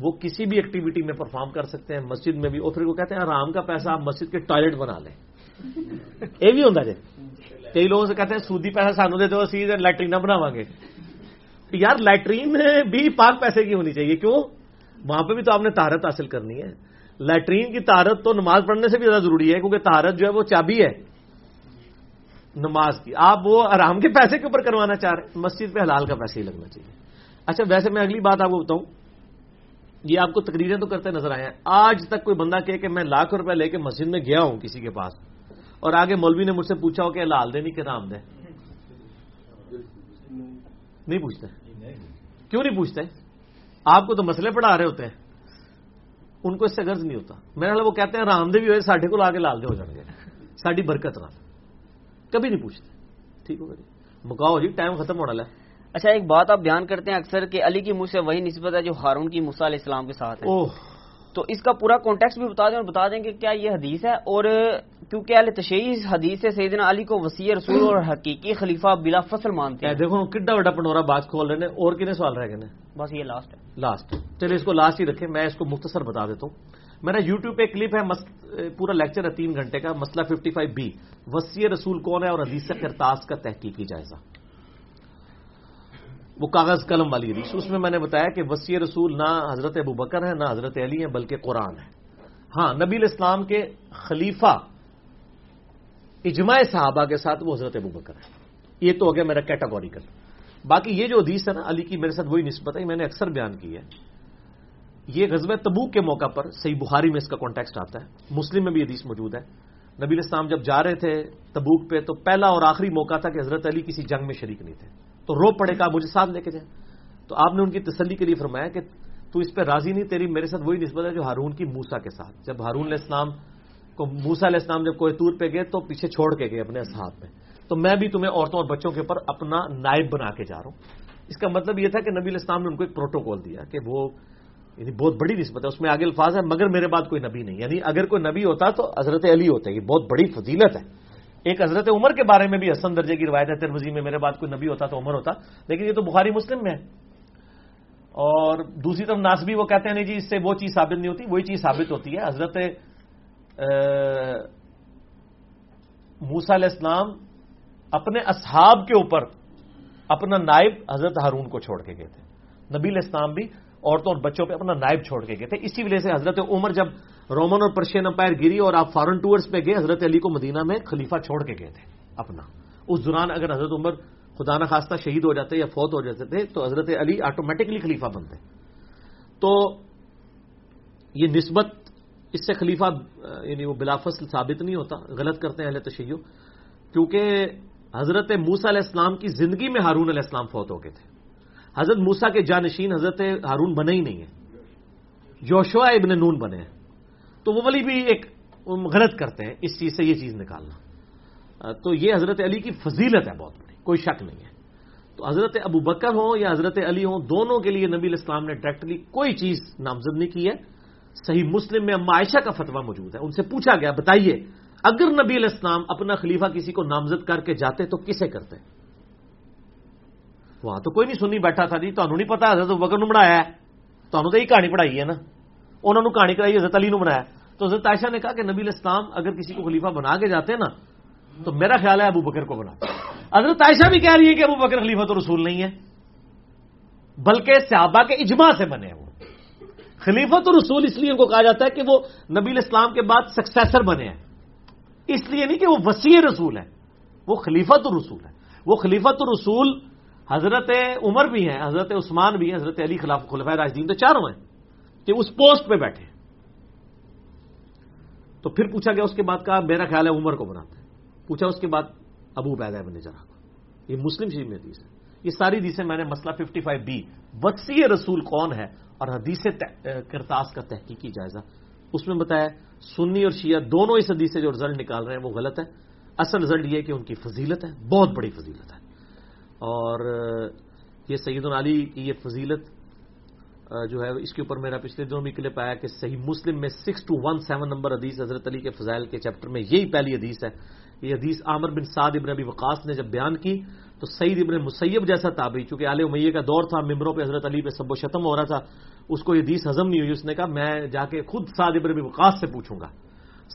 وہ کسی بھی ایکٹیویٹی میں پرفارم کر سکتے ہیں مسجد میں بھی۔ اور پھر وہ کہتے ہیں آرام کا پیسہ آپ مسجد کے ٹوائلٹ بنا لیں۔ یہ بھی ہوتا جی۔ کئی لوگوں سے کہتے ہیں سودی پیسہ سانو دے دو سیدھے لیٹرین بناو گے۔ یار لیٹرین بھی پاک پیسے کی ہونی چاہیے۔ کیوں؟ وہاں پہ بھی تو آپ نے تہارت حاصل کرنی ہے۔ لیٹرین کی تہارت تو نماز پڑھنے سے بھی زیادہ ضروری ہے کیونکہ تہارت جو ہے وہ چابی ہے۔ نماز کی۔ آپ وہ آرام کے پیسے کے اوپر کروانا چاہ رہے ہیں۔ مسجد پہ حلال کا پیسے ہی لگنا چاہیے۔ اچھا ویسے میں اگلی بات آپ کو بتاؤں۔ یہ آپ کو تقریریں تو کرتے نظر آئے ہیں۔ آج تک کوئی بندہ کہ میں لاکھ روپے لے کے مسجد میں گیا ہوں کسی کے پاس، اور آگے مولوی نے مجھ سے پوچھا ہو کہ لال دے نہیں کہ رام دے؟ نہیں پوچھتے۔ کیوں نہیں پوچھتے؟ آپ کو تو مسئلے پڑھا رہے ہوتے ہیں۔ ان کو اس سے غرض نہیں ہوتا۔ میرا وہ کہتے ہیں رام دے بھی ہوئے، ساڈے کو آ کے لال دے ہو جائیں گے۔ ساری برکت نہ کبھی نہیں پوچھتے۔ ٹھیک ہوگا جی مکاؤ جی ٹائم ختم ہونا ہے۔ اچھا ایک بات آپ بیان کرتے ہیں اکثر کہ علی کی منہ سے وہی نسبت ہے جو ہارون کی موسا علیہ السلام کے ساتھ ہے۔ تو اس کا پورا کانٹیکس بھی بتا دیں اور بتا دیں کہ کیا یہ حدیث ہے اور کیونکہ اہل تشہیر حدیث سے سیدنا علی کو وسیع رسول اور حقیقی خلیفہ بلا فصل مانتے ہیں۔ دیکھو کڈا بڑا پنورا بات کھول رہے ہیں اور کتنے سوال رہ گئے بس یہ لاسٹ ہے۔ لاسٹ چلے اس کو لاسٹ ہی رکھے میں اس کو مختصر بتا دیتا ہوں۔ میرا یوٹیوب پہ کلپ ہے پورا لیکچر ہے تین گھنٹے کا مسئلہ ففٹی فائیو بی وسیع رسول کون ہے اور حدیث کرتاس کا تحقیقی جائزہ۔ وہ کاغذ قلم والی حدیث۔ اس میں میں نے بتایا کہ وسیع رسول نہ حضرت ابو بکر ہے، نہ حضرت علی ہے بلکہ قرآن ہے۔ ہاں نبی الاسلام کے خلیفہ اجماع صحابہ کے ساتھ وہ حضرت ابو بکر ہے یہ تو ہو گیا میرا کیٹاگوریکل باقی یہ جو حدیث ہے نا، علی کی میرے ساتھ وہی نسبت ہے، میں نے اکثر بیان کی ہے۔ یہ غزب تبوک کے موقع پر، صحیح بخاری میں اس کا کانٹیکسٹ آتا ہے۔ مسلم میں بھی حدیث موجود ہے۔ نبی الاسلام جب جا رہے تھے تبوک پہ، تو پہلا اور آخری موقع تھا کہ حضرت علی کسی جنگ میں شریک نہیں تھے۔ تو رو پڑے کہا مجھے ساتھ لے کے جائیں۔ تو آپ نے ان کی تسلی کے لیے فرمایا کہ تو اس پہ راضی نہیں، تیری میرے ساتھ وہی نسبت ہے جو ہارون کی موسا کے ساتھ۔ جب ہارون علیہ السلام کو موسا علیہ السلام جب کوئی طور پہ گئے تو پیچھے چھوڑ کے گئے اپنے اصحاب میں۔ تو میں بھی تمہیں عورتوں اور بچوں کے اوپر اپنا نائب بنا کے جا رہا ہوں۔ اس کا مطلب یہ تھا کہ نبی الاسلام نے ان کو ایک پروٹوکول دیا کہ وہ یعنی بہت بڑی نسبت ہے۔ اس میں آگے الفاظ ہے مگر میرے بعد کوئی نبی نہیں۔ یعنی اگر کوئی نبی ہوتا تو حضرت علی ہوتا ہے یہ بہت بڑی فضیلت ہے۔ ایک حضرت عمر کے بارے میں بھی حسن درجے کی روایت ہے ترمزی میں میرے بعد کوئی نبی ہوتا تو عمر ہوتا، لیکن یہ تو بخاری مسلم میں ہے۔ اور دوسری طرف ناسبی وہ کہتے ہیں، نہیں جی اس سے وہ چیز ثابت نہیں ہوتی، وہی چیز ثابت ہوتی ہے۔ حضرت موسا علیہ السلام اپنے اصحاب کے اوپر اپنا نائب حضرت ہارون کو چھوڑ کے گئے تھے۔ نبی الاسلام بھی عورتوں اور بچوں پہ اپنا نائب چھوڑ کے گئے تھے۔ اسی وجہ سے حضرت عمر جب رومن اور پرشین امپائر گری اور آپ فارن ٹورس پہ گئے، حضرت علی کو مدینہ میں خلیفہ چھوڑ کے گئے تھے، اپنا۔ اس دوران اگر حضرت عمر خدا نخواستہ شہید ہو جاتے یا فوت ہو جاتے تھے، تو حضرت علی آٹومیٹکلی خلیفہ بنتے۔ تو یہ نسبت اس سے خلیفہ یعنی وہ بلافصل ثابت نہیں ہوتا، غلط کرتے ہیں اہل تشیع۔ کیونکہ حضرت موسا علیہ السلام کی زندگی میں ہارون علیہ السلام فوت ہو گئے تھے۔ حضرت موسا کے جانشین حضرت ہارون بنے ہی نہیں ہیں۔ جوشوا ابن نون بنے ہیں۔ تو وہ ولی بھی ایک غلط کرتے ہیں، اس چیز سے یہ چیز نکالنا۔ تو یہ حضرت علی کی فضیلت ہے بہت بڑی، کوئی شک نہیں ہے۔ تو حضرت ابو بکر ہوں یا حضرت علی ہوں، دونوں کے لیے نبی الاسلام نے ڈائریکٹلی کوئی چیز نامزد نہیں کی ہے۔ صحیح مسلم میں عائشہ کا فتویٰ موجود ہے، ان سے پوچھا گیا، بتائیے، اگر نبی الاسلام اپنا خلیفہ کسی کو نامزد کر کے جاتے تو کسے کرتے؟ وہاں تو کوئی نہیں سنی بیٹھا تھا جی تمہیں نہیں پتا حضرت بکر نو بنایا ہے۔ تمہیں تو یہ کہانی پڑھائی ہے نا۔ انہوں نے کہانی کرائی، حضرت علی نو بنایا۔ تو حضرت عائشہ نے کہا کہ نبی الاسلام اگر کسی کو خلیفہ بنا کے جاتے نا، تو میرا خیال ہے ابو بکر کو بنا۔ حضرت عائشہ بھی کہہ رہی ہے کہ ابو بکر خلیفت رسول نہیں ہے، بلکہ صحابہ کے اجماع سے بنے وہ۔ خلیفت رسول اس لیے ان کو کہا جاتا ہے کہ وہ نبی اسلام کے بعد سکسیسر بنے ہیں۔ اس لیے نہیں کہ وہ وسیع رسول ہے وہ خلیفت رسول ہے وہ خلیفت رسول حضرت عمر بھی ہیں، حضرت عثمان بھی ہیں، حضرت علی خلاف خلفۂ راجدین تو چاروں ہیں۔ کہ اس پوسٹ پہ بیٹھے۔ تو پھر پوچھا گیا اس کے بعد کہا، میرا خیال ہے عمر کو بناتے ہیں۔ پوچھا اس کے بعد ابو بیدا بن جرا کو۔ یہ مسلم شریف میں حدیث ہے۔ یہ ساری حدیثیں میں نے مسئلہ ففٹی فائیو بی وسیع رسول کون ہے؟ اور حدیث کرتاس کا تحقیقی جائزہ۔ اس میں بتایا، سنی اور شیعہ دونوں اس حدیث سے جو رزلٹ نکال رہے ہیں، وہ غلط ہے اصل رزلٹ یہ کہ ان کی فضیلت ہے، بہت بڑی فضیلت ہے۔ اور یہ سعید علی کی یہ فضیلت جو ہے، اس کے اوپر میرا پچھلے دنوں بھی کلپ آیا کہ صحیح مسلم میں six two one seven number حدیث حضرت علی کے فضائل کے چیپٹر میں یہی پہلی حدیث ہے۔ یہ حدیث عامر بن سعد ابن ابی وقاص نے جب بیان کی تو سعید ابن مسیب جیسا تابعی، چونکہ علیہ امیہ کا دور تھا، ممبروں پہ حضرت علی پہ سب و شتم ہو رہا تھا، اس کو یہ حدیث ہزم نہیں ہوئی، اس نے کہا، میں جا کے خود سعد ابن ابی وقاص سے پوچھوں گا۔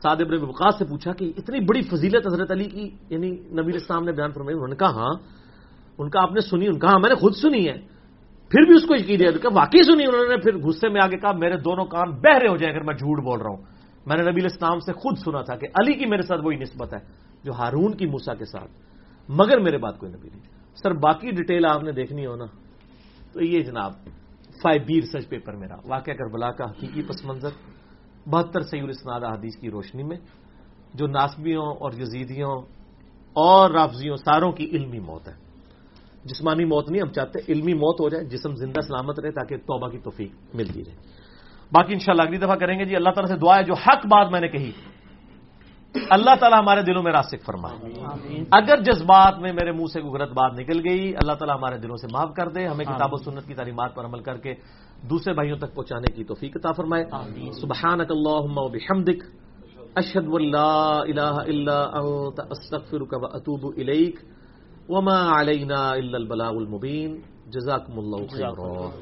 سعد ابن ابی وقاص سے پوچھا کہ اتنی بڑی فضیلت حضرت علی کی یعنی نبی اسلام نے بیان فرمائی، انہوں نے کہا ہاں ان کا آپ نے سنی، ان کا ہاں میں نے خود سنی ہے۔ پھر بھی اس کو یقین دیا کہ واقعی سنی انہوں نے، پھر غصے میں آگے کہا، میرے دونوں کام بہرے ہو جائیں اگر میں جھوٹ بول رہا ہوں۔ میں نے نبی اسلام سے خود سنا تھا کہ علی کی میرے ساتھ وہی نسبت ہے جو ہارون کی موسا کے ساتھ۔ مگر میرے بات کوئی نبی نہیں۔ سر، باقی ڈیٹیل آپ نے دیکھنی ہو نا، تو یہ جناب، فائیو بی ریسرچ پیپر میرا۔ واقعہ کربلا کا حقیقی پس منظر، بہتر سعید اسناد حدیث کی روشنی میں، جو ناسبیوں اور یزیدیوں اور رافضیوں ساروں کی علمی موت ہے۔ جسمانی موت نہیں ہم چاہتے علمی موت ہو جائے جسم زندہ سلامت رہے تاکہ توبہ کی توفیق ملتی رہے۔ باقی انشاءاللہ اگلی دفعہ کریں گے جی اللہ تعالیٰ سے دعا ہے جو حق بات میں نے کہی اللہ تعالیٰ ہمارے دلوں میں راسک فرمائے۔ اگر جذبات میں میرے منہ سے کوئی غلط بات نکل گئی اللہ تعالیٰ ہمارے دلوں سے معاف کر دے ہمیں کتاب و سنت کی تعلیمات پر عمل کر کے دوسرے بھائیوں تک پہنچانے کی توفیق عطا فرمائے۔ سبحانک اللہم و بحمدک اشہد واللہ الہ الا انت استغفرک و اتوب الیک۔ وما علينا إلا البلاغ المبين. جزاكم الله خيرا.